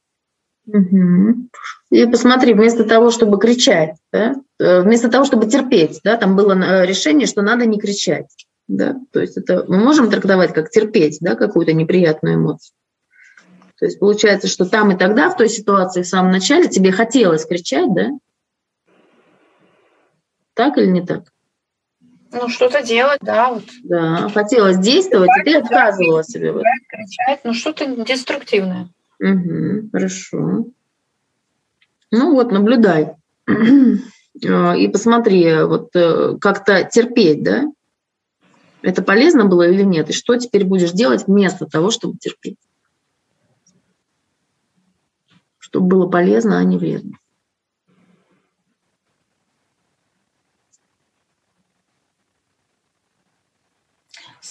Угу. И посмотри, вместо того, чтобы кричать, да, э, вместо того, чтобы терпеть, да, там было э, решение, что надо не кричать. Да? То есть это мы можем трактовать как терпеть да, какую-то неприятную эмоцию. То есть получается, что там и тогда, в той ситуации, в самом начале, тебе хотелось кричать, да? Так или не так? Ну, что-то делать, да. Вот. Да, хотелось действовать, и ты отказывала себе в этом. Кричать, ну, что-то деструктивное. Угу, хорошо. Ну вот, наблюдай. И посмотри, вот э, как-то терпеть, да? Это полезно было или нет? И что теперь будешь делать вместо того, чтобы терпеть? Чтобы было полезно, а не вредно.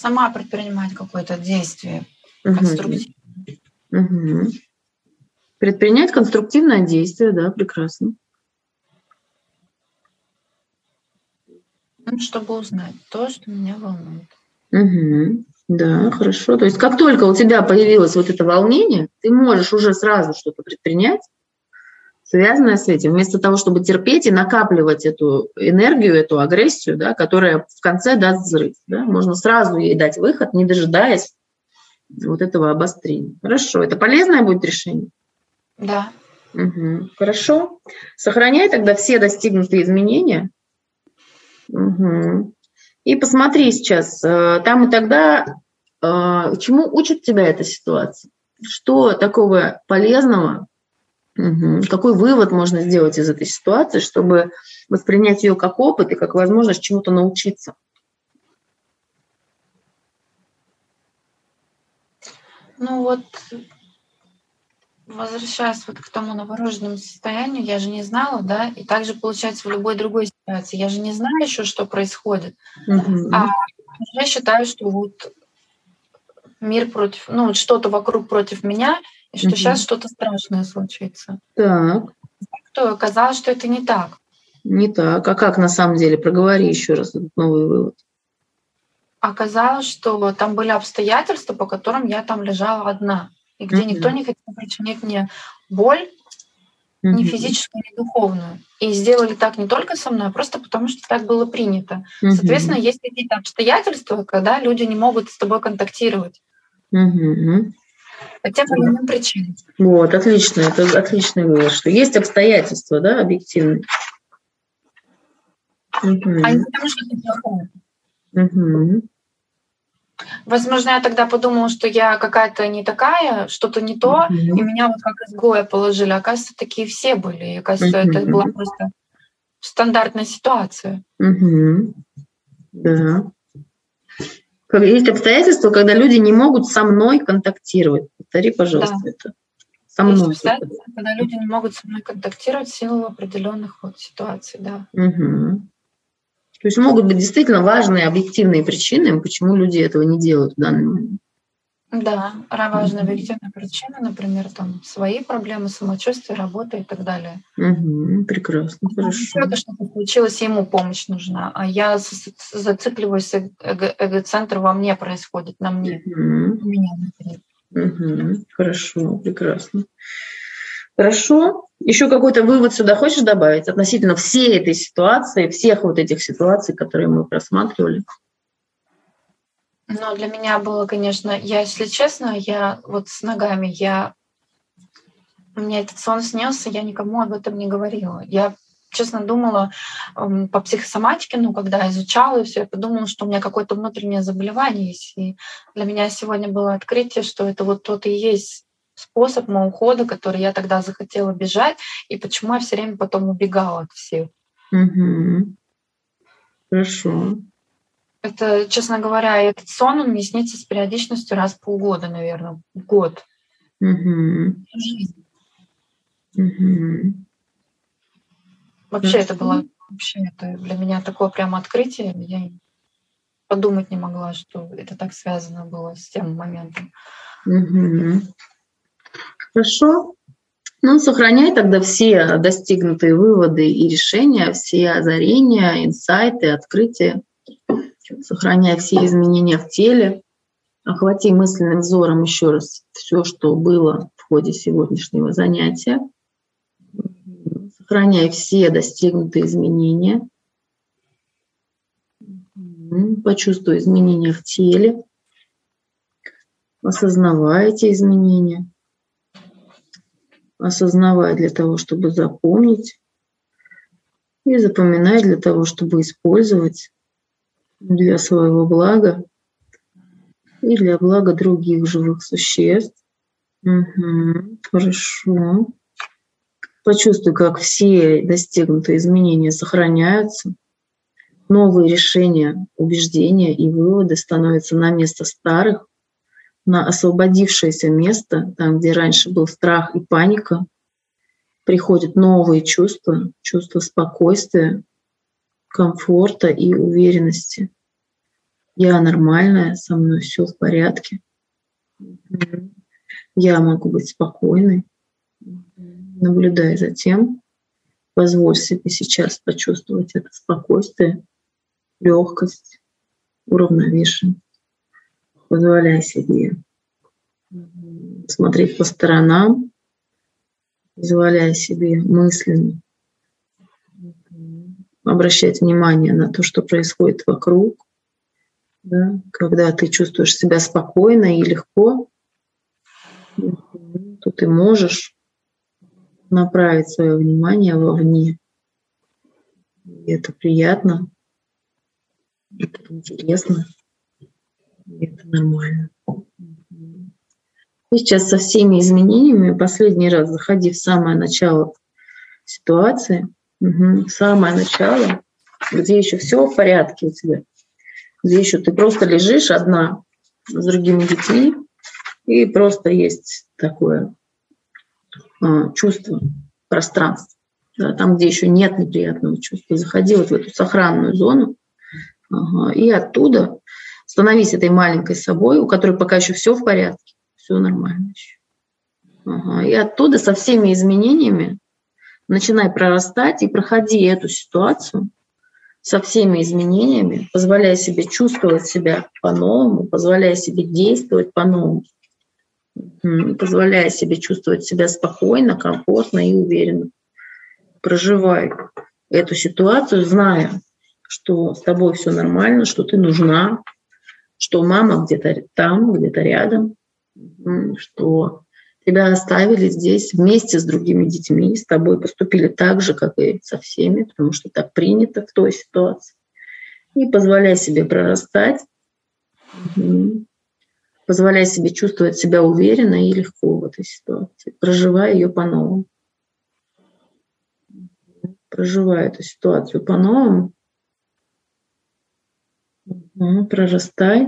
Сама предпринимать какое-то действие конструктивное. Угу. Предпринять конструктивное действие, да, прекрасно. Ну, чтобы узнать то, что меня волнует. Угу. Да, хорошо. То есть как только у тебя появилось вот это волнение, ты можешь уже сразу что-то предпринять, связанное с этим, вместо того, чтобы терпеть и накапливать эту энергию, эту агрессию, да, которая в конце даст взрыв. Да, можно сразу ей дать выход, не дожидаясь вот этого обострения. Хорошо, это полезное будет решение? Да. Угу. Хорошо. Сохраняй тогда все достигнутые изменения. Угу. И посмотри сейчас, э, там и тогда, э, чему учит тебя эта ситуация? Что такого полезного Угу. Какой вывод можно сделать из этой ситуации, чтобы воспринять ее как опыт и как возможность чему-то научиться? Ну вот, возвращаясь вот к тому новорожденному состоянию, я же не знала, да, и также получается в любой другой ситуации. Я же не знаю еще, что происходит. Угу. А я считаю, что вот мир против, ну, что-то вокруг против меня, и что угу. сейчас что-то страшное случится. Так. То оказалось, что это не так. Не так. А как на самом деле? Проговори еще раз этот новый вывод. Оказалось, что там были обстоятельства, по которым я там лежала одна, и где угу. никто не хотел причинить мне боль, ни физическую, ни духовную. И сделали так не только со мной, а просто потому, что так было принято. Угу. Соответственно, есть какие-то обстоятельства, когда люди не могут с тобой контактировать. Угу. По тем или иным причинам. Вот, отлично, это отличный вывод, что есть обстоятельства, да, объективные. Угу. А не потому, что это плохое. Угу. Возможно, я тогда подумала, что я какая-то не такая, что-то не то, mm-hmm. и меня вот как изгоя положили. Оказывается, такие все были. И, оказывается, mm-hmm. это была просто стандартная ситуация. Mm-hmm. Да. Есть обстоятельства, когда люди не могут со мной контактировать. Повтори, пожалуйста, да. это. Со мной. Есть когда люди не могут со мной контактировать в силу определенных вот ситуаций, да. Угу. То есть могут быть действительно важные объективные причины, почему люди этого не делают в данный момент. Да, важная объективная причина, например, там свои проблемы, самочувствие, работа и так далее. Угу, прекрасно, хорошо. Это что-то случилось, ему помощь нужна, а я зацикливаюсь, эго эгоцентр во мне происходит, на мне, угу. у меня, например. Угу, хорошо, прекрасно. Хорошо. Еще какой-то вывод сюда хочешь добавить относительно всей этой ситуации, всех вот этих ситуаций, которые мы просматривали? Ну, для меня было, конечно, я, если честно, я вот с ногами, я меня этот сон снился, я никому об этом не говорила. Я честно думала э, по психосоматике, ну, когда изучала и все, я подумала, что у меня какое-то внутреннее заболевание есть. И для меня сегодня было открытие, что это вот тот и есть способ моего ухода, который я тогда захотела бежать, и почему я все время потом убегала от всех. Угу. Хорошо. Это, честно говоря, этот сон, он мне снится с периодичностью раз в полгода, наверное, в год. Угу. Угу. Вообще это было вообще это для меня такое прямо открытие. Я подумать не могла, что это так связано было с тем моментом. Угу. Хорошо. Ну, сохраняй тогда все достигнутые выводы и решения, все озарения, инсайты, открытия. Сохраняй все изменения в теле. Охвати мысленным взором еще раз все, что было в ходе сегодняшнего занятия. Сохраняй все достигнутые изменения. Почувствуй изменения в теле. Осознавай эти изменения осознавай для того, чтобы запомнить, и запоминай для того, чтобы использовать для своего блага и для блага других живых существ. Угу, хорошо. Почувствуй, как все достигнутые изменения сохраняются. Новые решения, убеждения и выводы становятся на место старых, на освободившееся место, там, где раньше был страх и паника, приходят новые чувства, чувства спокойствия, комфорта и уверенности. Я нормальная, со мной все в порядке. Я могу быть спокойной. Наблюдай за тем, позволь себе сейчас почувствовать это спокойствие, легкость, уравновешенность позволяй себе смотреть по сторонам, позволяя себе мысленно обращать внимание на то, что происходит вокруг. Да? Когда ты чувствуешь себя спокойно и легко, то ты можешь направить свое внимание вовне. И это приятно, это интересно. Это нормально. И сейчас со всеми изменениями, последний раз заходи в самое начало ситуации, угу, самое начало, где еще все в порядке у тебя, где еще ты просто лежишь одна с другими детьми, и просто есть такое а, чувство пространства. Да, там, где еще нет неприятного чувства, заходи вот в эту сохранную зону, ага, и оттуда становись этой маленькой собой, у которой пока еще все в порядке, все нормально еще. Ага. И оттуда со всеми изменениями начинай прорастать и проходи эту ситуацию со всеми изменениями, позволяя себе чувствовать себя по-новому, позволяя себе действовать по-новому, позволяя себе чувствовать себя спокойно, комфортно и уверенно. Проживай эту ситуацию, зная, что с тобой все нормально, что ты нужна, что мама где-то там, где-то рядом, что Тебя оставили здесь вместе с другими детьми, с тобой поступили так же, как и со всеми, потому что так принято в той ситуации. И позволяй себе прорастать, позволяй себе чувствовать себя уверенно и легко в этой ситуации, проживая ее по-новому. Проживая эту ситуацию по-новому, прорастай.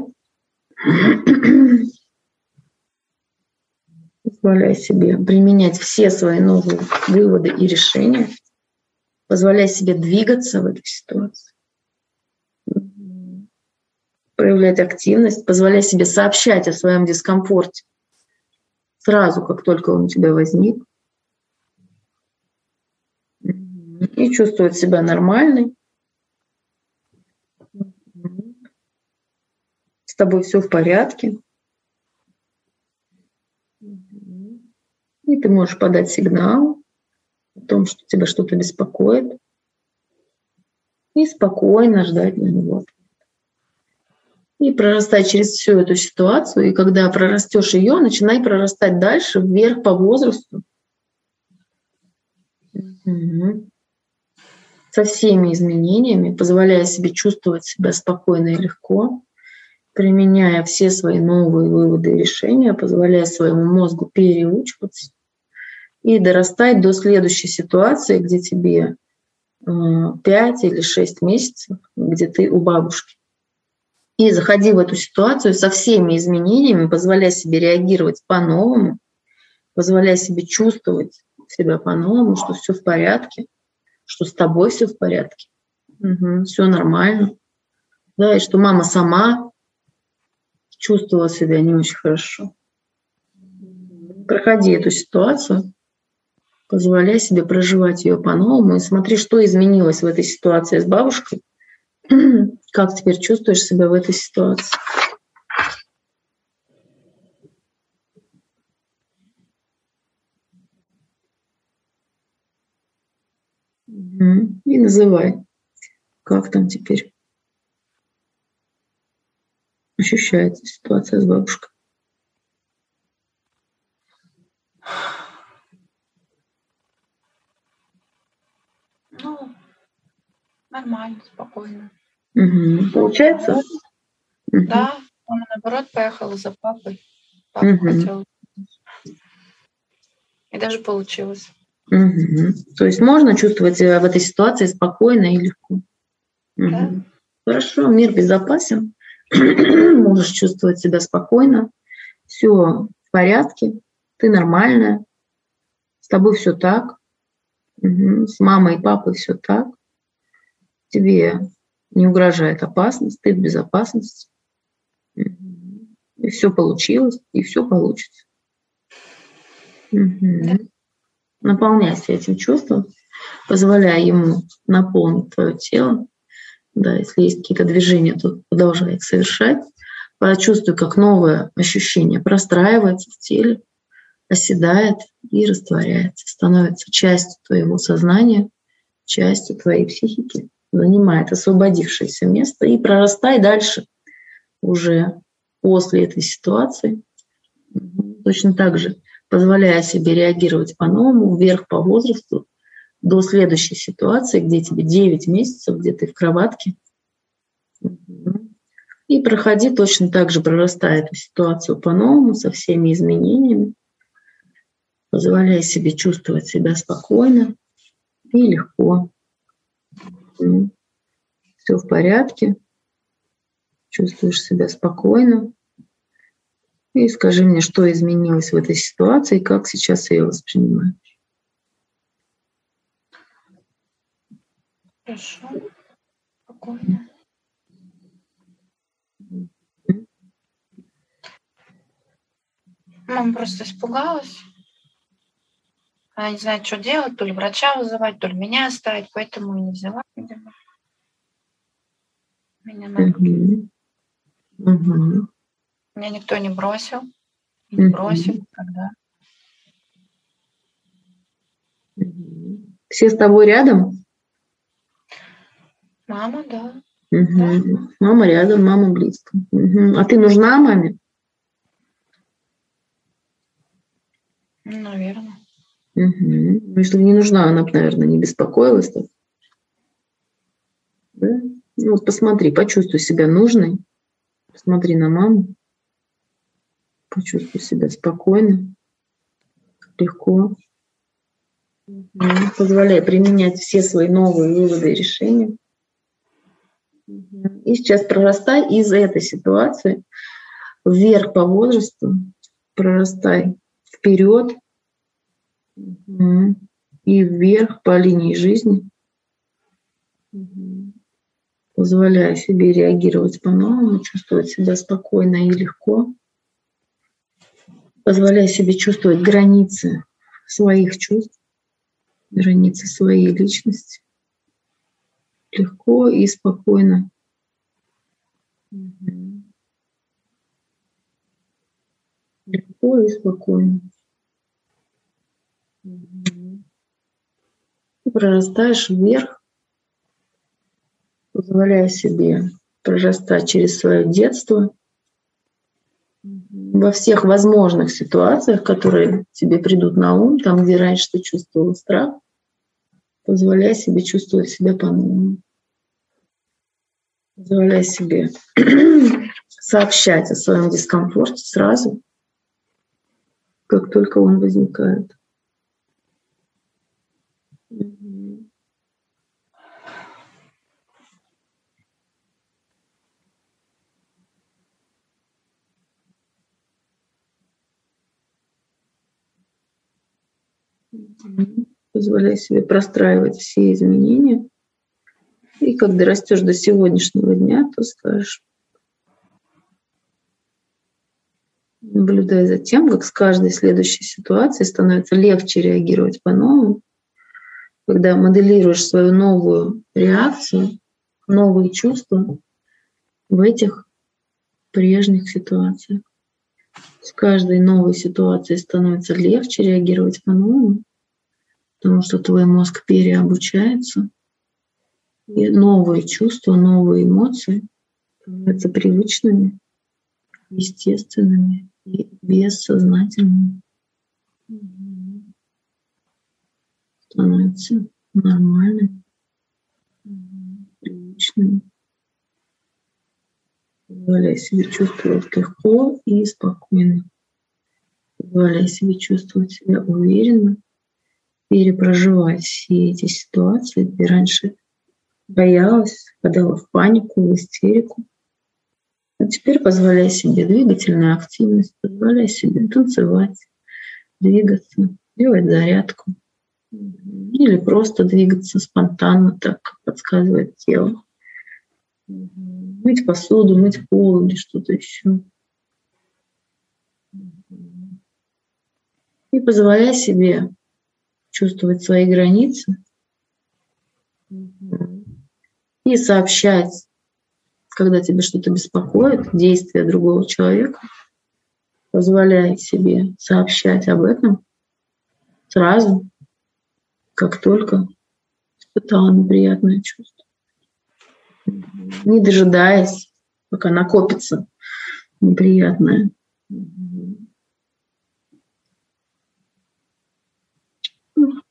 Позволяй себе применять все свои новые выводы и решения. Позволяй себе двигаться в этой ситуации. Проявлять активность, позволяй себе сообщать о своем дискомфорте сразу, как только он у тебя возник. И чувствовать себя нормальной. С тобой все в порядке. И ты можешь подать сигнал о том, что тебя что-то беспокоит, и спокойно ждать на него. И прорастать через всю эту ситуацию, и когда прорастешь ее, начинай прорастать дальше, вверх по возрасту. Угу. Со всеми изменениями, позволяя себе чувствовать себя спокойно и легко применяя все свои новые выводы и решения, позволяя своему мозгу переучиваться и дорастать до следующей ситуации, где тебе 5 э, или 6 месяцев, где ты у бабушки. И заходи в эту ситуацию со всеми изменениями, позволяя себе реагировать по-новому, позволяя себе чувствовать себя по-новому, что все в порядке, что с тобой все в порядке, угу, все нормально. Да, и что мама сама чувствовала себя не очень хорошо. Проходи эту ситуацию, позволяй себе проживать ее по-новому и смотри, что изменилось в этой ситуации с бабушкой, как теперь чувствуешь себя в этой ситуации. И называй, как там теперь ощущается ситуация с бабушкой? Ну, нормально, спокойно. Угу. Получается? Да, он наоборот поехал за папой. Папа угу. хотел. И даже получилось. Угу. То есть можно чувствовать себя в этой ситуации спокойно и легко. Угу. Да. Хорошо, мир безопасен. можешь чувствовать себя спокойно, все в порядке, ты нормальная, с тобой все так, угу. с мамой и папой все так, тебе не угрожает опасность, ты в безопасности, и все получилось, и все получится. Угу. Наполняйся этим чувством, позволяя ему наполнить твое тело, да, если есть какие-то движения, то продолжай их совершать. Почувствуй, как новое ощущение простраивается в теле, оседает и растворяется, становится частью твоего сознания, частью твоей психики, занимает освободившееся место и прорастай дальше уже после этой ситуации. Точно так же, позволяя себе реагировать по-новому, вверх по возрасту, до следующей ситуации, где тебе 9 месяцев, где ты в кроватке. И проходи точно так же, прорастая эту ситуацию по-новому, со всеми изменениями, позволяя себе чувствовать себя спокойно и легко. Все в порядке, чувствуешь себя спокойно. И скажи мне, что изменилось в этой ситуации, как сейчас ее воспринимаешь. Хорошо. Спокойно. Мама просто испугалась. Она не знает, что делать, то ли врача вызывать, то ли меня оставить, поэтому и не взяла, видимо. Меня на руки. Угу. Меня никто не бросил. Не угу. бросил когда. Все с тобой рядом? Мама, да. Угу. да. Мама рядом, мама близко. Угу. А ты нужна маме? Наверное. Угу. Ну, если не нужна, она бы, наверное, не беспокоилась. Так. Да? Ну, вот посмотри, почувствуй себя нужной. Посмотри на маму. Почувствуй себя спокойно, легко. Позволяй применять все свои новые выводы и решения. И сейчас прорастай из этой ситуации вверх по возрасту, прорастай вперед и вверх по линии жизни, позволяя себе реагировать по-новому, чувствовать себя спокойно и легко, позволяя себе чувствовать границы своих чувств, границы своей личности. Легко и спокойно. Легко и спокойно. Ты прорастаешь вверх, позволяя себе прорастать через свое детство во всех возможных ситуациях, которые тебе придут на ум, там, где раньше ты чувствовал страх, позволяй себе чувствовать себя по-новому. Позволяй себе сообщать о своем дискомфорте сразу, как только он возникает. Позволяй себе простраивать все изменения. И когда растешь до сегодняшнего дня, то скажешь, наблюдая за тем, как с каждой следующей ситуацией становится легче реагировать по-новому, когда моделируешь свою новую реакцию, новые чувства в этих прежних ситуациях. С каждой новой ситуацией становится легче реагировать по-новому, потому что твой мозг переобучается, и новые чувства, новые эмоции становятся привычными, естественными и бессознательными. Становятся нормальными, привычными. Позволяй себе чувствовать легко и спокойно. Позволяй себе чувствовать себя уверенно, перепроживать все эти ситуации, где раньше боялась, впадала в панику, в истерику. А теперь позволяй себе двигательную активность, позволяй себе танцевать, двигаться, делать зарядку. Или просто двигаться спонтанно, так, как подсказывает тело. Мыть посуду, мыть пол или что-то еще. И позволяй себе чувствовать свои границы. И сообщать, когда тебе что-то беспокоит, действия другого человека, позволяй себе сообщать об этом сразу, как только испытала неприятное чувство. Не дожидаясь, пока накопится неприятное.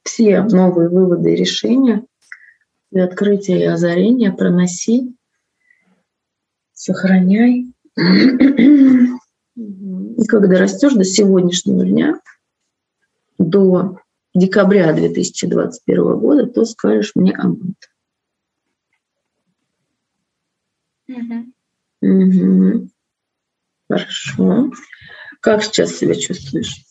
Все новые выводы и решения и открытие и озарение проноси, сохраняй. И когда растешь до сегодняшнего дня, до декабря 2021 года, то скажешь мне об этом. Угу. Угу. Хорошо. Как сейчас себя чувствуешь?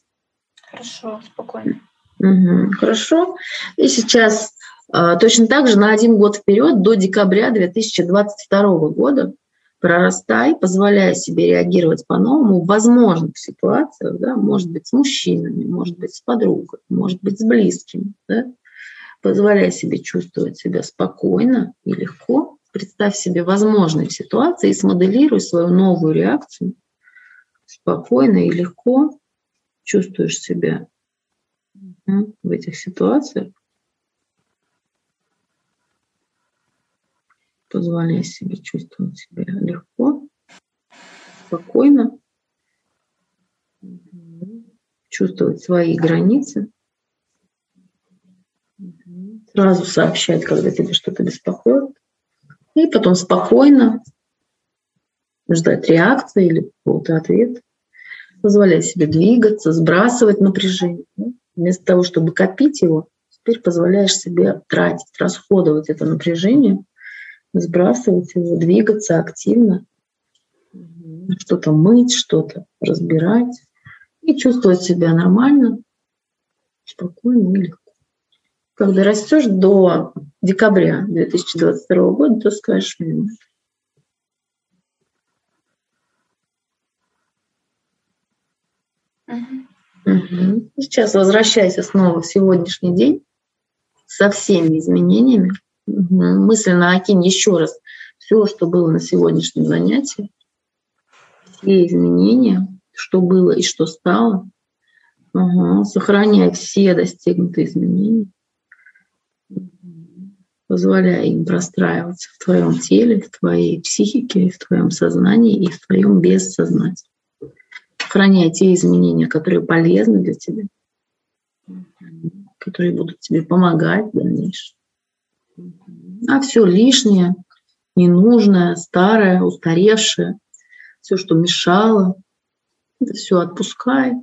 Хорошо, спокойно. Угу. Хорошо. И сейчас а, точно так же на один год вперед, до декабря 2022 года, прорастай, позволяя себе реагировать по-новому в возможных ситуациях, да, может быть, с мужчинами, может быть, с подругой, может быть, с близкими, да, позволяя себе чувствовать себя спокойно и легко, представь себе возможные ситуации и смоделируй свою новую реакцию спокойно и легко чувствуешь себя в этих ситуациях, позволяя себе чувствовать себя легко, спокойно. чувствовать свои границы, сразу сообщать, когда тебе что-то беспокоит, и потом спокойно ждать реакции или какого-то ответа, позволять себе двигаться, сбрасывать напряжение. Вместо того, чтобы копить его, теперь позволяешь себе тратить, расходовать это напряжение, сбрасывать его, двигаться активно, что-то мыть, что-то разбирать и чувствовать себя нормально, спокойно и легко. Когда растешь до декабря 2022 года, то скажешь мне. Угу. Сейчас возвращайся снова в сегодняшний день со всеми изменениями. Угу. Мысленно окинь еще раз все, что было на сегодняшнем занятии, все изменения, что было и что стало. Угу. Сохраняй все достигнутые изменения, позволяя им простраиваться в твоем теле, в твоей психике, в твоем сознании и в твоем бессознании. Сохраняй те изменения, которые полезны для тебя, которые будут тебе помогать в дальнейшем. А все лишнее, ненужное, старое, устаревшее, все, что мешало, это все отпускай,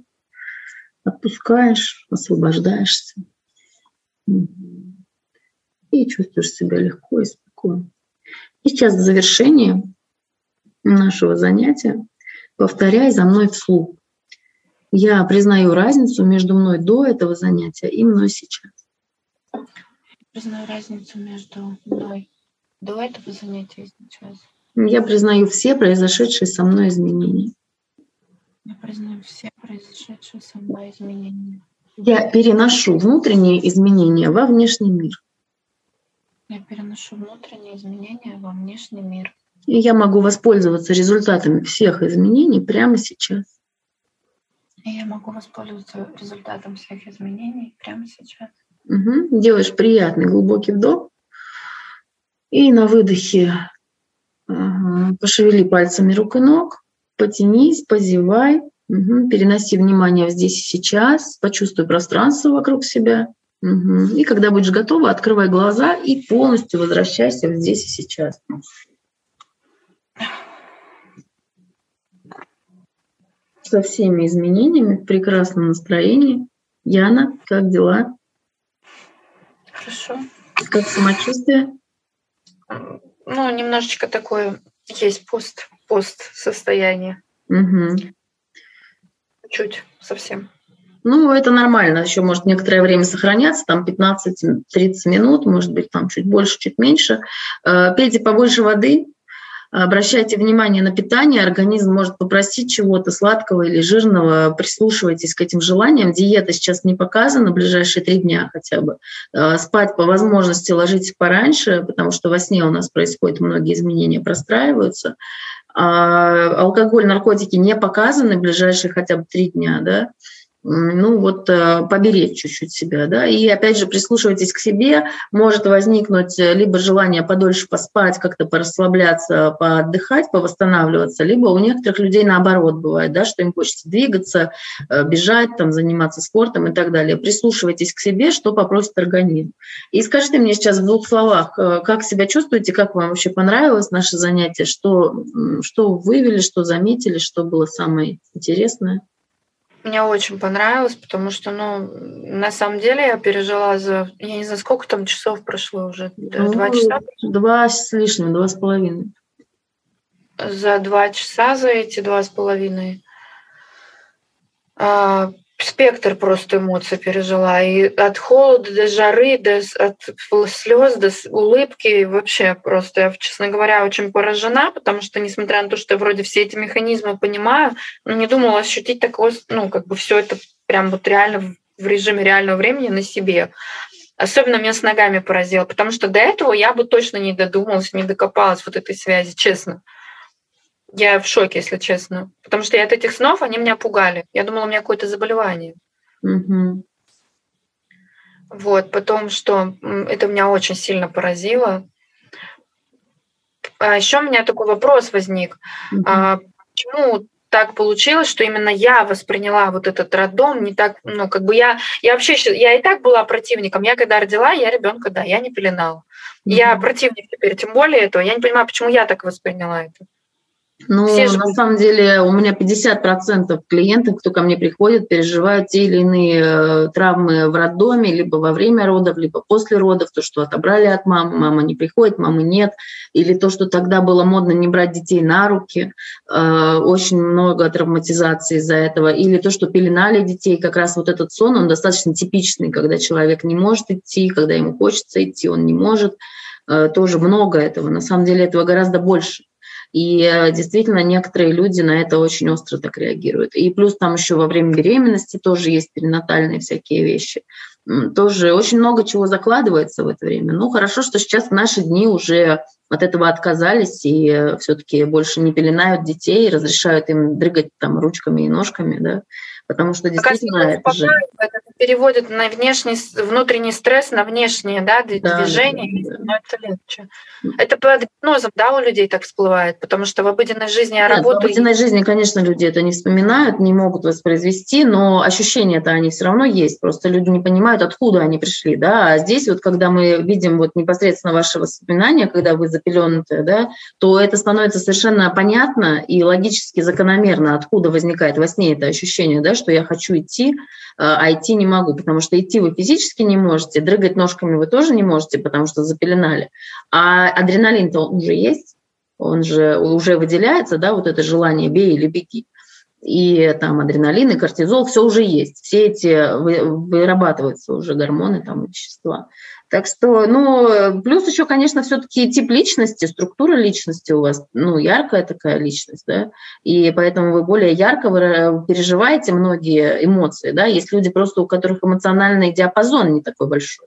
отпускаешь, освобождаешься. И чувствуешь себя легко и спокойно. И сейчас в завершении нашего занятия повторяй за мной вслух. Я признаю разницу между мной до этого занятия и мной сейчас. Признаю разницу между мной до этого занятия и сейчас. Я признаю все произошедшие со мной изменения. Я признаю все произошедшие со мной изменения. Я переношу внутренние изменения во внешний мир. Я переношу внутренние изменения во внешний мир. И я могу воспользоваться результатами всех изменений прямо сейчас. И я могу воспользоваться результатом всех изменений прямо сейчас. Угу. Делаешь приятный глубокий вдох. И на выдохе угу. пошевели пальцами рук и ног, потянись, позевай, угу. переноси внимание здесь и сейчас, почувствуй пространство вокруг себя. Угу. И когда будешь готова, открывай глаза и полностью возвращайся в здесь и сейчас. Со всеми изменениями, в прекрасном настроении. Яна, как дела? Хорошо. Как самочувствие? Ну, немножечко такое есть пост, пост состояние. Угу. Чуть совсем. Ну, это нормально, еще может некоторое время сохраняться, там 15-30 минут, может быть, там чуть больше, чуть меньше. Э, пейте побольше воды, обращайте внимание на питание, организм может попросить чего-то сладкого или жирного, прислушивайтесь к этим желаниям. Диета сейчас не показана, ближайшие три дня хотя бы. Э, спать по возможности ложитесь пораньше, потому что во сне у нас происходят многие изменения, простраиваются. А алкоголь, наркотики не показаны ближайшие хотя бы три дня, да, ну вот э, поберечь чуть-чуть себя, да, и опять же прислушивайтесь к себе, может возникнуть э, либо желание подольше поспать, как-то порасслабляться, поотдыхать, повосстанавливаться, либо у некоторых людей наоборот бывает, да, что им хочется двигаться, э, бежать, там, заниматься спортом и так далее. Прислушивайтесь к себе, что попросит организм. И скажите мне сейчас в двух словах, как себя чувствуете, как вам вообще понравилось наше занятие, что, что вывели, что заметили, что было самое интересное? Мне очень понравилось, потому что, ну, на самом деле я пережила за, я не знаю, сколько там часов прошло уже, ну, два часа? Два с лишним, два с половиной. За два часа, за эти два с половиной а, спектр просто эмоций пережила. И от холода до жары, до, от слез до улыбки. Вообще просто я, честно говоря, очень поражена, потому что, несмотря на то, что я вроде все эти механизмы понимаю, не думала ощутить такое, ну, как бы все это прям вот реально в режиме реального времени на себе. Особенно меня с ногами поразило, потому что до этого я бы точно не додумалась, не докопалась вот этой связи, честно. Я в шоке, если честно. Потому что я от этих снов, они меня пугали. Я думала, у меня какое-то заболевание. Угу. Вот, потом, что это меня очень сильно поразило. А еще у меня такой вопрос возник. Угу. А, почему так получилось, что именно я восприняла вот этот роддом не так, ну, как бы я, я вообще, я и так была противником. Я когда родила, я ребенка, да, я не пеленала. Mm-hmm. Я противник теперь, тем более этого. Я не понимаю, почему я так восприняла это. Ну, Все же... на самом деле у меня 50% клиентов, кто ко мне приходит, переживают те или иные э, травмы в роддоме, либо во время родов, либо после родов, то, что отобрали от мамы, мама не приходит, мамы нет, или то, что тогда было модно не брать детей на руки, э, очень много травматизации из-за этого, или то, что пеленали детей, как раз вот этот сон, он достаточно типичный, когда человек не может идти, когда ему хочется идти, он не может, э, тоже много этого, на самом деле этого гораздо больше. И э, действительно некоторые люди на это очень остро так реагируют. И плюс там еще во время беременности тоже есть перинатальные всякие вещи. Тоже очень много чего закладывается в это время. Ну, хорошо, что сейчас в наши дни уже от этого отказались и э, все-таки больше не пеленают детей, разрешают им дрыгать там ручками и ножками, да, потому что действительно это же... Это переводит на внешний, внутренний стресс на внешнее да, движение, да, да, это легче. Это под гипнозом, да, у людей так всплывает, потому что в обыденной жизни я Нет, работаю... В обыденной жизни, конечно, люди это не вспоминают, не могут воспроизвести, но ощущения-то они все равно есть, просто люди не понимают, откуда они пришли, да, а здесь вот, когда мы видим вот непосредственно ваши воспоминания, когда вы запеленутые, да, то это становится совершенно понятно и логически закономерно, откуда возникает во сне это ощущение, да, что я хочу идти, а, идти не могу, потому что идти вы физически не можете, дрыгать ножками вы тоже не можете, потому что запеленали. А адреналин-то он уже есть, он же уже выделяется, да, вот это желание бей или беги. И там адреналин и кортизол, все уже есть. Все эти вырабатываются уже гормоны, там, вещества. Так что, ну, плюс еще, конечно, все-таки тип личности, структура личности у вас, ну, яркая такая личность, да, и поэтому вы более ярко переживаете многие эмоции, да, есть люди просто, у которых эмоциональный диапазон не такой большой.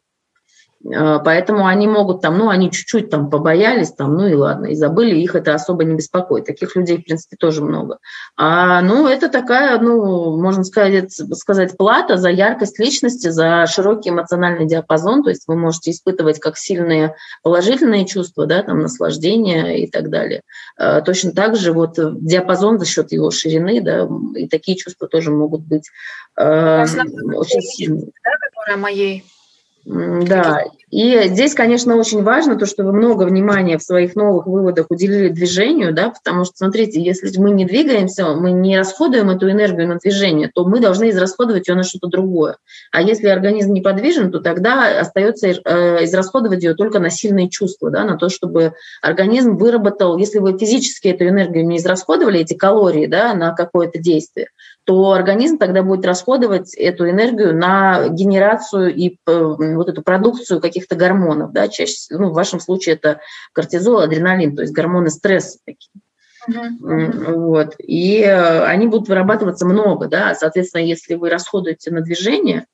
А, поэтому они могут там, ну, они чуть-чуть там побоялись, там, ну и ладно, и забыли, их это особо не беспокоит. Таких людей, в принципе, тоже много. А, ну, это такая, ну, можно сказать, сказать, плата за яркость личности, за широкий эмоциональный диапазон. То есть вы можете испытывать как сильные положительные чувства, да, там, наслаждение и так далее. А, точно так же вот диапазон за счет его ширины, да, и такие чувства тоже могут быть э, очень сильные. Да, которая моей да, и здесь, конечно, очень важно то, что вы много внимания в своих новых выводах уделили движению, да, потому что, смотрите, если мы не двигаемся, мы не расходуем эту энергию на движение, то мы должны израсходовать ее на что-то другое. А если организм неподвижен, то тогда остается э, израсходовать ее только на сильные чувства, да, на то, чтобы организм выработал, если вы физически эту энергию не израсходовали, эти калории, да, на какое-то действие, то организм тогда будет расходовать эту энергию на генерацию и э, вот эту продукцию каких-то гормонов, да, чаще, ну, в вашем случае это кортизол, адреналин, то есть гормоны стресса такие. Вот. И э, они будут вырабатываться много, да, соответственно, если вы расходуете на движение,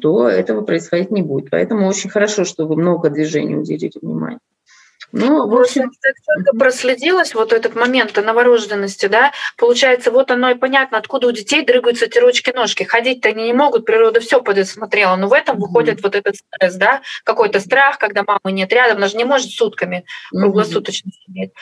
то этого происходить не будет. Поэтому очень хорошо, что вы много движений уделите внимание. Ну, в общем, так только проследилось вот этот момент новорожденности, да, получается, вот оно и понятно, откуда у детей дрыгаются эти ручки-ножки. Ходить-то они не могут, природа все предусмотрела, но в этом mm-hmm. выходит вот этот стресс, да, какой-то страх, когда мамы нет рядом, она же не может сутками круглосуточно mm-hmm. сидеть.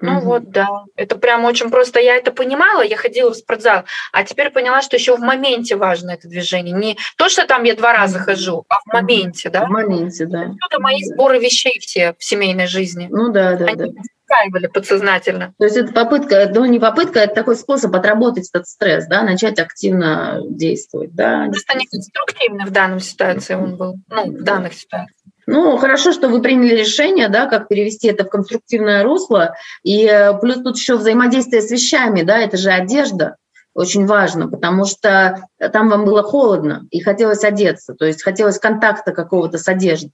Ну угу. вот, да. Это прям очень просто. Я это понимала, я ходила в спортзал, а теперь поняла, что еще в моменте важно это движение. Не то, что там я два раза хожу, а в моменте, да. В моменте, да. Это мои сборы вещей все в семейной жизни. Ну да, да, Они да устраивали подсознательно. То есть это попытка, ну не попытка, это такой способ отработать этот стресс, да, начать активно действовать, да. Просто не конструктивный в данной ситуации он был, ну, в данных ситуациях. Ну, хорошо, что вы приняли решение, да, как перевести это в конструктивное русло. И э, плюс тут еще взаимодействие с вещами, да, это же одежда очень важно, потому что там вам было холодно и хотелось одеться, то есть хотелось контакта какого-то с одеждой.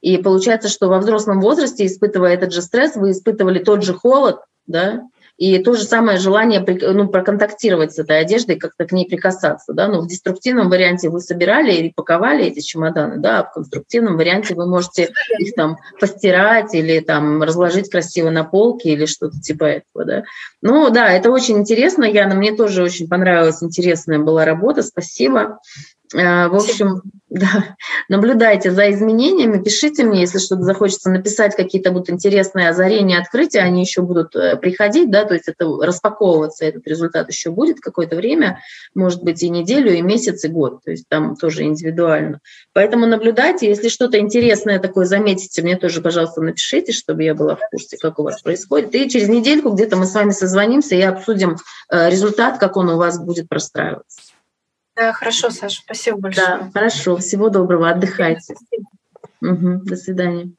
И получается, что во взрослом возрасте, испытывая этот же стресс, вы испытывали тот же холод, да, и то же самое желание ну, проконтактировать с этой одеждой, как-то к ней прикасаться. Да? Но в деструктивном варианте вы собирали и паковали эти чемоданы, да? а в конструктивном варианте вы можете их там постирать или там разложить красиво на полке или что-то типа этого. Да? Ну да, это очень интересно, Яна, мне тоже очень понравилась, интересная была работа, спасибо. Э, в общем, да, наблюдайте за изменениями, пишите мне, если что-то захочется написать, какие-то будут интересные озарения, открытия, они еще будут э, приходить, да, то есть это распаковываться, этот результат еще будет какое-то время, может быть и неделю, и месяц, и год, то есть там тоже индивидуально. Поэтому наблюдайте, если что-то интересное такое заметите, мне тоже, пожалуйста, напишите, чтобы я была в курсе, как у вас происходит. И через недельку где-то мы с вами созвонимся и обсудим э, результат, как он у вас будет простраиваться. Да, хорошо, Саша, спасибо большое. Да, хорошо, всего доброго, отдыхайте. Угу, до свидания.